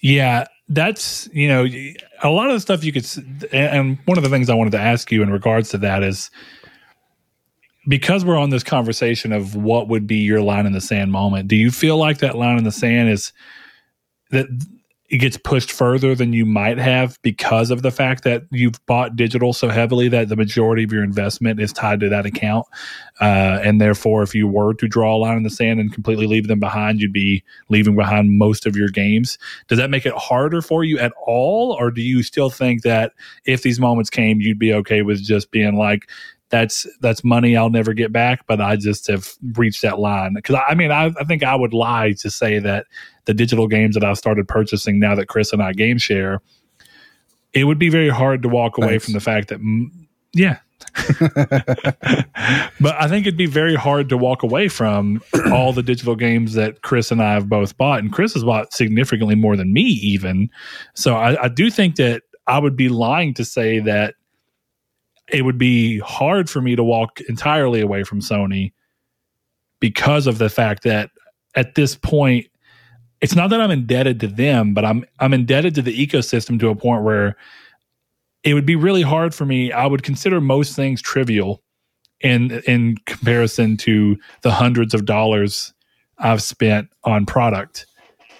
Yeah, that's you know a lot of the stuff you could. And one of the things I wanted to ask you in regards to that is because we're on this conversation of what would be your line in the sand moment. Do you feel like that line in the sand is that it gets pushed further than you might have because of the fact that you've bought digital so heavily that the majority of your investment is tied to that account, uh, and therefore, if you were to draw a line in the sand and completely leave them behind, you'd be leaving behind most of your games. Does that make it harder for you at all, or do you still think that if these moments came, you'd be okay with just being like, "That's that's money I'll never get back," but I just have reached that line? Because I mean, I, I think I would lie to say that the digital games that I've started purchasing now that Chris and I game share, it would be very hard to walk away Thanks. from the fact that, mm, yeah. but I think it'd be very hard to walk away from all the digital games that Chris and I have both bought. And Chris has bought significantly more than me, even. So I, I do think that I would be lying to say that it would be hard for me to walk entirely away from Sony because of the fact that at this point, it's not that I'm indebted to them, but I'm I'm indebted to the ecosystem to a point where it would be really hard for me. I would consider most things trivial in in comparison to the hundreds of dollars I've spent on product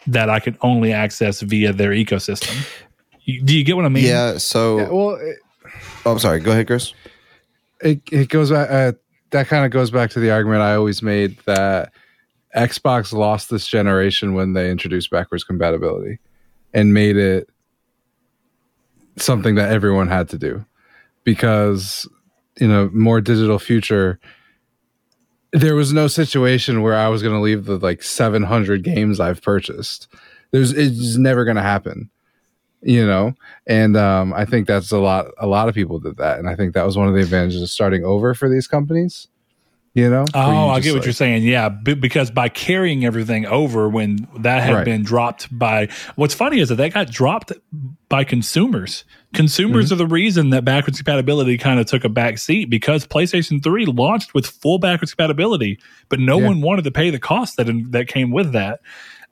that I can only access via their ecosystem. Do you get what I mean? yeah. So, Yeah, well, it, oh, I'm sorry. Go ahead, Chris. it, it goes back. Uh, that kind of goes back to the argument I always made that Xbox lost this generation when they introduced backwards compatibility and made it something that everyone had to do because in a more digital future there was no situation where I was going to leave the like 700 games I've purchased. There's it's never going to happen, you know. And um, I think that's a lot. A lot of people did that, and I think that was one of the advantages of starting over for these companies. You know. Where you Oh, I get what like- you're saying. Yeah, b- because by carrying everything over when that had Right. been dropped by what's funny is that that got dropped by consumers. Consumers Mm-hmm. are the reason that backwards compatibility kind of took a back seat because PlayStation 3 launched with full backwards compatibility, but no Yeah. one wanted to pay the cost that that came with that.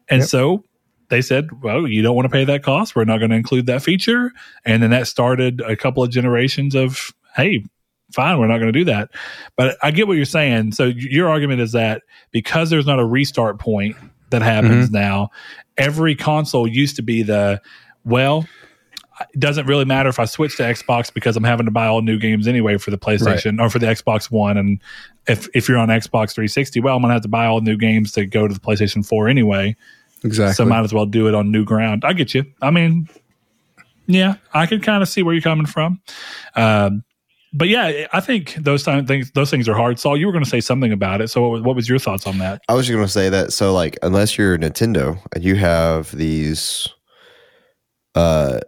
And Yep. so they said, "Well, you don't want to pay that cost. We're not going to include that feature." And then that started a couple of generations of, "Hey, fine, we're not going to do that." But I get what you're saying. So your argument is that because there's not a restart point that happens mm-hmm. now, every console used to be the well. It doesn't really matter if I switch to Xbox because I'm having to buy all new games anyway for the PlayStation or for the Xbox One. And if if you're on Xbox 360, well, I'm gonna have to buy all new games to go to the PlayStation 4 anyway. Exactly. So might as well do it on new ground. I get you. I mean, yeah, I can kind of see where you're coming from. Um, but yeah, I think those time things those things are hard. Saul, you were going to say something about it. So what, was- what was your thoughts on that? I was just going to say that. So, like, unless you're Nintendo and you have these, uh,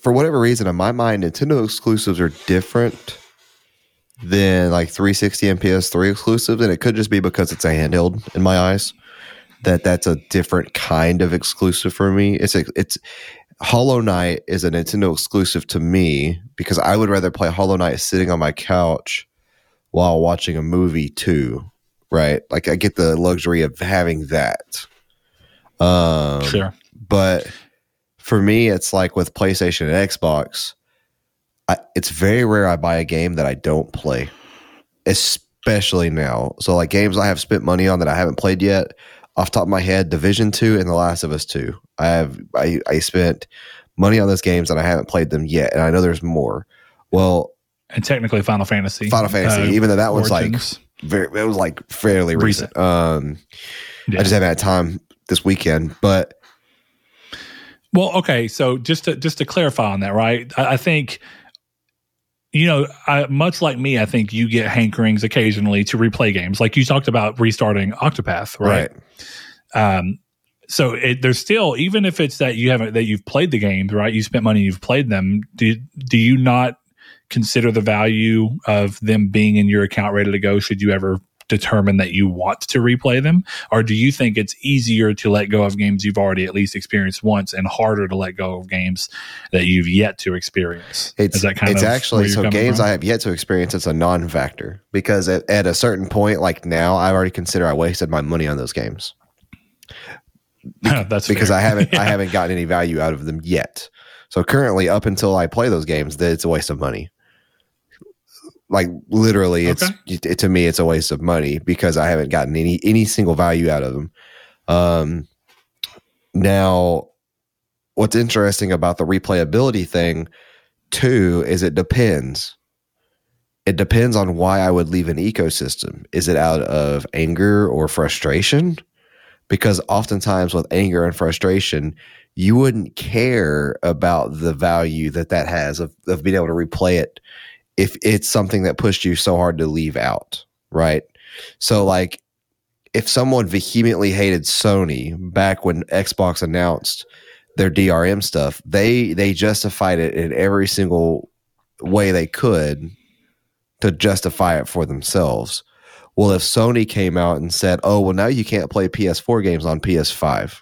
for whatever reason, in my mind, Nintendo exclusives are different than like 360 and PS3 exclusives, and it could just be because it's a handheld in my eyes. That that's a different kind of exclusive for me. It's a, it's Hollow Knight is a Nintendo exclusive to me because I would rather play Hollow Knight sitting on my couch while watching a movie too. Right? Like I get the luxury of having that. Um, Sure. but for me, it's like with PlayStation and Xbox. I, it's very rare I buy a game that I don't play, especially now. So, like games I have spent money on that I haven't played yet. Off the top of my head, Division Two and The Last of Us Two. I have I, I spent money on those games and I haven't played them yet, and I know there's more. Well, And technically Final Fantasy. Final Fantasy, uh, even though that was like very, it was like fairly recent. Recent. Um, Yeah. I just haven't had time this weekend, but Well, okay. So just to just to clarify on that, right? I, I think you know, I, much like me, I think you get hankerings occasionally to replay games. Like you talked about restarting Octopath, right? Um, so it, there's still, even if it's that you haven't that you've played the games, right? You spent money, you've played them. Do do you not consider the value of them being in your account ready to go? Should you ever determine that you want to replay them, or do you think it's easier to let go of games you've already at least experienced once, and harder to let go of games that you've yet to experience? It's Is that kind it's of actually so games from? I have yet to experience. It's a non-factor because at, at a certain point, like now, I already consider I wasted my money on those games That's because fair. I haven't I haven't gotten any value out of them yet. So currently, up until I play those games, that it's a waste of money. Like literally, it's it, to me, it's a waste of money because I haven't gotten any any single value out of them. Um, now, what's interesting about the replayability thing too is it depends. It depends on why I would leave an ecosystem. Is it out of anger or frustration? Because oftentimes with anger and frustration, you wouldn't care about the value that that has of, of being able to replay it if it's something that pushed you so hard to leave out, right? So, like, if someone vehemently hated Sony back when Xbox announced their DRM stuff, they they justified it in every single way they could to justify it for themselves. Well, if Sony came out and said, "Oh, well, now you can't play PS4 games on PS5,"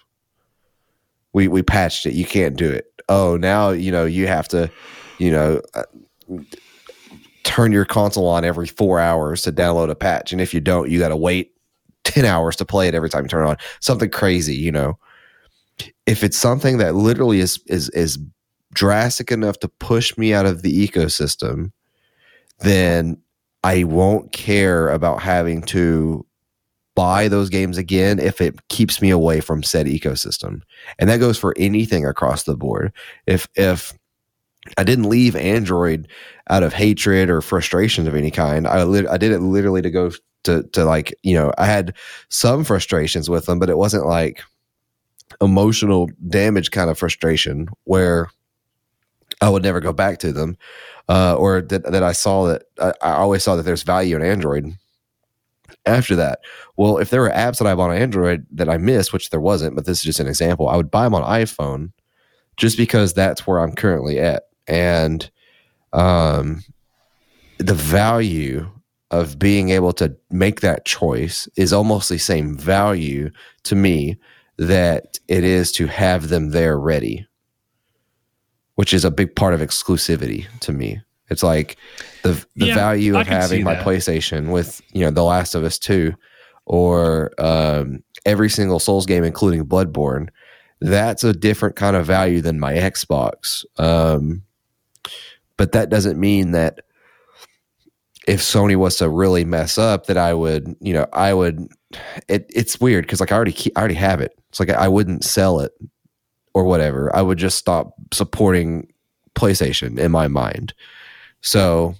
we we patched it. You can't do it. Oh, now you know you have to, you know, uh, turn your console on every four hours to download a patch, and if you don't, you got to wait ten hours to play it every time you turn it on. Something crazy, you know. If it's something that literally is is is drastic enough to push me out of the ecosystem, then I won't care about having to buy those games again if it keeps me away from said ecosystem. And that goes for anything across the board. If if I didn't leave Android out of hatred or frustration of any kind, I lit- I did it literally to go to to like, you know, I had some frustrations with them, but it wasn't like emotional damage kind of frustration where I would never go back to them. Uh, or that, that I saw that I, I always saw that there's value in Android after that. Well, if there were apps that I bought on Android that I missed, which there wasn't, but this is just an example, I would buy them on iPhone just because that's where I'm currently at. And um, the value of being able to make that choice is almost the same value to me that it is to have them there ready, which is a big part of exclusivity to me. It's like the the Yeah, value of having my that. PlayStation with you know The Last of Us Two, or um, every single Souls game, including Bloodborne. That's a different kind of value than my Xbox. Um, but that doesn't mean that if Sony was to really mess up, that I would, you know, I would. It, it's weird because like I already keep, I already have it. It's like I wouldn't sell it or whatever. I would just stop supporting PlayStation in my mind. So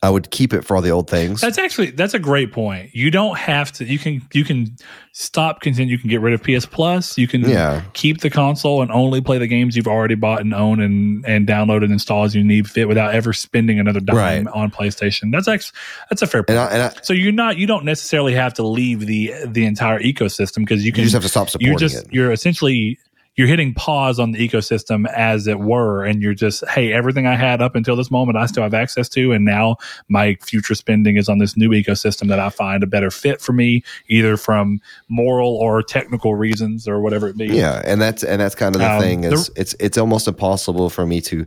I would keep it for all the old things. That's actually that's a great point. You don't have to. You can you can stop continue. You can get rid of PS Plus. You can yeah, keep the console and only play the games you've already bought and own and and download and install as you need fit without ever spending another dime Right. on PlayStation. That's actually that's a fair point. and I, and I, so you're not you don't necessarily have to leave the the entire ecosystem because you you can just have to stop supporting you're just it. you're essentially you're hitting pause on the ecosystem as it were, and you're just, hey, everything I had up until this moment, I still have access to, and now my future spending is on this new ecosystem that I find a better fit for me, either from moral or technical reasons or whatever it be. Yeah, and that's and that's kind of the Um, thing is the- it's it's almost impossible for me to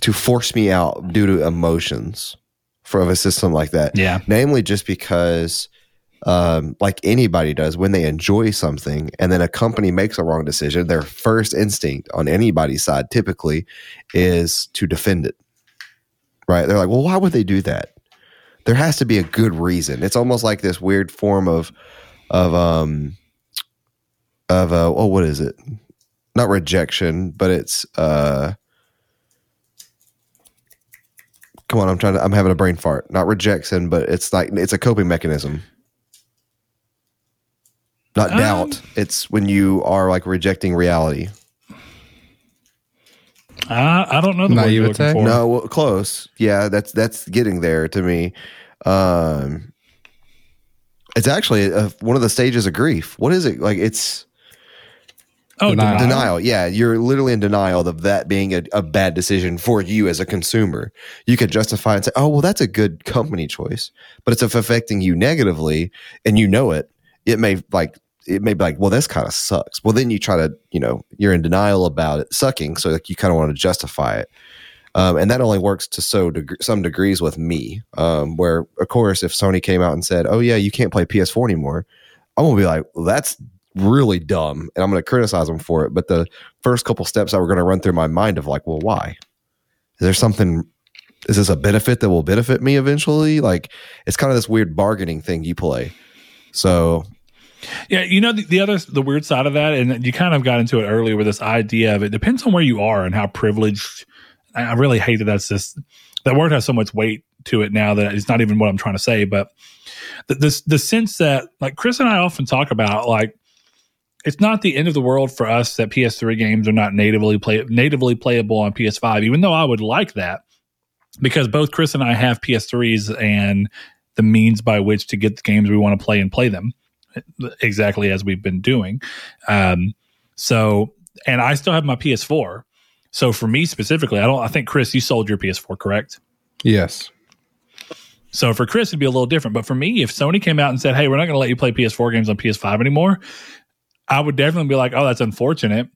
to force me out due to emotions from a system like that. Yeah. Namely, just because, um, like anybody does, when they enjoy something and then a company makes a wrong decision, their first instinct on anybody's side typically is to defend it. Right? They're like, well, why would they do that? There has to be a good reason. It's almost like this weird form of of um of uh oh what is it? Not rejection, but it's uh come on, I'm trying to I'm having a brain fart. Not rejection, but it's like it's a coping mechanism. Not Um, doubt. It's when you are like rejecting reality. I, I don't know the word you're Naivete? looking for. No, well, close. Yeah, that's that's getting there to me. Um, it's actually uh one of the stages of grief. What is it like? It's Oh, Denial. denial. denial. Yeah, you're literally in denial of that being a, a bad decision for you as a consumer. You could justify and say, "Oh, well, that's a good company choice," but it's affecting you negatively, and you know it. It may like it may be like, "Well, this kind of sucks." Well, then you try to, you know, you're in denial about it sucking, so like you kind of want to justify it. Um, and that only works to so deg- some degrees with me. Um, where, of course, if Sony came out and said, "Oh yeah, you can't play PS4 anymore," I'm gonna be like, well, "That's really dumb," and I'm gonna criticize them for it. But the first couple steps that were gonna run through my mind of like, "Well, why? Is there something? Is this a benefit that will benefit me eventually?" Like, it's kind of this weird bargaining thing you play. So Yeah, you know the, the other the weird side of that, and you kind of got into it earlier with this idea of it depends on where you are and how privileged. I really hate that that's just that word has so much weight to it now that it's not even what I'm trying to say, but the the sense that like Chris and I often talk about like it's not the end of the world for us that PS3 games are not natively play natively playable on PS5, even though I would like that because both Chris and I have PS3s and the means by which to get the games we want to play and play them exactly as we've been doing. Um, so, and I still have my PS4. So for me specifically, I don't. I think Chris, you sold your PS4, correct? Yes. So for Chris, it'd be a little different. But for me, if Sony came out and said, "Hey, we're not going to let you play PS4 games on PS5 anymore," I would definitely be like, "Oh, that's unfortunate."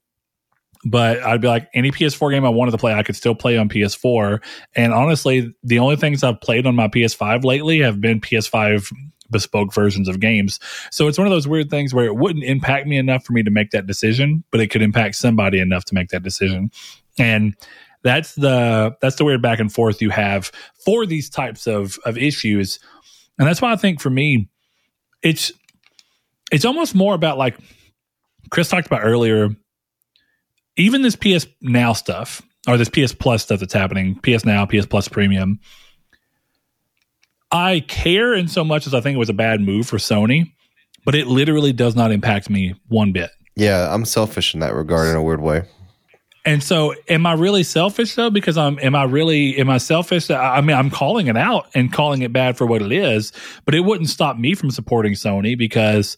But I'd be like, any PS4 game I wanted to play, I could still play on PS4. And honestly, the only things I've played on my PS5 lately have been PS5 bespoke versions of games. So it's one of those weird things where it wouldn't impact me enough for me to make that decision, but it could impact somebody enough to make that decision. And that's the that's the weird back and forth you have for these types of of issues. And that's why I think for me, it's it's almost more about like Chris talked about earlier, even this PS Now stuff or this PS Plus stuff that's happening, PS Now, PS Plus Premium. I care in so much as I think it was a bad move for Sony, but it literally does not impact me one bit. yeah, I'm selfish in that regard in a weird way. And so, am I really selfish though? Because I'm, am I really, am I selfish? I I mean, I'm calling it out and calling it bad for what it is, but it wouldn't stop me from supporting Sony because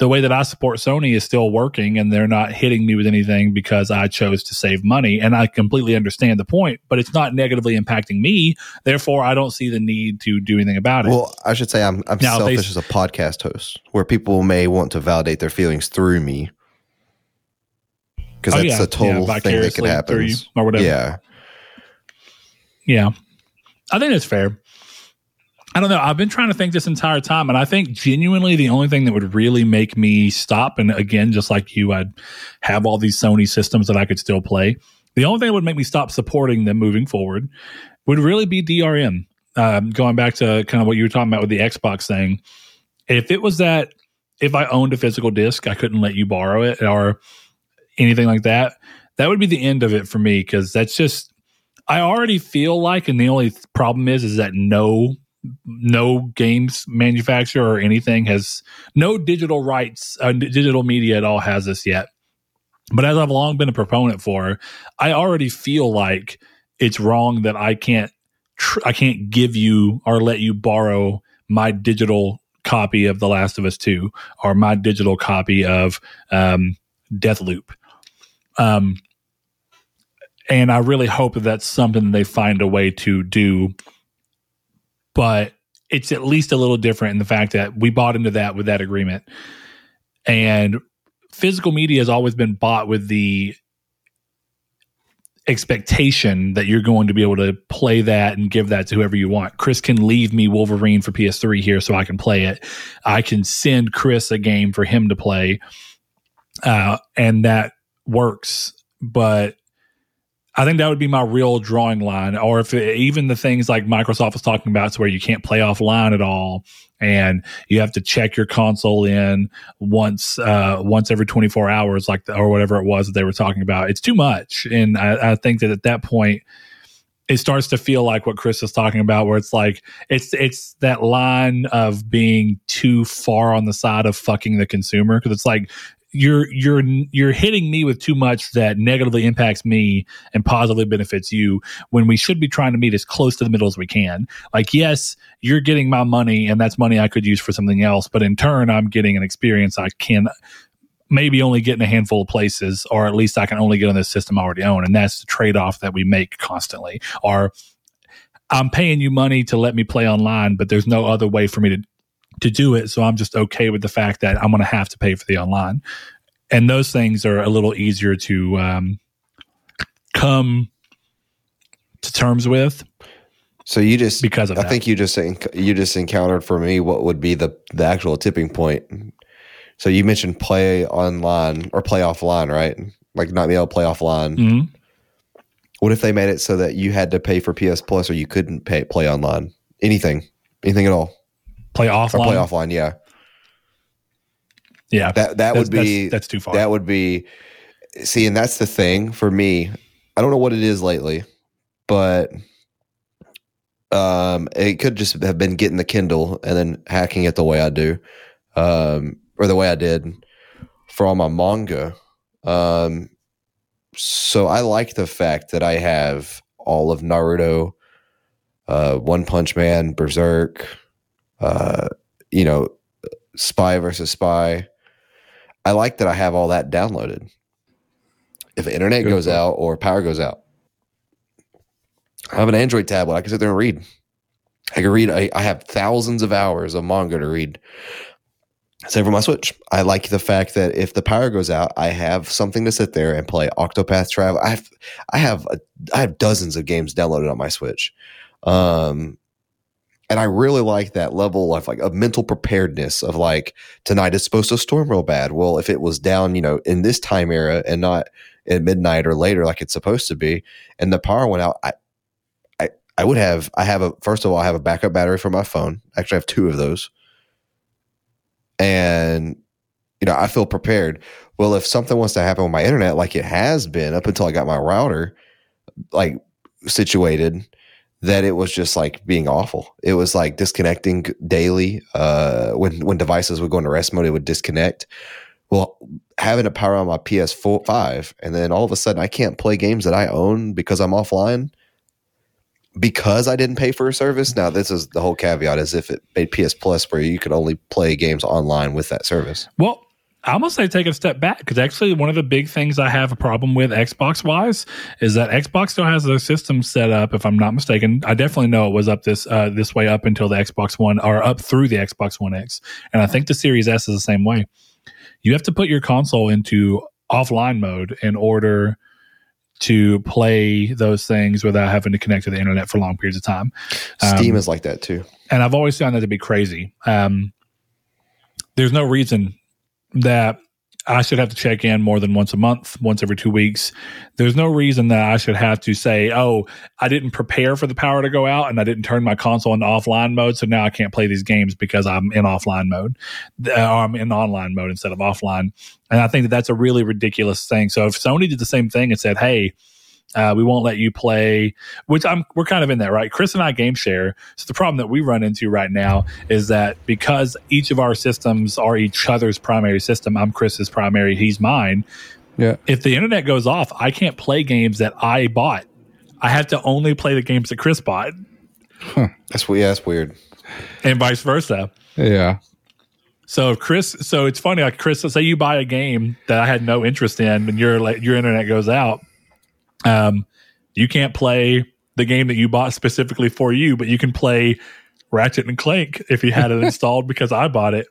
the way that I support Sony is still working and they're not hitting me with anything because I chose to save money. And I completely understand the point, but it's not negatively impacting me. Therefore, I don't see the need to do anything about it. Well, I should say I'm I'm Now, they- selfish as a podcast host, where people may want to validate their feelings through me, because Oh, that's yeah. a total Yeah, thing that can happen. or whatever. Yeah, Yeah. I think it's fair. I don't know. I've been trying to think this entire time, and I think genuinely the only thing that would really make me stop, and again, just like you, I'd have all these Sony systems that I could still play. The only thing that would make me stop supporting them moving forward would really be DRM. Um, going back to kind of what you were talking about with the Xbox thing. If it was that, if I owned a physical disc, I couldn't let you borrow it or anything like that, that would be the end of it for me because that's just I already feel like, and the only problem is, is that no, no games manufacturer or anything has no digital rights, uh, digital media at all has this yet. But as I've long been a proponent for, I already feel like it's wrong that I can't, tr- I can't give you or let you borrow my digital copy of The Last of Us Two or my digital copy of um, Deathloop Um, and I really hope that that's something they find a way to do. But it's at least a little different in the fact that we bought into that with that agreement. And physical media has always been bought with the expectation that you're going to be able to play that and give that to whoever you want. Chris can leave me Wolverine for PS3 here so I can play it. I can send Chris a game for him to play. Uh, and that works. But I think that would be my real drawing line. Or if it, even the things like Microsoft was talking about, to where you can't play offline at all, and you have to check your console in once uh, once every 24 hours, like the, or whatever it was that they were talking about. It's too much, and I, I think that at that point it starts to feel like what Chris is talking about, where it's like it's it's that line of being too far on the side of fucking the consumer because it's like you're you're you're hitting me with too much that negatively impacts me and positively benefits you when we should be trying to meet as close to the middle as we can. Like yes you're getting my money and that's money i could use for something else but in turn i'm getting an experience i can maybe only get in a handful of places or at least i can only get on this system i already own. And that's the trade-off that we make constantly. Or i'm paying you money to let me play online but there's no other way for me to to do it. So I'm just okay with the fact that I'm going to have to pay for the online. And those things are a little easier to um, come to terms with. So you just because of I that. think you just you just encountered for me what would be the the actual tipping point. So you mentioned play online or play offline, right? Like not be able to play offline. Mhm. What if they made it so that you had to pay for PS Plus or you couldn't pay play online? Anything, anything at all, play or offline. play offline? Yeah, Yeah, that that would be that's, that's too far. that would be see and that's the thing for me i don't know what it is lately but um it could just have been getting the kindle and then hacking it the way i do um or the way i did for all my manga um so i like the fact that i have all of naruto uh one punch man berserk uh you know spy versus spy I like that I have all that downloaded. If the internet Good goes point. out or power goes out, I have an Android tablet. I can sit there and read. I can read. I, I have thousands of hours of manga to read. Same for my Switch. I like the fact that if the power goes out, I have something to sit there and play Octopath Travel. I have, I have, a, I have dozens of games downloaded on my Switch. Um, and I really like that level of like of mental preparedness of like tonight it's supposed to storm real bad. Well, if it was down, you know, in this time era and not at midnight or later like it's supposed to be, and the power went out, I I I would have I have a first of all, I have a backup battery for my phone. Actually I have two of those. And you know, I feel prepared. Well, if something wants to happen with my internet like it has been up until I got my router like situated, that it was just like being awful. It was like disconnecting daily. Uh, when when devices would go into rest mode, it would disconnect. Well, having to power on my PS4 five, and then all of a sudden I can't play games that I own because I'm offline because I didn't pay for a service. Now this is the whole caveat: as if it made PS Plus where you could only play games online with that service. Well, I'm gonna say take a step back because actually one of the big things I have a problem with Xbox wise is that Xbox still has their system set up. If I'm not mistaken, I definitely know it was up this uh, this way up until the Xbox One or up through the Xbox One X, and I think the Series S is the same way. You have to put your console into offline mode in order to play those things without having to connect to the internet for long periods of time. Steam Um, is like that too. and I've always found that to be crazy. Um, there's no reason that I should have to check in more than once a month, once every two weeks. There's no reason that I should have to say, "Oh, I didn't prepare for the power to go out, and I didn't turn my console into offline mode, so now I can't play these games because I'm in offline mode, Uh, or I'm in online mode instead of offline." And I think that that's a really ridiculous thing. So if Sony did the same thing and said, "Hey," uh, we won't let you play which i'm we're kind of in that right chris and i game share so the problem that we run into right now is that because each of our systems are each other's primary system i'm chris's primary he's mine Yeah. if the internet goes off i can't play games that i bought i have to only play the games that chris bought That's we- yeah, that's weird. and vice versa Yeah. So if Chris, so it's funny. Like Chris, let's say you buy a game that I had no interest in, and your like your internet goes out. Um, you can't play the game that you bought specifically for you, but you can play Ratchet and Clank if you had it installed because I bought it.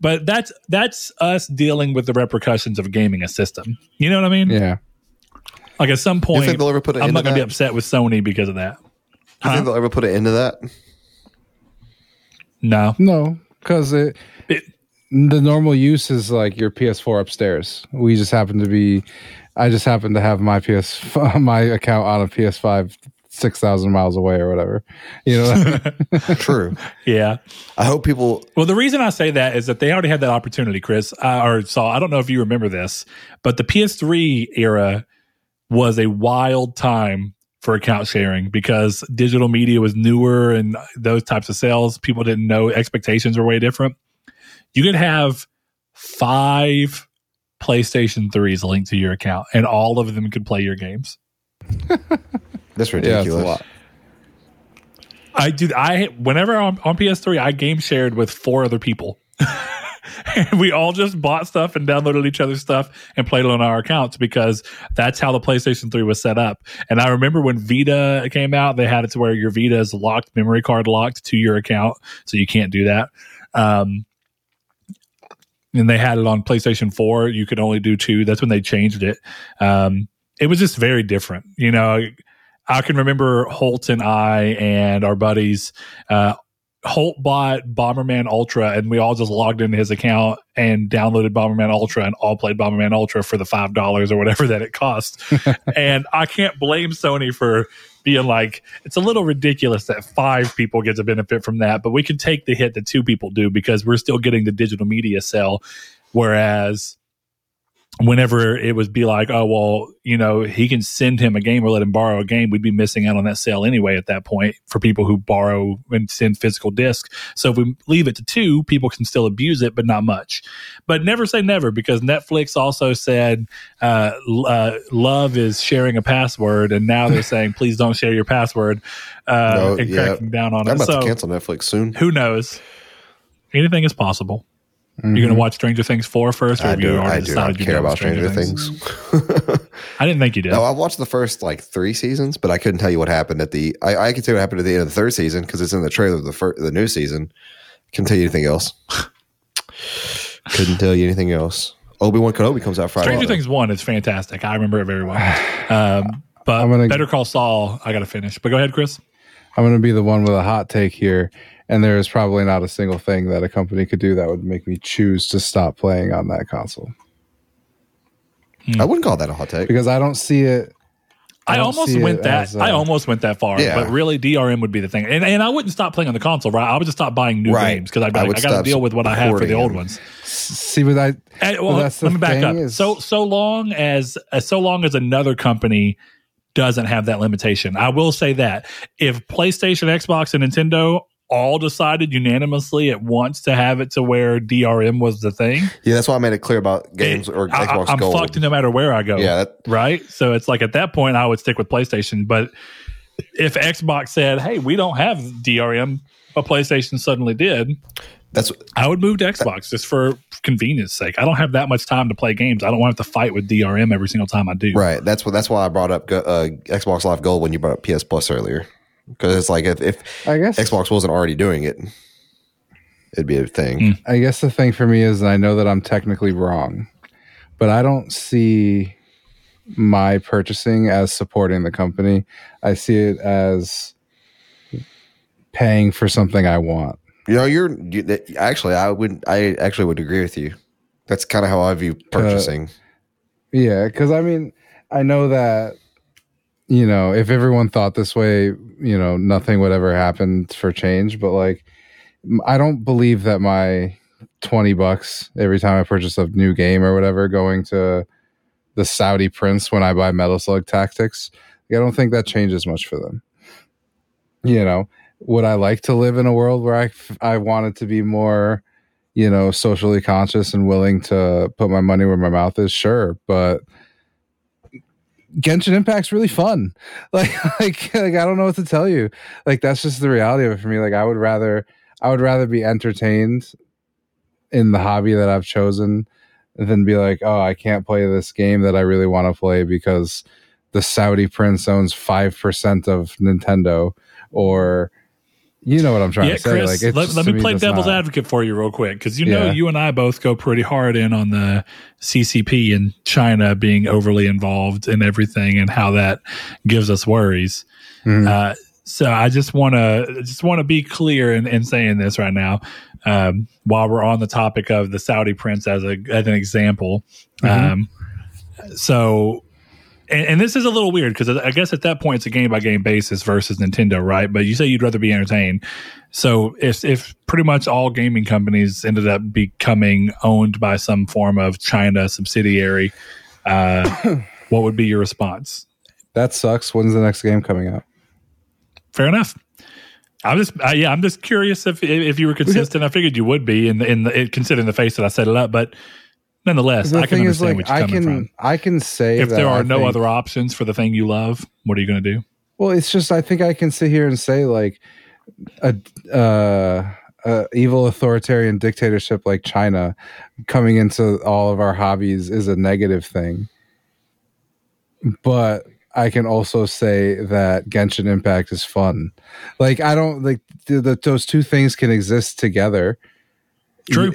But that's that's us dealing with the repercussions of gaming a system. You know what I mean? Yeah. Like at some point, they'll ever put I'm not going to be upset with Sony because of that. You think they'll ever put it into that? No, No, because it, It- the normal use is like your PS4 upstairs. We just happen to be, I just happen to have my PS my account on a PS5 six thousand miles away or whatever. You know, True. yeah. I hope people. Well, the reason I say that is that they already had that opportunity, Chris, uh, or Saul. I don't know if you remember this, but the PS3 era was a wild time for account sharing because digital media was newer and those types of sales. People didn't know expectations were way different. You could have five PlayStation 3s linked to your account, and all of them could play your games. That's yeah, it's a ridiculous. lot. I do. I whenever I'm on PS3, I game shared with four other people. and we all just bought stuff and downloaded each other's stuff and played it on our accounts because that's how the PlayStation 3 was set up. And I remember when Vita came out, they had it to where your Vita is locked, memory card locked to your account, so you can't do that. Um, and they had it on PlayStation 4. You could only do two. That's when they changed it. Um, it was just very different. You know, I can remember Holt and I and our buddies. Uh, Holt bought Bomberman Ultra, and we all just logged into his account and downloaded Bomberman Ultra, and all played Bomberman Ultra for the five dollars or whatever that it cost. and I can't blame Sony for being like, it's a little ridiculous that five people get to benefit from that, but we can take the hit that two people do because we're still getting the digital media sell, whereas whenever it was be like, oh well, you know, he can send him a game or let him borrow a game, we'd be missing out on that sale anyway at that point for people who borrow and send physical discs. So if we leave it to two, people can still abuse it, but not much. But never say never because Netflix also said uh, uh, love is sharing a password, and now they're saying please don't share your password uh, No, and yeah. cracking down on I'm it. about So to cancel Netflix soon. who knows? Anything is possible. Mm-hmm. You're going to watch Stranger Things 4 first, or I have you do. already I do decided not you're care about Stranger Things. I didn't think you did. no, I watched the first like three seasons, but I couldn't tell you what happened at the. I, I can tell you what happened at the end of the third season because it's in the trailer of the fir- the new season. Couldn't tell you anything else. couldn't tell you anything else. Obi Wan Kenobi comes out Friday. Stranger Things 1 is fantastic. I remember it very well. Um, but I'm gonna- Better Call Saul, I got to finish. But go ahead, Chris. I'm going to be the one with a hot take here. And there is probably not a single thing that a company could do that would make me choose to stop playing on that console I wouldn't call that a hot take. because I don't see it. I, don't almost went that. as, uh, I almost went that far, Yeah. but really, DRM would be the thing, and and I wouldn't stop playing on the console. Right, I would just stop buying new Right. games because I'd be I like, I got to deal with what I have for the old ones. See what I And, Well, well, let me back up. is- so so long as as so long as another company doesn't have that limitation, I will say that if PlayStation, Xbox, and Nintendo all decided unanimously at once to have it to where DRM was the thing, Yeah, that's why I made it clear about games it- or Xbox I, am Gold. fucked no matter where I go. Yeah, that- right. So it's like at that point I would stick with PlayStation, but if Xbox said, "Hey, we don't have DRM," but PlayStation suddenly did, That's I would move to Xbox just for convenience sake. I don't have that much time to play games. I don't want to have to fight with DRM every single time I do. right. That's what. That's why I brought up uh, Xbox Live Gold when you brought up PS Plus earlier. Because it's like if, if I guess Xbox wasn't already doing it, it'd be a thing. Mm. I guess the thing for me is, I know that I'm technically wrong, but I don't see my purchasing as supporting the company. I see it as paying for something I want. You know, you're you, that- actually. I would. I actually would agree with you. That's kind of how I view purchasing. Yeah, because I mean, I know that you know if everyone thought this way, you know, nothing would ever happen for change. But like, i don't believe that my twenty bucks every time I purchase a new game or whatever going to the Saudi prince when I buy Metal Slug Tactics. I don't think that changes much for them. You know, would I like to live in a world where i i wanted to be more you know, socially conscious and willing to put my money where my mouth is, sure. But Genshin Impact's really fun. Like, like, like I don't know what to tell you. Like, that's just the reality of it for me. Like, I would rather, I would rather be entertained in the hobby that I've chosen than be like, oh, I can't play this game that I really want to play because the Saudi prince owns five percent of Nintendo, or you know what I'm trying yeah, to say. Chris, like, it's let, let to me play devil's not- advocate for you real quick because you know Yeah. you and I both go pretty hard in on the CCP and China being overly involved in everything and how that gives us worries. Mhm. Uh, so I just want to just want to be clear in, in saying this right now. Um, while we're on the topic of the Saudi prince as a as an example, Mhm. um, so and, and this is a little weird because I guess at that point it's a game by game basis versus Nintendo, right? But you say you'd rather be entertained. So if if pretty much all gaming companies ended up becoming owned by some form of China subsidiary, uh, what would be your response? that sucks. When's the next game coming out? Fair enough. I'm just uh, yeah, I'm just curious if if you were consistent. I figured you would be in the, in the, considering the face that I set it up, but nonetheless, the I can understand like, what you're I can from. I can say If there are I no think- other options for the thing you love, what are you going to do? Well, it's just I think I can sit here and say like a uh, uh, evil authoritarian dictatorship like China coming into all of our hobbies is a negative thing. But I can also say that Genshin Impact is fun. Like I don't like the, the, those two things can exist together. True.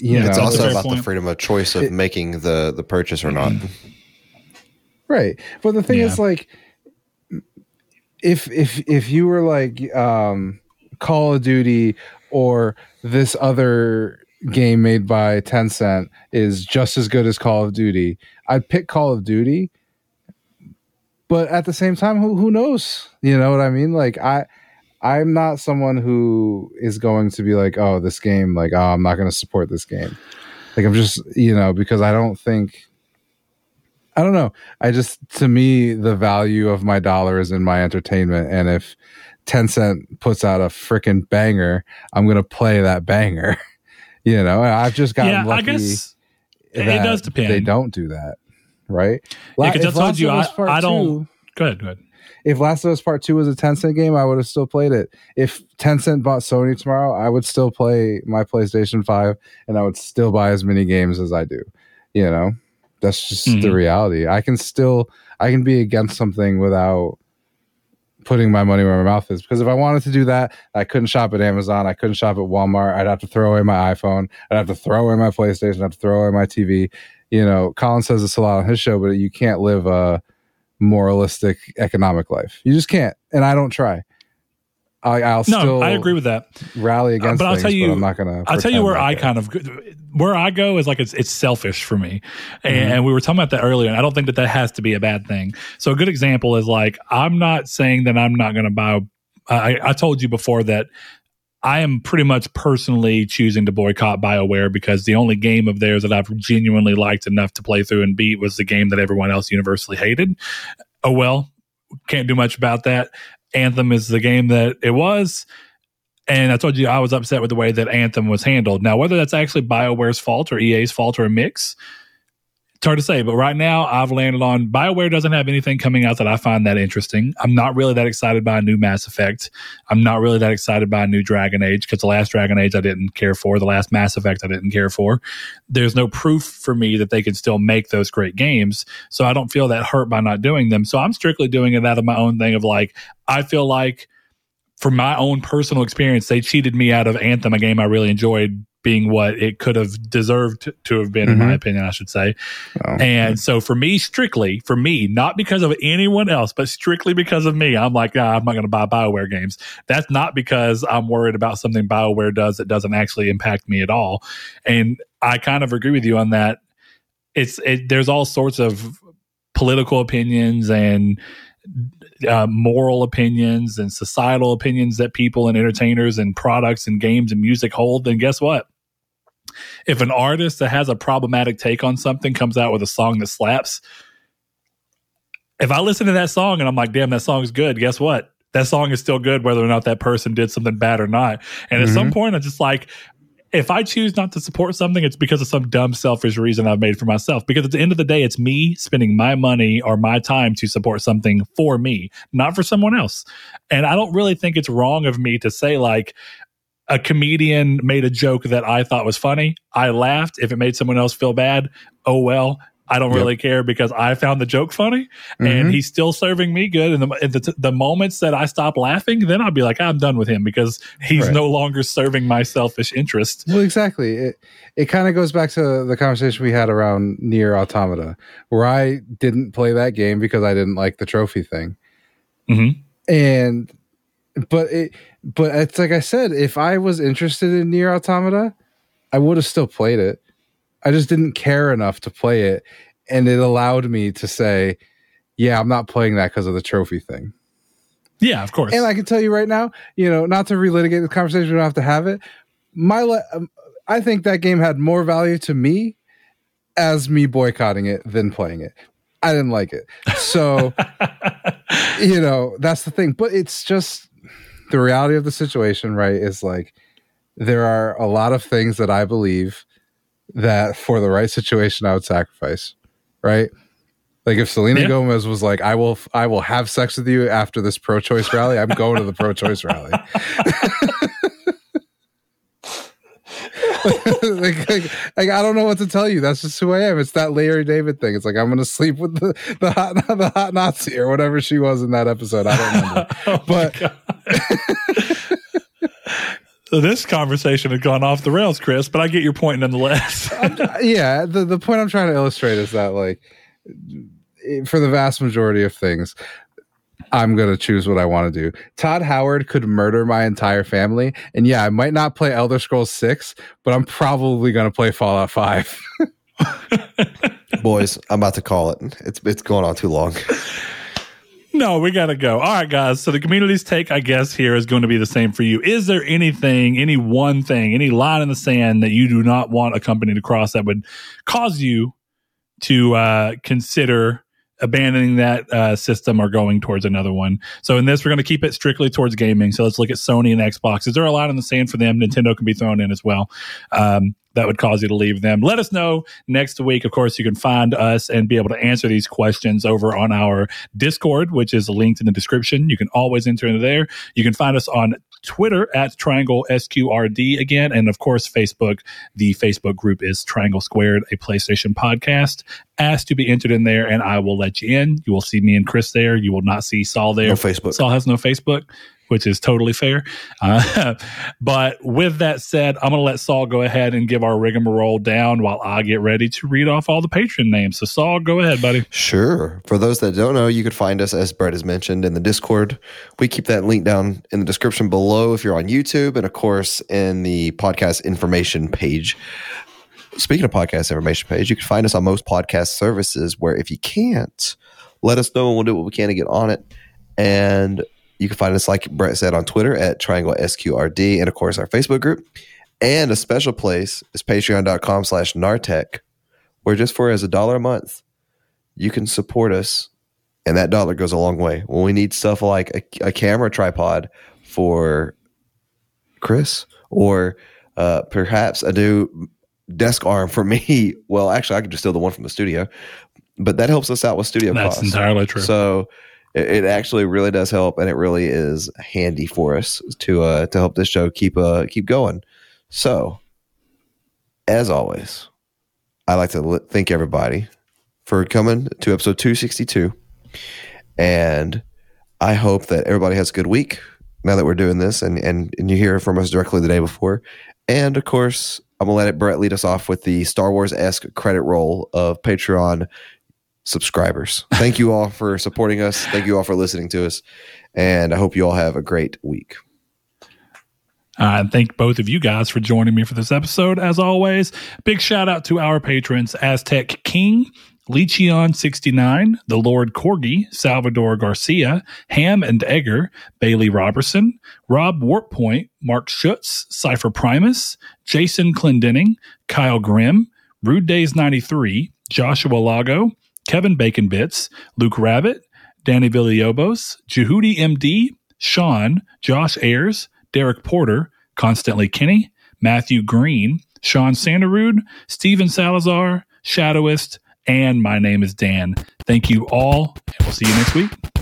You, you Yeah, it's also about point. the freedom of choice of It- making the the purchase or not. right but the thing Yeah. is like if if if you were like um call of duty or this other game made by tencent is just as good as call of duty i'd pick call of duty but at the same time who who knows you know what i mean like i i'm not someone who is going to be like oh this game like oh i'm not going to support this game like i'm just you know because i don't think I don't know. I just to me the value of my dollar is in my entertainment, and if Tencent puts out a freaking banger, I'm gonna play that banger. you know, I've just gotten yeah, lucky. I guess it does depend. They don't do that, right? Yeah, 'cause I told you, I- I don't- Two- Go ahead. Go ahead. If Last of Us Part Two was a Tencent game, I would have still played it. If Tencent bought Sony tomorrow, I would still play my PlayStation Five, and I would still buy as many games as I do. You know, that's just the Mhm. reality. I can still, I can be against something without putting my money where my mouth is. Because if I wanted to do that, I couldn't shop at Amazon. I couldn't shop at Walmart. I'd have to throw away my iPhone. I'd have to throw away my PlayStation. I'd have to throw away my TV. You know, Colin says this a lot on his show, but you can't live a moralistic economic life. You just can't. And I don't try. I, I'll No, still I agree with that. rally uh, against but I'll things, tell you- I'm not going to. I'll tell you where I kind of where I go is like it's it's selfish for me, and, mm-hmm. and we were talking about that earlier. And I don't think that that has to be a bad thing. So a good example is like I'm not saying that I'm not going to buy. I, I told you before that I am pretty much personally choosing to boycott BioWare because the only game of theirs that I've genuinely liked enough to play through and beat was the game that everyone else universally hated. Oh well, can't do much about that. Anthem is the game that it was. And I told you I was upset with the way that Anthem was handled. Now, whether that's actually BioWare's fault or EA's fault or a mix, it's hard to say. But right now, I've landed on BioWare doesn't have anything coming out that I find that interesting. I'm not really that excited by a new Mass Effect. I'm not really that excited by a new Dragon Age because the last Dragon Age I didn't care for. The last Mass Effect I didn't care for. There's no proof for me that they can still make those great games. So I don't feel that hurt by not doing them. So I'm strictly doing it out of my own thing of like, I feel like from my own personal experience, they cheated me out of Anthem, a game I really enjoyed being what it could have deserved to have been, in my Mhm. opinion, I should say. Oh. And so for me, strictly for me, not because of anyone else, but strictly because of me, I'm like, ah, I'm not going to buy BioWare games. That's not because I'm worried about something BioWare does that doesn't actually impact me at all. And I kind of agree with you on that. It's it, there's all sorts of political opinions and uh, moral opinions and societal opinions that people and entertainers and products and games and music hold, then guess what? If an artist that has a problematic take on something comes out with a song that slaps, if I listen to that song and I'm like, damn, that song's good, guess what? That song is still good whether or not that person did something bad or not. And at some mm-hmm. point, I'm just like, if I choose not to support something, it's because of some dumb, selfish reason I've made for myself. Because at the end of the day, it's me spending my money or my time to support something for me, not for someone else. And I don't really think it's wrong of me to say, like, a comedian made a joke that I thought was funny. I laughed. If it made someone else feel bad, oh well. I don't Yep. really care because I found the joke funny and Mhm. he's still serving me good. And the, the, the moments that I stop laughing, then I'll be like, I'm done with him because he's Right. no longer serving my selfish interest. Well, exactly. It it kind of goes back to the conversation we had around NieR Automata, where I didn't play that game because I didn't like the trophy thing. Mhm. And but it but it's like I said, if I was interested in NieR Automata, I would have still played it. I just didn't care enough to play it, and it allowed me to say, "Yeah, I'm not playing that because of the trophy thing." Yeah, of course. And I can tell you right now, you know, not to relitigate the conversation, we don't have to have it. My, le- um, I think that game had more value to me as me boycotting it than playing it. I didn't like it, so you know that's the thing. But it's just the reality of the situation, right? Is like there are a lot of things that I believe that for the right situation I would sacrifice, right? Like if Selena Yeah. Gomez was like, "I will, I will have sex with you after this pro-choice rally," I'm going to the pro-choice rally. like, like, like, I don't know what to tell you. That's just who I am. It's that Larry David thing. It's like I'm going to sleep with the the hot the hot Nazi or whatever she was in that episode. I don't remember. Oh But- God. this conversation had gone off the rails, Chris, but I get your point nonetheless. yeah, the the point I'm trying to illustrate is that like for the vast majority of things, I'm gonna choose what I want to do. Todd Howard could murder my entire family, and yeah, I might not play Elder Scrolls Six, but I'm probably gonna play Fallout Five. Boys, I'm about to call it. It's it's going on too long. no, we got to go. All right, guys. So the community's take, I guess, here is going to be the same for you. Is there anything, any one thing, any line in the sand that you do not want a company to cross that would cause you to uh, consider abandoning that uh, system or going towards another one. So in this, we're going to keep it strictly towards gaming. So let's look at Sony and Xbox. Is there a lot in the sand for them? Nintendo can be thrown in as well. Um, that would cause you to leave them. Let us know next week. Of course, you can find us and be able to answer these questions over on our Discord, which is linked in the description. You can always enter into there. You can find us on Twitter at Triangle SQRD again. And of course, Facebook. The Facebook group is Triangle Squared, a PlayStation podcast. Ask to be entered in there, and I will let you in. You will see me and Chris there. You will not see Saul there. No Facebook. Saul has no Facebook, which is totally fair. Uh, but with that said, I'm going to let Saul go ahead and give our rigmarole down while I get ready to read off all the patron names. So, Saul, go ahead, buddy. Sure. For those that don't know, you could find us, as Brett has mentioned, in the Discord. We keep that link down in the description below if you're on YouTube, and of course, in the podcast information page. Speaking of podcast information page, you can find us on most podcast services where if you can't, let us know and we'll do what we can to get on it. And you can find us, like Brett said, on Twitter at Triangle SQRD, and of course, our Facebook group. And a special place is patreon.com slash Nartech, where just for as a dollar a month, you can support us and that dollar goes a long way when we need stuff like a, a camera tripod for chris or uh, perhaps a new desk arm for me well actually i could just steal the one from the studio but that helps us out with studio That's costs entirely true. so it, it actually really does help and it really is handy for us to uh to help this show keep uh keep going. So as always i like to thank everybody for coming to episode 262 and i hope that everybody has a good week now that we're doing this and and, and you hear from us directly the day before. And of course i'm gonna let it brett lead us off with the star wars-esque credit roll of patreon subscribers. Thank you all for supporting us. Thank you all for listening to us. And i hope you all have a great week. Uh, and thank both of you guys for joining me for this episode. As always, big shout out to our patrons Aztec King, Lechion69, the Lord Corgi, Salvador Garcia, Ham and Egger, Bailey Robertson, Rob Wartpoint, Mark Schutz, Cypher Primus, Jason Clendenning, Kyle Grimm, Rude Days 93, Joshua Lago, Kevin Bacon Bits, Luke Rabbit, Danny Villalobos, Jehudi MD, Sean, Josh Ayers, Derek Porter, Constantly Kenny, Matthew Green, Sean Sanderud, Steven Salazar, Shadowist, and my name is Dan. Thank you all, and we'll see you next week.